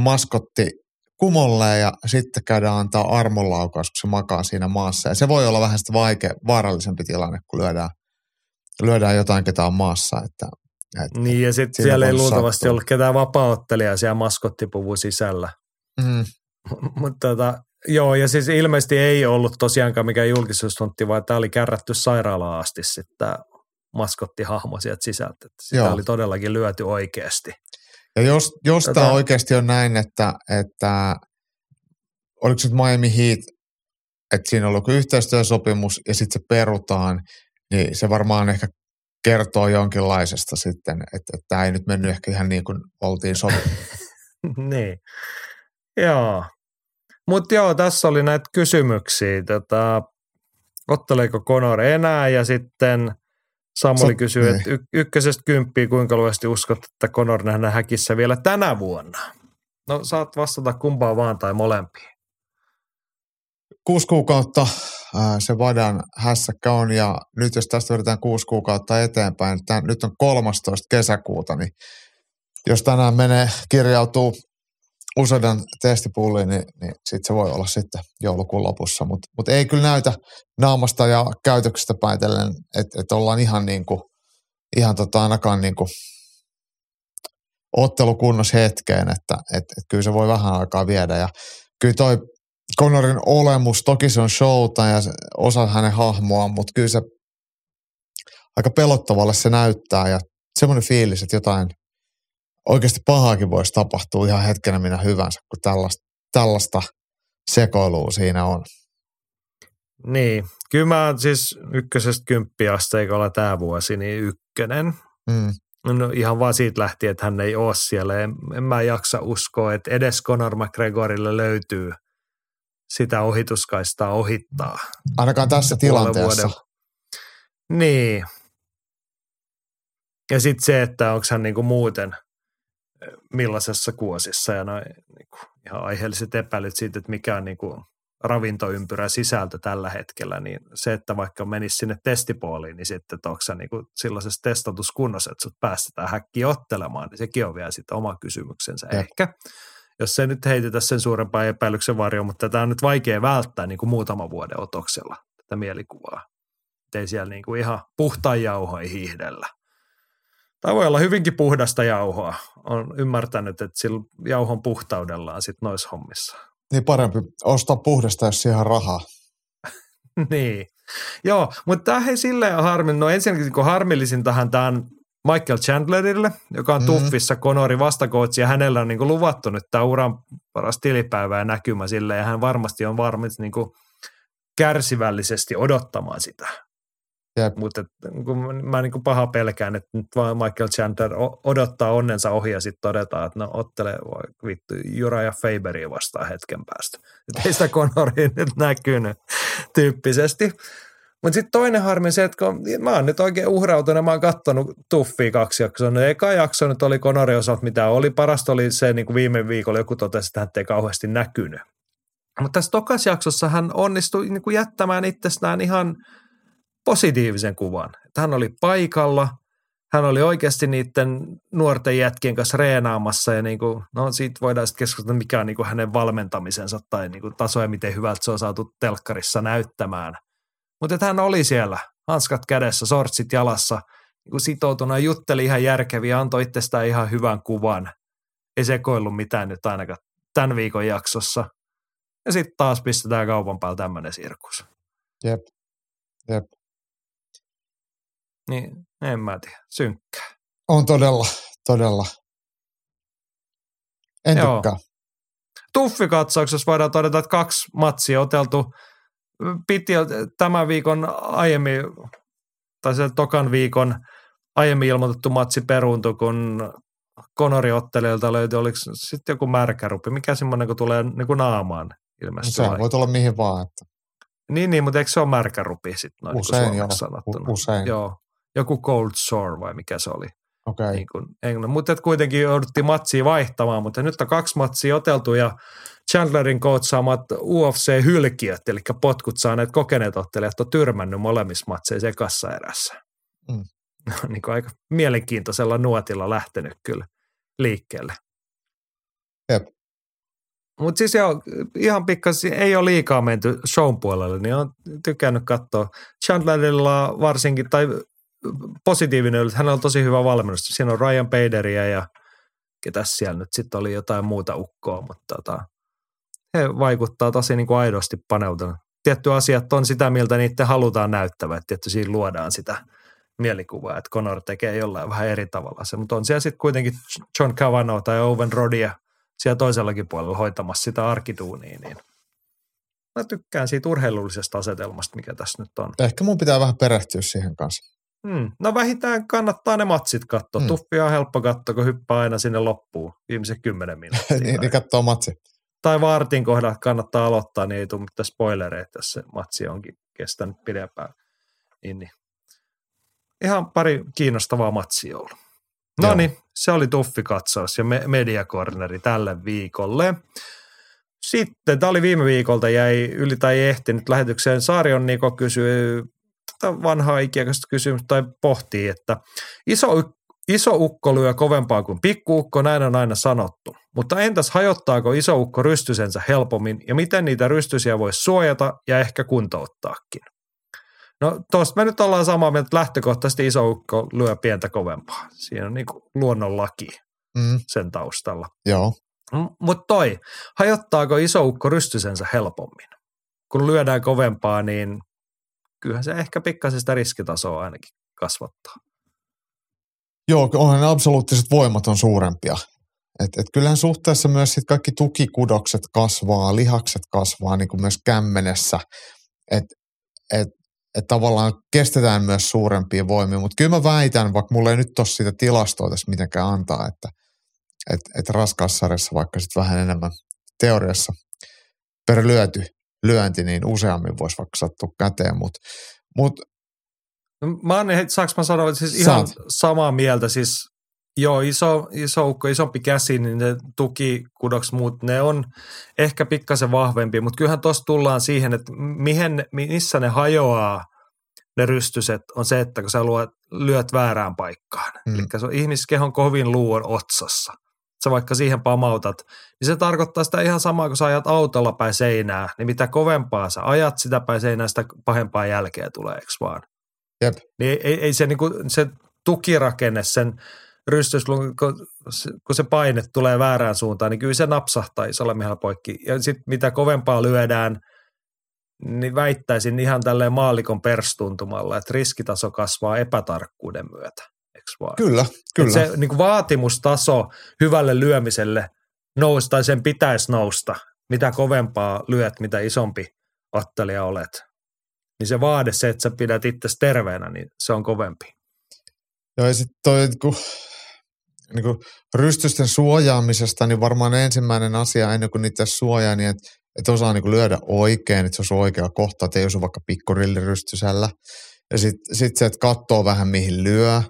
maskotti kumolle ja sitten käydään antaa armonlaukaus, kun se makaa siinä maassa. Ja se voi olla vähän sitä vaikea, vaarallisempi tilanne, kun lyödään, lyödään jotain, ketä on maassa. Että, että niin ja sitten siellä ei luultavasti sattua. ollut ketään vapaaottelijaa siellä maskottipuvun sisällä. Mm. Mutta tota, Joo, ja siis ilmeisesti ei ollut tosiaankaan mikään julkisuustuntti, vaan tämä oli kärrätty sairaalaan asti sitten maskottihahmo sieltä sisältä. Että sitä Joo. oli todellakin lyöty oikeasti. Ja jos, jos Tätä... tämä oikeasti on näin, että, että oliko se Miami Heat, että siinä on ollut yhteistyösopimus ja sitten se perutaan, niin se varmaan ehkä kertoo jonkinlaisesta sitten, että, että tämä ei nyt mennyt ehkä ihan niin kuin oltiin sopinut. niin, joo. Mutta joo, tässä oli näitä kysymyksiä. Tota, otteleeko Conor enää ja sitten Samuli kysyy, että niin. y- ykkösestä kymppiä kuinka luesti uskot, että Conor nähdään häkissä vielä tänä vuonna? No saat vastata kumpaa vaan tai molempia. Kuusi kuukautta se Vadan hässäkkä on ja nyt jos tästä vedetään kuusi kuukautta eteenpäin, tämän, nyt on 13. kesäkuuta, niin jos tänään menee, kirjautuu useiden testipulliin, niin, niin sitten se voi olla sitten joulukuun lopussa. Mutta mut ei kyllä näytä naamasta ja käytöksestä päätellen, että et ollaan ihan niin kuin, ihan tota ainakaan niin kuin ottelukunnossa hetkeen, että et, et kyllä se voi vähän aikaa viedä. Ja kyllä toi Connorin olemus, toki se on showta ja osa hänen hahmoa, mutta kyllä se aika pelottavalle se näyttää ja semmoinen fiilis, että jotain – oikeasti pahaakin voisi tapahtua ihan hetkenä minä hyvänsä, kun tällaista, tällaista sekoilua siinä on. Niin, kyllä mä siis ykkösestä kymppiasteikolla tämä vuosi, niin ykkönen. Mm. No ihan vaan siitä lähti, että hän ei ole siellä. En, en mä jaksa uskoa, että edes Conor McGregorille löytyy sitä ohituskaistaa ohittaa. Ainakaan tässä tilanteessa. Vuoden. Niin. Ja sitten se, että onko hän niinku muuten – millaisessa kuosissa ja noin niin kuin, ihan aiheelliset epäilyt siitä, että mikä on niin kuin, ravintoympyrä sisältö tällä hetkellä, niin se, että vaikka menisi sinne testipooliin, niin sitten, että onko se niin kuin sellaisessa testatuskunnossa, että sut päästetään häkkiä ottelemaan, niin sekin on vielä sitten oma kysymyksensä ja. ehkä. Jos se nyt heitetä sen suurempaa epäilyksen varjoon, mutta tätä on nyt vaikea välttää niin kuin muutama vuoden otoksella, tätä mielikuvaa. Että ei siellä niin kuin ihan puhtaan jauhoihin hiihdellä. Tämä voi olla hyvinkin puhdasta jauhoa. Olen ymmärtänyt, että sillä jauhon puhtaudellaan sitten noissa hommissa. Niin parempi ostaa puhdasta, jos siihen rahaa. niin. Joo, mutta tämä ei silleen harmi. No ensinnäkin kun harmillisin tähän tämän Michael Chandlerille, joka on mm. tuffissa Konori vastakootsi ja hänellä on niin luvattu nyt tämä uran paras tilipäivä ja näkymä sille ja hän varmasti on varmasti niin kärsivällisesti odottamaan sitä. Mutta kun mä niin kuin paha pelkään, että nyt vaan Michael Chandler odottaa onnensa ohi ja sitten todetaan, että no ottele voi vittu Jura ja Faberia vastaan hetken päästä. Että ei sitä Conoria nyt näkynyt tyyppisesti. Mutta sitten toinen harmi se, että kun mä oon nyt oikein uhrautunut, mä oon kattonut Tuffia kaksi jaksoa. No eka jakso nyt oli Conorin osalta, mitä oli. Parasta oli se, niin kuin viime viikolla joku totesi, että hän ei kauheasti näkynyt. Mutta tässä tokas jaksossa hän onnistui niin kuin jättämään itsestään ihan – positiivisen kuvan. Että hän oli paikalla, hän oli oikeasti niiden nuorten jätkien kanssa reenaamassa ja niin kuin, no siitä voidaan sitten keskustella, mikä on niin kuin hänen valmentamisensa tai niin kuin taso ja miten hyvältä se on saatu telkkarissa näyttämään. Mutta hän oli siellä, hanskat kädessä, sortsit jalassa, niin kuin sitoutunut ja jutteli ihan järkeviä, antoi itsestään ihan hyvän kuvan. Ei sekoillut mitään nyt ainakaan tämän viikon jaksossa. Ja sitten taas pistetään kaupan päällä tämmöinen sirkus. Jep, jep. Niin, en mä tiedä, synkkää. On todella, todella. En Joo. tykkää. Tuffikatsauksessa voidaan todeta, että kaksi matsia oteltu. Piti tämän viikon aiemmin, tai se tokan viikon aiemmin ilmoitettu matsi peruuntui, kun Konori ottelijalta löytyi, oliko sitten joku märkärupi, mikä semmoinen, kun tulee niin kuin naamaan ilmeisesti. Sehän vai? voi tulla mihin vaan. Että Niin, niin, mutta eikö se ole märkärupi sitten noin niin usein joo. suomeksi sanottuna? U- usein. Joo, joku cold sore vai mikä se oli. Okay. niin kuin englannin. Mutta kuitenkin jouduttiin matsia vaihtamaan, mutta nyt on kaksi matsia oteltu ja Chandlerin kootsaamat UFC-hylkiöt, eli potkut saaneet kokeneet ottelijat on tyrmännyt molemmissa matseissa ekassa erässä. Mm. niin kuin aika mielenkiintoisella nuotilla lähtenyt kyllä liikkeelle. Jep. Mutta siis joo, ihan pikkas, ei ole liikaa menty shown puolelle, niin on tykännyt katsoa. Chandlerilla varsinkin, tai positiivinen yllätys, hänellä on tosi hyvä valmennus. Siinä on Ryan Paderiä ja ketäs siellä nyt sitten oli jotain muuta ukkoa, mutta tota, he vaikuttaa tosi niin kuin aidosti paneutunut. Tietty asiat on sitä, miltä niiden halutaan näyttävä, että tietty siinä luodaan sitä mielikuvaa, että Conor tekee jollain vähän eri tavalla se, mutta on siellä sitten kuitenkin John Cavanaugh tai Owen Rodia siellä toisellakin puolella hoitamassa sitä arkiduunia, niin mä tykkään siitä urheilullisesta asetelmasta, mikä tässä nyt on. Ehkä mun pitää vähän perehtyä siihen kanssa. Hmm. No vähintään kannattaa ne matsit katsoa. Hmm. Tuffia on helppo katsoa, kun hyppää aina sinne loppuun, viimeiset kymmenen minuuttia. niin, niin katsoo matsi. tai vartin kohdalla kannattaa aloittaa, niin ei tule mitään spoilereita, jos se matsi onkin kestänyt pidempään. Niin, niin. Ihan pari kiinnostavaa matsia ollut. No niin, se oli tuffikatsaus ja me- mediakorneri tälle viikolle. Sitten, tämä oli viime viikolta, jäi yli tai ei ehtinyt lähetykseen. Saarion Niko kysyy tätä vanhaa ikiaikaista kysymystä tai pohtii, että iso, iso ukko lyö kovempaa kuin pikkuukko, näin on aina sanottu. Mutta entäs hajottaako iso ukko rystysensä helpommin ja miten niitä rystysiä voisi suojata ja ehkä kuntouttaakin? No tuosta me nyt ollaan samaa mieltä, että lähtökohtaisesti iso ukko lyö pientä kovempaa. Siinä on niin kuin luonnonlaki Mm, sen taustalla. joo. Mutta toi, hajottaako iso ukko rystysensä helpommin? Kun lyödään kovempaa, niin kyllähän se ehkä pikkasen sitä riskitasoa ainakin kasvattaa. Joo, onhan ne absoluuttiset voimat on suurempia. Et, et kyllähän suhteessa myös sit kaikki tukikudokset kasvaa, lihakset kasvaa niin kuin myös kämmenessä. Että et, et tavallaan kestetään myös suurempia voimia. Mutta kyllä mä väitän, vaikka mulla ei nyt ole siitä tilastoa tässä mitenkään antaa, että et, et raskaassarjassa vaikka sitten vähän enemmän teoriassa per lyöty lyönti, niin useammin voisi vaikka sattua käteen. Mutta mut, No, Mä oon, saanko mä sanoa, että siis ihan Saat. samaa mieltä, siis joo, iso, iso ukko, isompi käsi, niin ne tukikudoks muut, ne on ehkä pikkasen vahvempi, mutta kyllähän tuossa tullaan siihen, että mihin, missä ne hajoaa ne rystyset, on se, että kun sä luot, lyöt väärään paikkaan. Mm. Mm. Eli se on ihmiskehon kovin luu on otsassa. Sä vaikka siihen pamautat, niin se tarkoittaa sitä ihan samaa, kun sä ajat autolla päin seinää, niin mitä kovempaa sä ajat sitä päin seinää, sitä pahempaa jälkeä tulee, eikö vaan? Jep. Niin ei, ei se, niinku, se tukirakenne, sen rystys, kun, se paine tulee väärään suuntaan, niin kyllä se napsahtaa isolla miehellä poikki. Ja sitten mitä kovempaa lyödään, niin väittäisin ihan tälleen maallikon perstuntumalla, että riskitaso kasvaa epätarkkuuden myötä. Eikö vaan? kyllä, kyllä. Et se niin kuin vaatimustaso hyvälle lyömiselle nousi, tai sen pitäisi nousta, mitä kovempaa lyöt, mitä isompi ottelija olet. Niin se vaade se, että sä pidät itse terveenä, niin se on kovempi. Joo, ja sitten toi niinku, niinku rystysten suojaamisesta, niin varmaan ensimmäinen asia ennen kuin niitä suojaa, niin että et osaa niinku lyödä oikein, että se osuu oikea kohta, että ei osu vaikka pikkurillirystysellä. Ja sitten sit se, että katsoo vähän mihin lyö,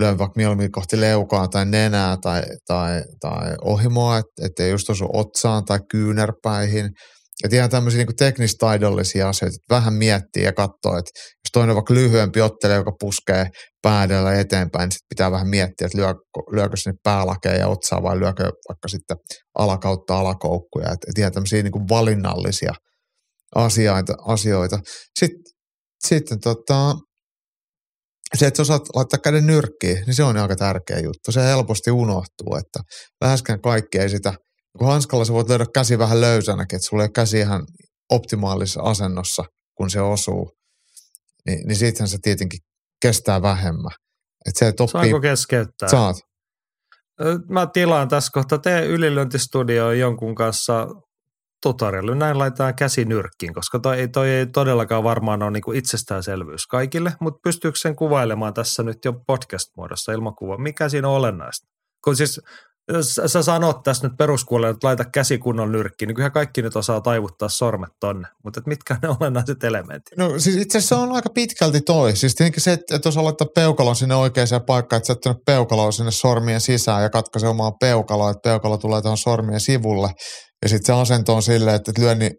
lyö vaikka mieluummin kohti leukaa tai nenää tai, tai, tai ohimoa, et ei just osu otsaan tai kyynärpäihin. Että ihan tämmöisiä niin teknistaidollisia asioita, että vähän miettii ja katsoo, että jos toinen vaikka lyhyempi ottelee, joka puskee päädellä eteenpäin, niin sitten pitää vähän miettiä, että lyö, lyökö sinne päälakeen ja otsaa vai lyökö vaikka sitten alakautta alakoukkuja. Että, että ihan tämmöisiä niin valinnallisia asioita. asioita. Sitten, sitten tota, se, että sä osaat laittaa käden nyrkkiin, niin se on aika tärkeä juttu. Se helposti unohtuu, että läheskään kaikki ei sitä, kun hanskalla sä voit löydä käsi vähän löysänäkin, että sulla ei käsi ihan optimaalisessa asennossa, kun se osuu, niin, niin siitähän se tietenkin kestää vähemmän. Et se, että oppii... Saanko keskeyttää? Saat. Mä tilaan tässä kohta, tee ylilöintistudioon jonkun kanssa tutorial. Näin laitetaan käsi nyrkkiin, koska toi, toi ei todellakaan varmaan ole niin itsestäänselvyys kaikille, mutta pystyykö sen kuvailemaan tässä nyt jo podcast-muodossa ilmakuva? Mikä siinä on olennaista? Kun siis sä sanot tässä nyt peruskuulle, että laita käsi kunnon nyrkkiin, niin kyllähän kaikki nyt osaa taivuttaa sormet tonne, mutta et mitkä ne olennaiset elementit? No siis itse asiassa on aika pitkälti toi. Siis tietenkin se, että, jos laittaa peukalon sinne oikeaan paikkaan, että sä et peukaloa sinne sormien sisään ja katkaise omaa peukaloa, että peukalo tulee tuohon sormien sivulle, ja sitten se asento on silleen, että lyönnin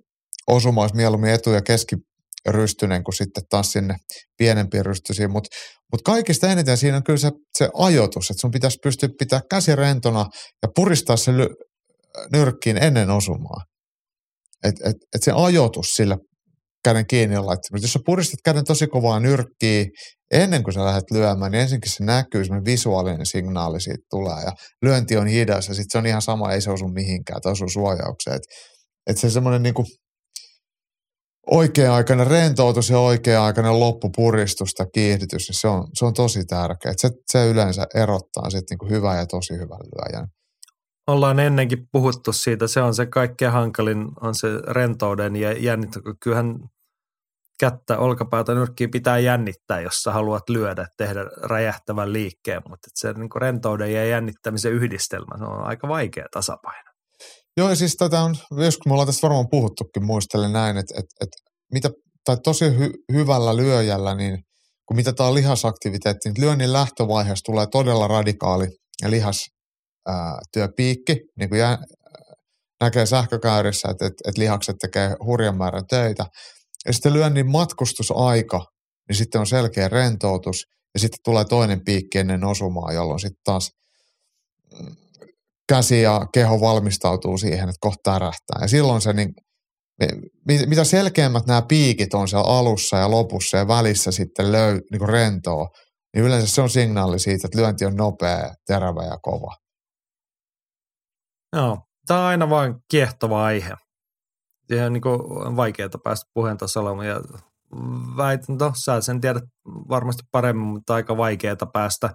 osuma olisi mieluummin etu- ja keskirystynen kuin sitten taas sinne pienempiin rystysiin. Mutta mut kaikista eniten siinä on kyllä se, se ajoitus, että sun pitäisi pystyä pitää käsi rentona ja puristaa se ly- nyrkkiin ennen osumaa. Et, et, et se ajoitus sillä käden kiinni laittamista. Jos sä puristat käden tosi kovaa nyrkkiä ennen kuin sä lähdet lyömään, niin ensinkin se näkyy, semmoinen visuaalinen signaali siitä tulee ja lyönti on hidas ja sitten se on ihan sama, ei se osu mihinkään tai osu suojaukseen. Että et se semmoinen niinku oikea-aikainen rentoutus ja oikea-aikainen loppupuristus tai kiihdytys, niin se on, se on tosi tärkeä. Se, se yleensä erottaa sitten niinku hyvän ja tosi hyvän lyöjän. Ollaan ennenkin puhuttu siitä, se on se kaikkein hankalin, on se rentouden ja jännittävyyden. Kyllähän kättä, olkapäätä, nyrkkiä pitää jännittää, jos sä haluat lyödä, tehdä räjähtävän liikkeen, mutta se niin rentouden ja jännittämisen yhdistelmä, se on aika vaikea tasapaino. Joo, ja siis tätä on, joskus me ollaan tästä varmaan puhuttukin, muistelen näin, että, että, että mitä, tai tosi hy, hyvällä lyöjällä, niin kun mitataan lihasaktiviteetti, niin lyönnin lähtövaiheessa tulee todella radikaali lihastyöpiikki, niin kuin jää, näkee sähkökäyrissä, että, että, että lihakset tekee hurjan määrän töitä – ja sitten lyönnin matkustusaika, niin sitten on selkeä rentoutus ja sitten tulee toinen piikki ennen osumaa, jolloin sitten taas mm, käsi ja keho valmistautuu siihen, että kohta tärähtää. Ja silloin se, niin, mitä selkeämmät nämä piikit on siellä alussa ja lopussa ja välissä sitten löy, niin kuin rentoa, niin yleensä se on signaali siitä, että lyönti on nopea, terävä ja kova. Joo, tämä on aina vain kiehtova aihe ihan niin kuin vaikeaa päästä puheen tasolla ja väitän, no sä sen tiedät varmasti paremmin, mutta aika vaikeaa päästä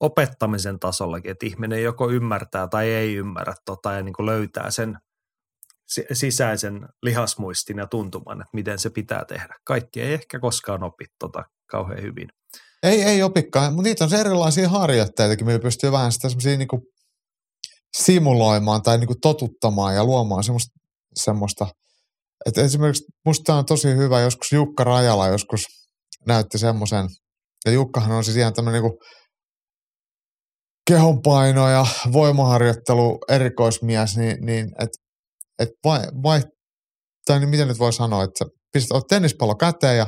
opettamisen tasollakin, että ihminen joko ymmärtää tai ei ymmärrä tota ja niin kuin löytää sen sisäisen lihasmuistin ja tuntuman, että miten se pitää tehdä. Kaikki ei ehkä koskaan opi tota kauhean hyvin. Ei, ei opikaan, mutta niitä on se erilaisia harjoitteitakin, millä pystyy vähän sitä niin kuin simuloimaan tai niin kuin totuttamaan ja luomaan semmoista semmoista, että esimerkiksi musta on tosi hyvä, joskus Jukka Rajala joskus näytti semmoisen, ja Jukkahan on siis ihan tämmöinen niin kehonpaino ja voimaharjoittelu erikoismies, niin, niin että et vai, vai, tai niin miten nyt voi sanoa, että pistät tennispallo käteen ja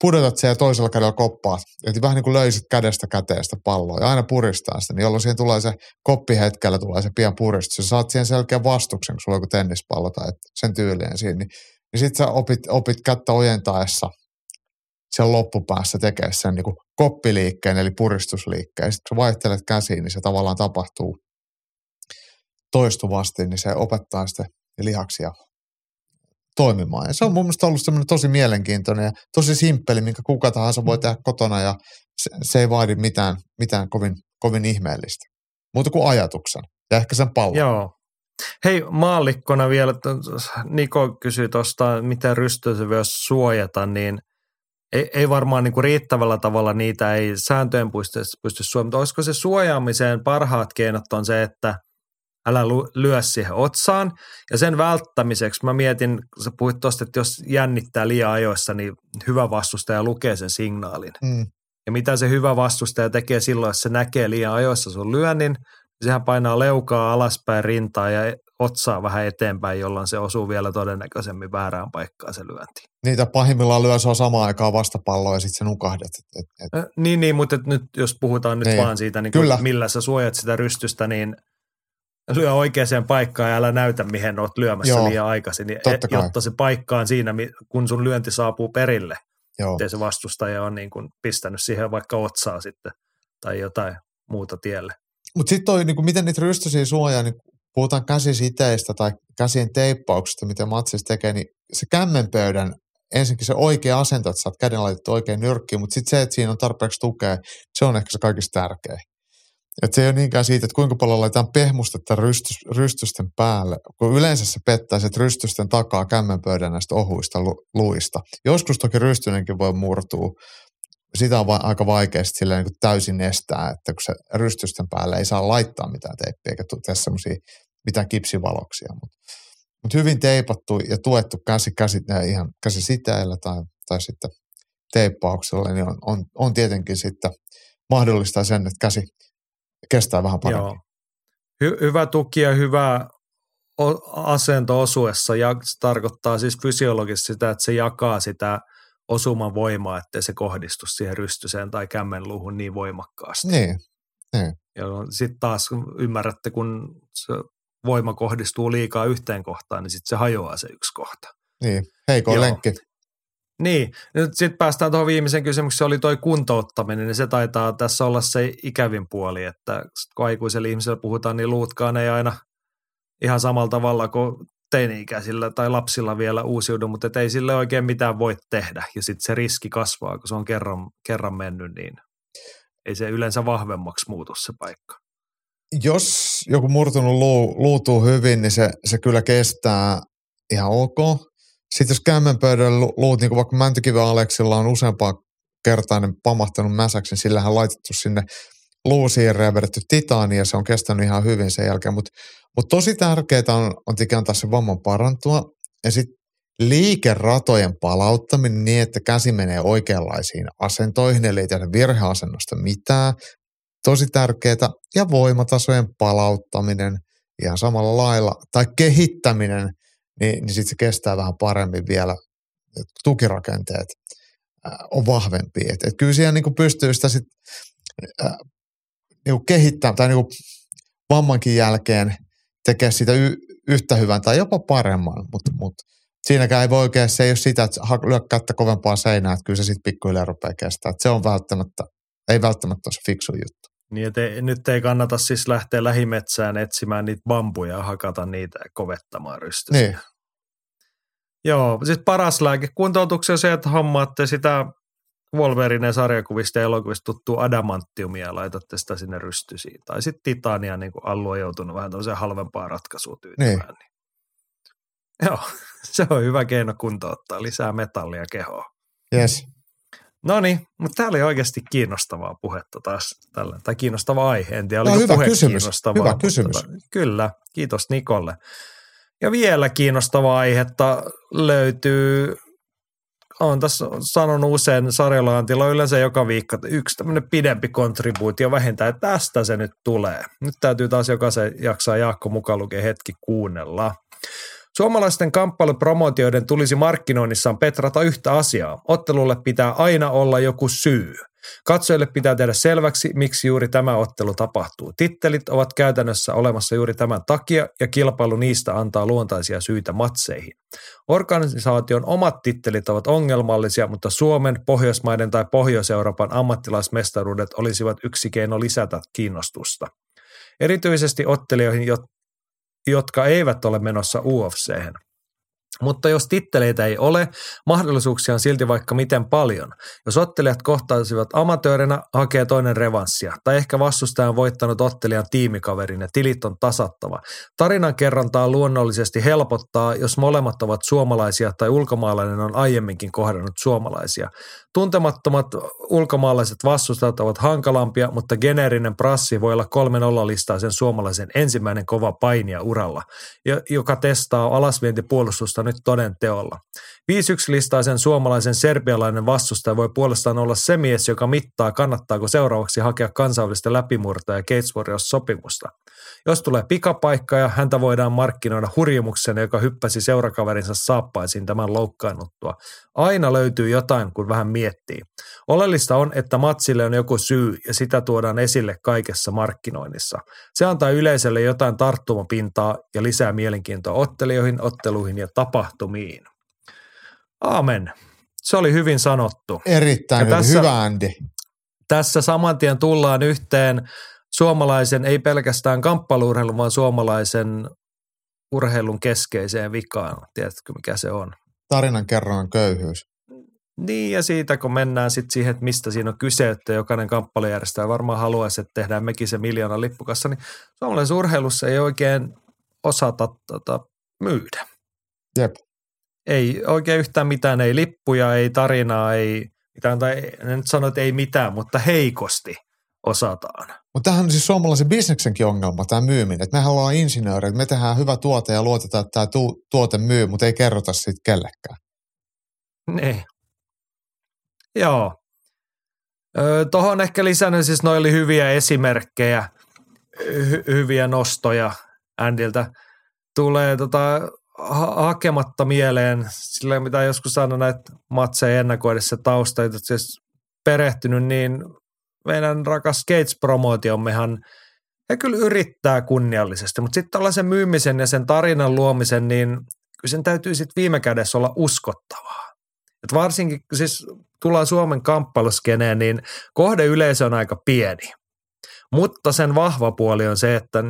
pudotat ja toisella kädellä koppaat. Eli vähän niin kuin löysit kädestä käteen sitä palloa ja aina puristaa sitä, niin jolloin siihen tulee se koppihetkellä tulee se pian puristus. Ja saat siihen selkeän vastuksen, kun sulla on joku tennispallo tai sen tyylinen siinä. Niin, niin sitten sä opit, opit kättä ojentaessa sen loppupäässä tekee sen niin kuin koppiliikkeen eli puristusliikkeen. Sitten kun sä vaihtelet käsiin, niin se tavallaan tapahtuu toistuvasti, niin se opettaa sitten lihaksia toimimaan. Ja se on mun mielestä ollut semmoinen tosi mielenkiintoinen ja tosi simppeli, minkä kuka tahansa voi tehdä kotona ja se, se ei vaadi mitään, mitään kovin, kovin ihmeellistä. Muuta kuin ajatuksen ja ehkä sen pallon. Joo. Hei, maallikkona vielä, Niko kysyi tuosta, miten voi suojata, niin ei, ei varmaan niin kuin riittävällä tavalla niitä ei sääntöjen pysty, pysty suojaamaan, mutta olisiko se suojaamiseen parhaat keinot on se, että – älä lyö siihen otsaan. Ja sen välttämiseksi mä mietin, kun sä puhuit tuosta, että jos jännittää liian ajoissa, niin hyvä vastustaja lukee sen signaalin. Mm. Ja mitä se hyvä vastustaja tekee silloin, jos se näkee liian ajoissa sun lyönnin, niin sehän painaa leukaa alaspäin rintaa ja otsaa vähän eteenpäin, jolloin se osuu vielä todennäköisemmin väärään paikkaan se lyönti. Niitä pahimmillaan lyö se on samaan aikaan vastapalloa ja sitten se nukahdet. Et, et, Niin, niin mutta nyt jos puhutaan nyt Niin. vaan siitä, niin Kyllä. millä sä suojat sitä rystystä, niin lyö oikeaan paikkaan ja älä näytä, mihin oot lyömässä Joo, liian aikaisin, niin totta kai. jotta se paikka on siinä, kun sun lyönti saapuu perille, joo. ettei se vastustaja on niin kuin pistänyt siihen vaikka otsaa sitten tai jotain muuta tielle. Mutta sitten toi, niinku, miten niitä rystysiä suojaa, niin puhutaan käsisiteistä tai käsien teippauksesta, mitä matsissa tekee, niin se kämmenpöydän, ensinnäkin se oikea asento, että sä oot käden laitettu oikein nyrkkiin, mutta sitten se, että siinä on tarpeeksi tukea, se on ehkä se kaikista tärkein. Et se ei ole niinkään siitä, että kuinka paljon laitetaan pehmustetta rystys, rystysten päälle, kun yleensä se pettää sit rystysten takaa kämmenpöydän näistä ohuista lu, luista. Joskus toki rystynenkin voi murtua, sitä on va- aika vaikea sit silleen niin täysin estää, että kun se rystysten päälle ei saa laittaa mitään teippiä eikä tee semmoisia mitään kipsivaloksia. Mutta mut hyvin teipattu ja tuettu käsi, käsi äh, ihan käsisiteillä tai, tai sitten teippauksella, niin on, on, on tietenkin sitten mahdollistaa sen, että käsi kestää vähän paremmin. Joo. Hy- hyvä tuki ja hyvä asento osuessa ja se tarkoittaa siis fysiologisesti sitä, että se jakaa sitä osuman voimaa, ettei se kohdistu siihen rystyseen tai kämmenluuhun niin voimakkaasti. Niin, Ja sitten taas ymmärrätte, kun se voima kohdistuu liikaa yhteen kohtaan, niin sitten se hajoaa se yksi kohta. niin. Heikoin Joo. lenkki. Niin, nyt sitten päästään tuohon viimeisen kysymykseen, se oli toi kuntouttaminen, niin se taitaa tässä olla se ikävin puoli, että kun aikuisella ihmisellä puhutaan, niin luutkaan ei aina ihan samalla tavalla kuin teini-ikäisillä tai lapsilla vielä uusiudu, mutta ei sille oikein mitään voi tehdä. Ja sitten se riski kasvaa, kun se on kerran, kerran mennyt, niin ei se yleensä vahvemmaksi muutu se paikka. Jos joku murtunut luu, luutuu hyvin, niin se, se kyllä kestää ihan ok. Sitten jos kämmenpöydän lu- luut, niin kuin vaikka Mäntykiven Aleksilla on useampaa kertaa ne pamahtanut mäsäksi, niin sillähän on laitettu sinne luusiirre ja vedetty titaania ja se on kestänyt ihan hyvin sen jälkeen. Mutta mut tosi tärkeää on, on tietenkin antaa se vamman parantua ja sitten liikeratojen palauttaminen niin, että käsi menee oikeanlaisiin asentoihin, eli ei tehdä virheasennosta mitään. Tosi tärkeää. Ja voimatasojen palauttaminen ihan samalla lailla, tai kehittäminen, niin, niin sitten se kestää vähän paremmin vielä. Et Tukirakenteet on vahvempi. Et, et kyllä siellä niinku pystyy sitä sit, ää, niinku kehittämään, tai niinku vammankin jälkeen tekee sitä y- yhtä hyvän tai jopa paremman, mutta mut, siinäkään ei voi oikein, se ei ole sitä, että lyö kättä kovempaa seinää, että kyllä se sitten pikkuhiljaa rupeaa kestää. Et se on välttämättä, ei välttämättä ole se fiksu juttu. Niin, et ei, nyt ei kannata siis lähteä lähimetsään etsimään niitä bambuja ja hakata niitä ja kovettamaan rystysiä. Niin. Joo, siis paras lääke kuntoutuksessa on se, että hommaatte sitä Wolverine sarjakuvista ja elokuvista tuttua adamanttiumia ja laitatte sitä sinne rystysiin. Tai sitten titania, niin kuin Allu on joutunut vähän tämmöiseen halvempaa ratkaisua tyytymään. Niin. Joo, se on hyvä keino kuntouttaa, lisää metallia kehoon. Yes. No niin, mutta tämä oli oikeasti kiinnostavaa puhetta taas tällä, tai kiinnostava aihe. En tiedä, No, oliko hyvä puhe kysymys, kiinnostavaa. hyvä kysymys. tota, kyllä, kiitos Nikolle. Ja vielä kiinnostavaa aihetta löytyy, olen tässä sanonut usein Sarjalaantilla on yleensä joka viikko yksi tämmöinen pidempi kontribuutio vähintään, että tästä se nyt tulee. Nyt täytyy taas jokaisen jaksaa Jaakko mukaan lukea hetki kuunnella. Suomalaisten kamppailupromootioiden tulisi markkinoinnissaan petrata yhtä asiaa. Ottelulle pitää aina olla joku syy. Katsojille pitää tehdä selväksi, miksi juuri tämä ottelu tapahtuu. Tittelit ovat käytännössä olemassa juuri tämän takia, ja kilpailu niistä antaa luontaisia syitä matseihin. Organisaation omat tittelit ovat ongelmallisia, mutta Suomen, Pohjoismaiden tai Pohjois-Euroopan ammattilaismestaruudet olisivat yksi keino lisätä kiinnostusta. Erityisesti ottelijoihin, jo- jotka eivät ole menossa UFC:hen. Mutta jos titteleitä ei ole, mahdollisuuksia on silti vaikka miten paljon. Jos ottelijat kohtaisivat amatöörinä, hakee toinen revanssia. Tai ehkä vastustaja on voittanut ottelijan tiimikaverin ja tilit on tasattava. Tarinan kerrontaa luonnollisesti helpottaa, jos molemmat ovat suomalaisia tai ulkomaalainen on aiemminkin kohdannut suomalaisia. Tuntemattomat ulkomaalaiset vastustajat ovat hankalampia, mutta geneerinen prassi voi olla kolmen listaisen suomalaisen ensimmäinen kova painija uralla, jo- joka testaa alasvientipuolustusta nyt toden teolla. 5-1 listaisen suomalaisen serbialainen vastustaja voi puolestaan olla se mies, joka mittaa kannattaako seuraavaksi hakea kansainvälistä läpimurtoa ja Gates sopimusta. Jos tulee pikapaikka ja häntä voidaan markkinoida hurjimuksena, joka hyppäsi seurakaverinsa saappaisiin tämän loukkaannuttua. Aina löytyy jotain, kun vähän miettii. Oleellista on, että matsille on joku syy ja sitä tuodaan esille kaikessa markkinoinnissa. Se antaa yleisölle jotain tarttumapintaa ja lisää mielenkiintoa ottelijoihin, otteluihin ja tapahtumiin. Aamen. Se oli hyvin sanottu. Erittäin hyvin. Tässä, hyvä Andy. Tässä saman tien tullaan yhteen suomalaisen, ei pelkästään kamppailuurheilun, vaan suomalaisen urheilun keskeiseen vikaan. Tiedätkö, mikä se on? Tarinan kerran köyhyys. Niin, ja siitä kun mennään sitten siihen, että mistä siinä on kyse, että jokainen kamppailujärjestäjä varmaan haluaisi, että tehdään mekin se miljoona lippukassa, niin suomalaisessa urheilussa ei oikein osata tota, myydä. Jep. Ei oikein yhtään mitään, ei lippuja, ei tarinaa, ei mitään, tai en nyt sano, että ei mitään, mutta heikosti osataan. Mutta tämähän on siis suomalaisen bisneksenkin ongelma, tämä myyminen. Että mehän ollaan insinööreitä, me tehdään hyvä tuote ja luotetaan, että tämä tu- tuote myy, mutta ei kerrota siitä kellekään. Niin. Joo. Tuohon ehkä lisännyt, siis noin oli hyviä esimerkkejä, hy- hyviä nostoja Andiltä. Tulee tota, ha- hakematta mieleen, sillä mitä joskus sanon näitä matseja ennakoidessa tausta, että siis perehtynyt, niin meidän rakas Gates-promootiommehan he kyllä yrittää kunniallisesti, mutta sitten tällaisen myymisen ja sen tarinan luomisen, niin kyllä sen täytyy sitten viime kädessä olla uskottavaa. Et varsinkin, siis tullaan Suomen kamppailuskeneen, niin kohdeyleisö on aika pieni. Mutta sen vahva puoli on se, että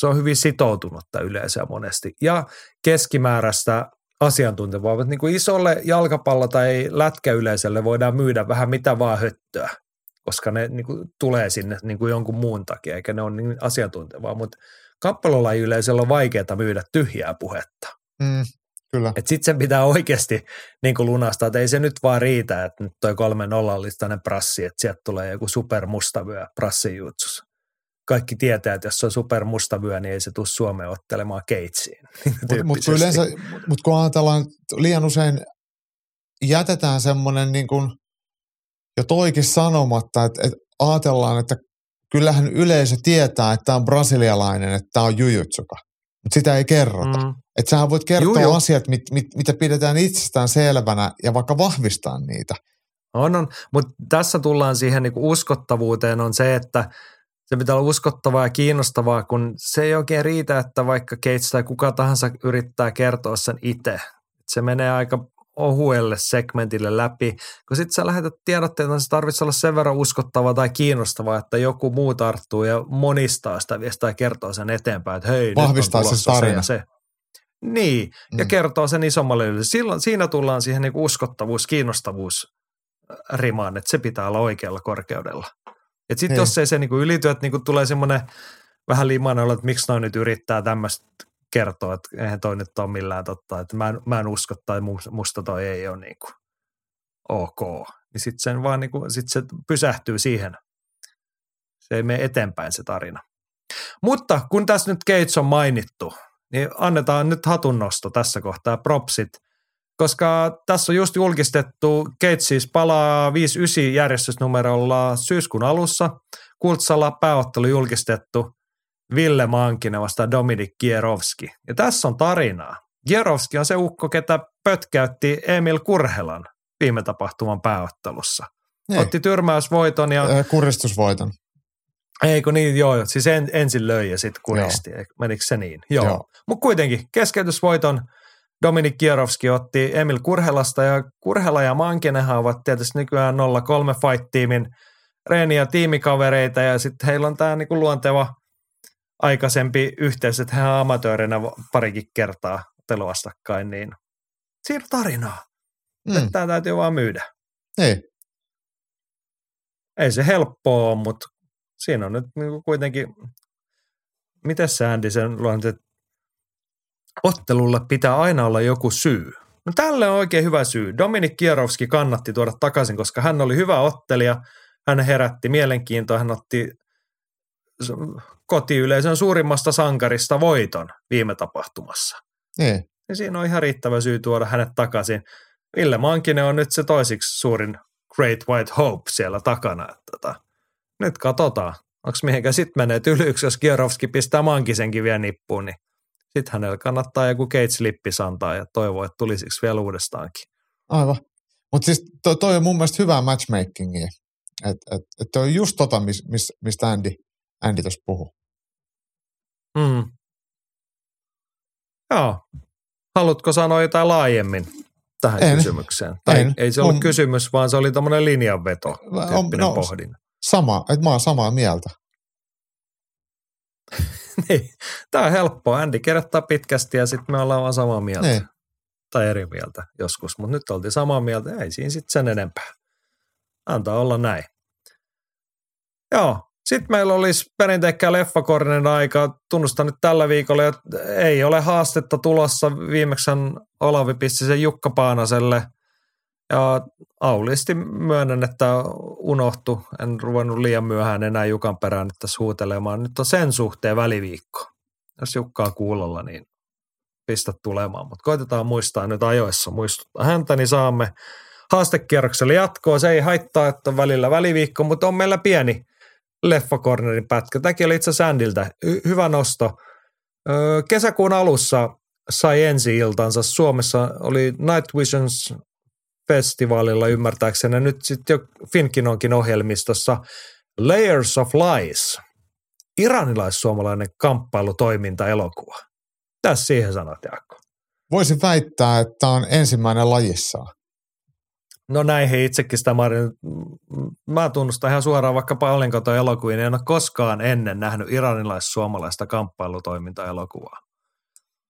se on hyvin sitoutunutta yleisöä monesti. Ja keskimääräistä asiantuntevaa. Niin kuin isolle jalkapallo- tai lätkäyleisölle voidaan myydä vähän mitä vaan höttöä koska ne niin kuin, tulee sinne niin kuin jonkun muun takia, eikä ne ole niin asiantuntevaa. Mutta kappalolajiyleisöllä on vaikeaa myydä tyhjää puhetta. Mm, kyllä. Sitten sen pitää oikeasti niin kuin lunastaa, että ei se nyt vaan riitä, että nyt toi kolme nollallista prassi, että sieltä tulee joku supermustavyö prassijutsus. Kaikki tietää, että jos se on supermustavyö, niin ei se tule Suomeen ottelemaan keitsiin. Mutta mut yleensä, mut kun ajatellaan, liian usein jätetään semmoinen niin kuin – jo toikin sanomatta, että, että ajatellaan, että kyllähän yleisö tietää, että tämä on brasilialainen, että tämä on jujutsuka. Mutta sitä ei kerrota. Mm. Että sähän voit kertoa Juju. asiat, mit, mit, mitä pidetään itsestään selvänä ja vaikka vahvistaa niitä. On, on. Mutta tässä tullaan siihen niinku uskottavuuteen on se, että se pitää olla uskottavaa ja kiinnostavaa, kun se ei oikein riitä, että vaikka Gates tai kuka tahansa yrittää kertoa sen itse. Se menee aika ohuelle segmentille läpi, kun sitten sä lähetät tiedotteita, niin se tarvitsee olla sen verran uskottava tai kiinnostava, että joku muu tarttuu ja monistaa sitä viestiä ja kertoo sen eteenpäin, että hei, Vahvistaa nyt on se tarina. Se. Niin, mm. ja kertoo sen isommalle yleisölle. Silloin, siinä tullaan siihen niin uskottavuus, kiinnostavuus rimaan, että se pitää olla oikealla korkeudella. Että sitten jos ei se niin ylity, että niin tulee semmoinen vähän limainen olla, että miksi noin nyt yrittää tämmöistä kertoo, että eihän toi nyt ole millään totta, että mä en, mä en usko tai musta toi ei ole niin kuin ok. Niin sitten sen vaan niin kuin, sit se pysähtyy siihen. Se ei mene eteenpäin se tarina. Mutta kun tässä nyt Gates on mainittu, niin annetaan nyt hatunnosto tässä kohtaa, propsit, koska tässä on just julkistettu, Gates siis palaa 59 järjestysnumerolla syyskuun alussa, Kultsalla pääottelu julkistettu – Ville Mankinen vastaan Dominik Kierovski. Ja tässä on tarinaa. Kierovski on se ukko, ketä pötkäytti Emil Kurhelan viime tapahtuman pääottelussa. Ei. Otti tyrmäysvoiton ja... Äh, kuristusvoiton. Eikö niin, joo, siis en, ensin löi ja sitten kuristi, joo. menikö se niin? Joo. joo. Mutta kuitenkin keskeytysvoiton Dominik Kierovski otti Emil Kurhelasta ja Kurhela ja Mankinenhan ovat tietysti nykyään 03 Fight-tiimin reeni- ja tiimikavereita ja sitten heillä on tämä niinku luonteva – aikaisempi yhteys, että hän on amatöörinä parikin kertaa telovastakkain, niin siinä tarinaa. Mm. Tämä täytyy vaan myydä. Ei. Ei se helppoa ole, mutta siinä on nyt niinku kuitenkin, miten sä Andy sen luon, että ottelulla pitää aina olla joku syy. No tälle on oikein hyvä syy. Dominik Kierovski kannatti tuoda takaisin, koska hän oli hyvä ottelija. Hän herätti mielenkiintoa, hän otti kotiyleisön suurimmasta sankarista voiton viime tapahtumassa. Niin. siinä on ihan riittävä syy tuoda hänet takaisin. Ville Mankinen on nyt se toisiksi suurin Great White Hope siellä takana. Että tota, nyt katsotaan, onko mihinkä sitten menee tylyksi, jos Kierovski pistää Mankisenkin vielä nippuun, niin sitten hänellä kannattaa joku Gates lippis antaa ja toivoa, että tulisiksi vielä uudestaankin. Aivan. Mutta siis toi, toi on mun mielestä hyvää matchmakingia. Että et, et toi on just tota, mis, mis, mistä Andy, Andy tuossa puhuu. Mm. Joo. Haluatko sanoa jotain laajemmin tähän En. kysymykseen? Tai En. ei se ollut On- kysymys, vaan se oli tämmöinen linjanveto, On- no, pohdinta. Sama, että mä oon samaa mieltä. niin. Tämä on helppoa. Andy kerrottaa pitkästi ja sitten me ollaan vaan samaa mieltä. Niin. Tai eri mieltä joskus, mutta nyt oltiin samaa mieltä. Ei siinä sitten sen enempää. Antaa olla näin. Joo. Sitten meillä olisi perinteikkää leffakornen aika. Tunnustan nyt tällä viikolla, että ei ole haastetta tulossa. Viimeksi Olavi pisti sen Jukka Paanaselle. Ja auliisti myönnän, että unohtu. En ruvennut liian myöhään enää Jukan perään nyt tässä huutelemaan. Nyt on sen suhteen väliviikko. Jos Jukka on kuulolla, niin pistä tulemaan. Mutta koitetaan muistaa nyt ajoissa muistuttaa häntä, niin saamme haastekierrokselle jatkoa. Se ei haittaa, että on välillä väliviikko, mutta on meillä pieni leffakornerin pätkä. Tämäkin oli itse asiassa. Hy- hyvä nosto. Öö, kesäkuun alussa sai ensi iltansa. Suomessa oli Night Visions festivaalilla ymmärtääkseni. Nyt sitten jo Finkinonkin ohjelmistossa Layers of Lies. Iranilais-suomalainen kamppailutoiminta-elokuva. Tässä siihen sanot, Jaakko. Voisin väittää, että tämä on ensimmäinen lajissaan. No näin he itsekin sitä Marin. Mä tunnustan ihan suoraan, vaikka paljon kato elokuvia, niin en ole koskaan ennen nähnyt iranilais-suomalaista kamppailutoiminta-elokuvaa.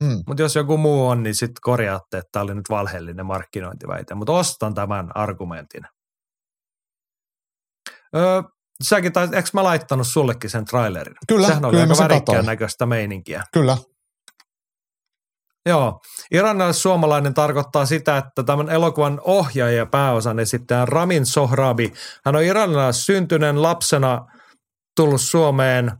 Hmm. Mutta jos joku muu on, niin sitten korjaatte, että tämä oli nyt valheellinen markkinointiväite. Mutta ostan tämän argumentin. Öö, säkin tais, eikö mä laittanut sullekin sen trailerin? Kyllä, Sehän oli kyllä aika värikkään näköistä meininkiä. Kyllä. Joo. Iranilais-suomalainen tarkoittaa sitä, että tämän elokuvan ohjaaja ja pääosan esittäjä Ramin Sohrabi. Hän on iranilais syntyneen lapsena tullut Suomeen.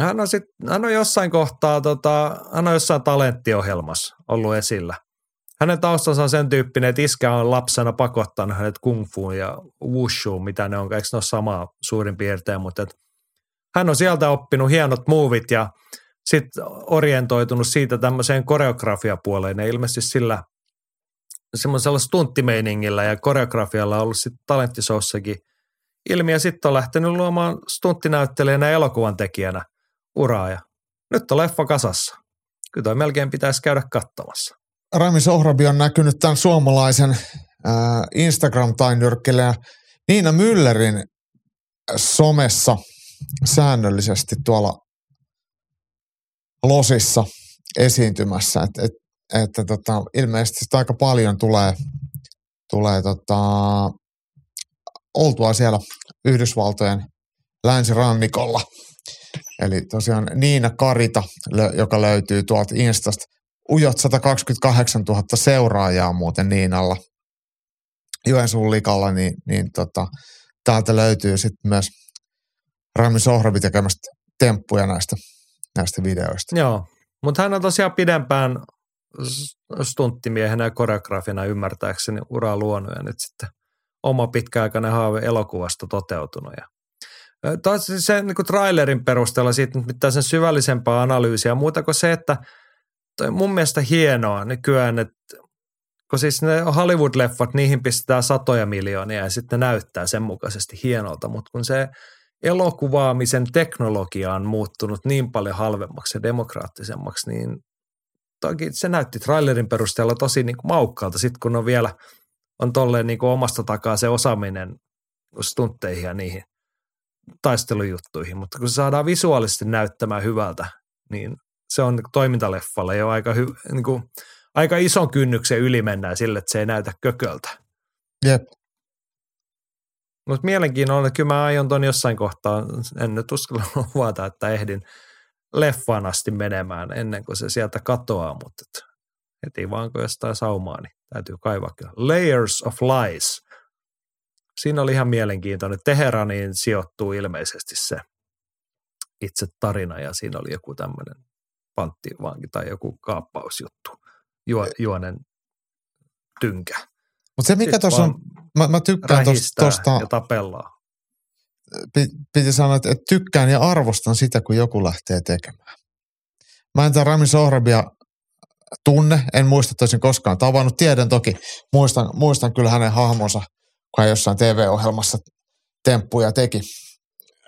Hän on, sit, hän on jossain kohtaa, tota, hän on jossain talenttiohjelmassa ollut esillä. Hänen taustansa on sen tyyppinen, että iskä on lapsena pakottanut hänet kung fuun ja wushuun, mitä ne on, eikö ne ole samaa suurin piirtein, mutta et hän on sieltä oppinut hienot muuvit ja sitten orientoitunut siitä tämmöiseen koreografiapuoleen ja ilmeisesti sillä semmoisella stunttimeiningillä ja koreografialla on ollut sitten talenttisossakin ilmi ja sitten on lähtenyt luomaan stunttinäyttelijänä ja elokuvan tekijänä uraa ja nyt on leffa kasassa. Kyllä toi melkein pitäisi käydä katsomassa. Rami Sohrabi on näkynyt tämän suomalaisen äh, Instagram-tainyrkkilejä Niina Müllerin somessa säännöllisesti tuolla losissa esiintymässä, että et, että tota, ilmeisesti sitä aika paljon tulee, tulee tota, oltua siellä Yhdysvaltojen länsirannikolla. Eli tosiaan Niina Karita, joka löytyy tuolta Instasta. Ujot 128 000 seuraajaa muuten Niinalla Joensuun likalla, niin, niin tota, täältä löytyy sitten myös Rami Sohrabi tekemästä temppuja näistä, näistä videoista. Joo, mutta hän on tosiaan pidempään stunttimiehenä ja koreografina ymmärtääkseni uraa luonut ja nyt sitten oma pitkäaikainen haave elokuvasta toteutunut. Ja taas se niin kuin trailerin perusteella siitä nyt mitään sen syvällisempää analyysiä, muuta kuin se, että toi mun mielestä hienoa nykyään, että kun siis ne Hollywood-leffat, niihin pistetään satoja miljoonia ja sitten näyttää sen mukaisesti hienolta, mutta kun se elokuvaamisen teknologia on muuttunut niin paljon halvemmaksi ja demokraattisemmaksi, niin toki se näytti trailerin perusteella tosi niin kuin maukkaalta, sitten kun on vielä on tolleen niin kuin omasta takaa se osaaminen stuntteihin ja niihin taistelujuttuihin, mutta kun se saadaan visuaalisesti näyttämään hyvältä, niin se on toimintaleffalle jo aika, hy, niin kuin, aika ison kynnyksen yli mennään sille, että se ei näytä kököltä. Jep. Mutta mielenkiinnolla, kyllä mä aion ton jossain kohtaa, en nyt uskalla luvata, että ehdin leffaan asti menemään ennen kuin se sieltä katoaa, mutta et heti vaan kun jostain saumaa, niin täytyy kaivaa kyllä. Layers of Lies. Siinä oli ihan mielenkiintoinen. Teheraniin sijoittuu ilmeisesti se itse tarina ja siinä oli joku tämmöinen panttivanki tai joku kaappausjuttu juo, juonen tynkä. Mutta se mikä tuossa on, mä, mä tykkään tuosta. ja tapellaan. Piti sanoa, että, että tykkään ja arvostan sitä, kun joku lähtee tekemään. Mä en tämän Rami Sohrabia tunne, en muista, että olisin koskaan tavannut. Tiedän toki, muistan, muistan kyllä hänen hahmonsa, kun hän jossain TV-ohjelmassa temppuja teki.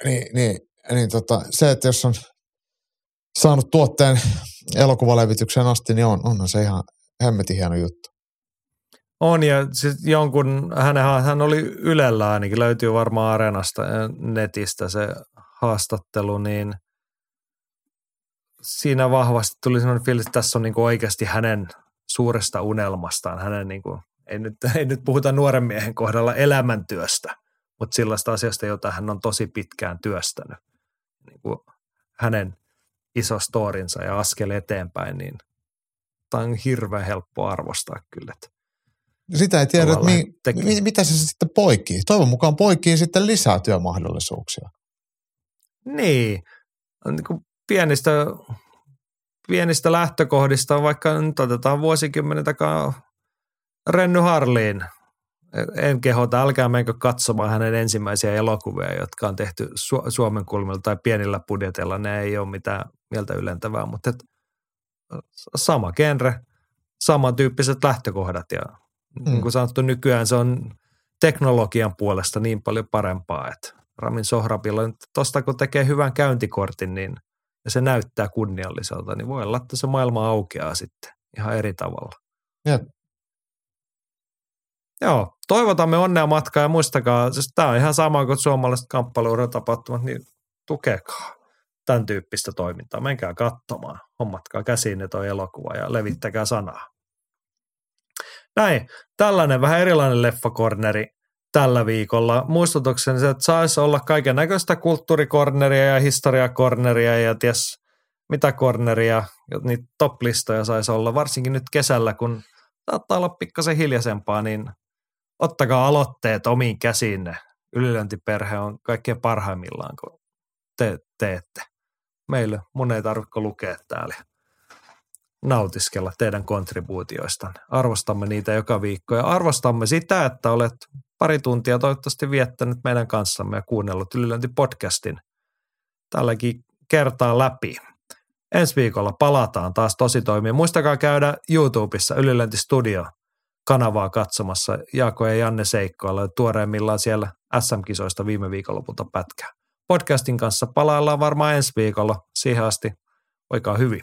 Niin, niin, niin tota, se, että jos on saanut tuotteen elokuvalevitykseen asti, niin on, onhan se ihan hemmetin hieno juttu. On ja sit jonkun, hän, hän oli Ylellä ainakin, löytyy varmaan Areenasta netistä se haastattelu, niin siinä vahvasti tuli sellainen fiilis, että tässä on niin oikeasti hänen suuresta unelmastaan, hänen niin kuin, ei, nyt, ei nyt puhuta nuoren miehen kohdalla elämäntyöstä, mutta sellaista asiasta, jota hän on tosi pitkään työstänyt. Niin kuin hänen iso storinsa ja askel eteenpäin, niin tämä on hirveän helppo arvostaa kyllä. Että Sitä ei tiedä, että mi, mi, mitä se sitten poikii. Toivon mukaan poikii sitten lisää työmahdollisuuksia. Niin, niin kuin pienistä, pienistä lähtökohdista, vaikka nyt otetaan vuosikymmenen takaa Renny Harliin. En kehota, älkää menkö katsomaan hänen ensimmäisiä elokuvia, jotka on tehty Su- Suomen kulmilla tai pienillä budjetilla. Ne ei ole mitään mieltä ylentävää, mutta et, sama genre, samantyyppiset lähtökohdat ja mm. niin kuin sanottu, nykyään se on teknologian puolesta niin paljon parempaa, että Ramin Sohrabilla, tuosta kun tekee hyvän käyntikortin, niin ja se näyttää kunnialliselta, niin voi olla, että se maailma aukeaa sitten ihan eri tavalla. Jep. Joo, toivotamme onnea matkaa ja muistakaa, siis tämä on ihan sama kuin suomalaiset kamppailuurotapahtumat, niin tukekaa tämän tyyppistä toimintaa. Menkää katsomaan, hommatkaa käsiin toi elokuva ja levittäkää sanaa. Näin, tällainen vähän erilainen leffakorneri tällä viikolla. Muistutukseni se, että saisi olla kaiken näköistä kulttuurikorneria ja historiakorneria ja ties mitä korneria, niitä top-listoja saisi olla, varsinkin nyt kesällä, kun saattaa olla pikkasen hiljaisempaa, niin ottakaa aloitteet omiin käsiinne. Ylilöntiperhe on kaikkein parhaimmillaan, kun te teette. Meillä mun ei tarvitse lukea täällä nautiskella teidän kontribuutioista. Arvostamme niitä joka viikko ja arvostamme sitä, että olet pari tuntia toivottavasti viettänyt meidän kanssamme ja kuunnellut Ylilöinti-podcastin tälläkin kertaa läpi. Ensi viikolla palataan taas tosi toimia. Muistakaa käydä YouTubessa Ylilöinti Studio kanavaa katsomassa. Jaako ja Janne seikkoilla tuoreimmillaan siellä SM-kisoista viime viikonlopulta pätkää. Podcastin kanssa palaillaan varmaan ensi viikolla. Siihen asti, voikaa hyvin.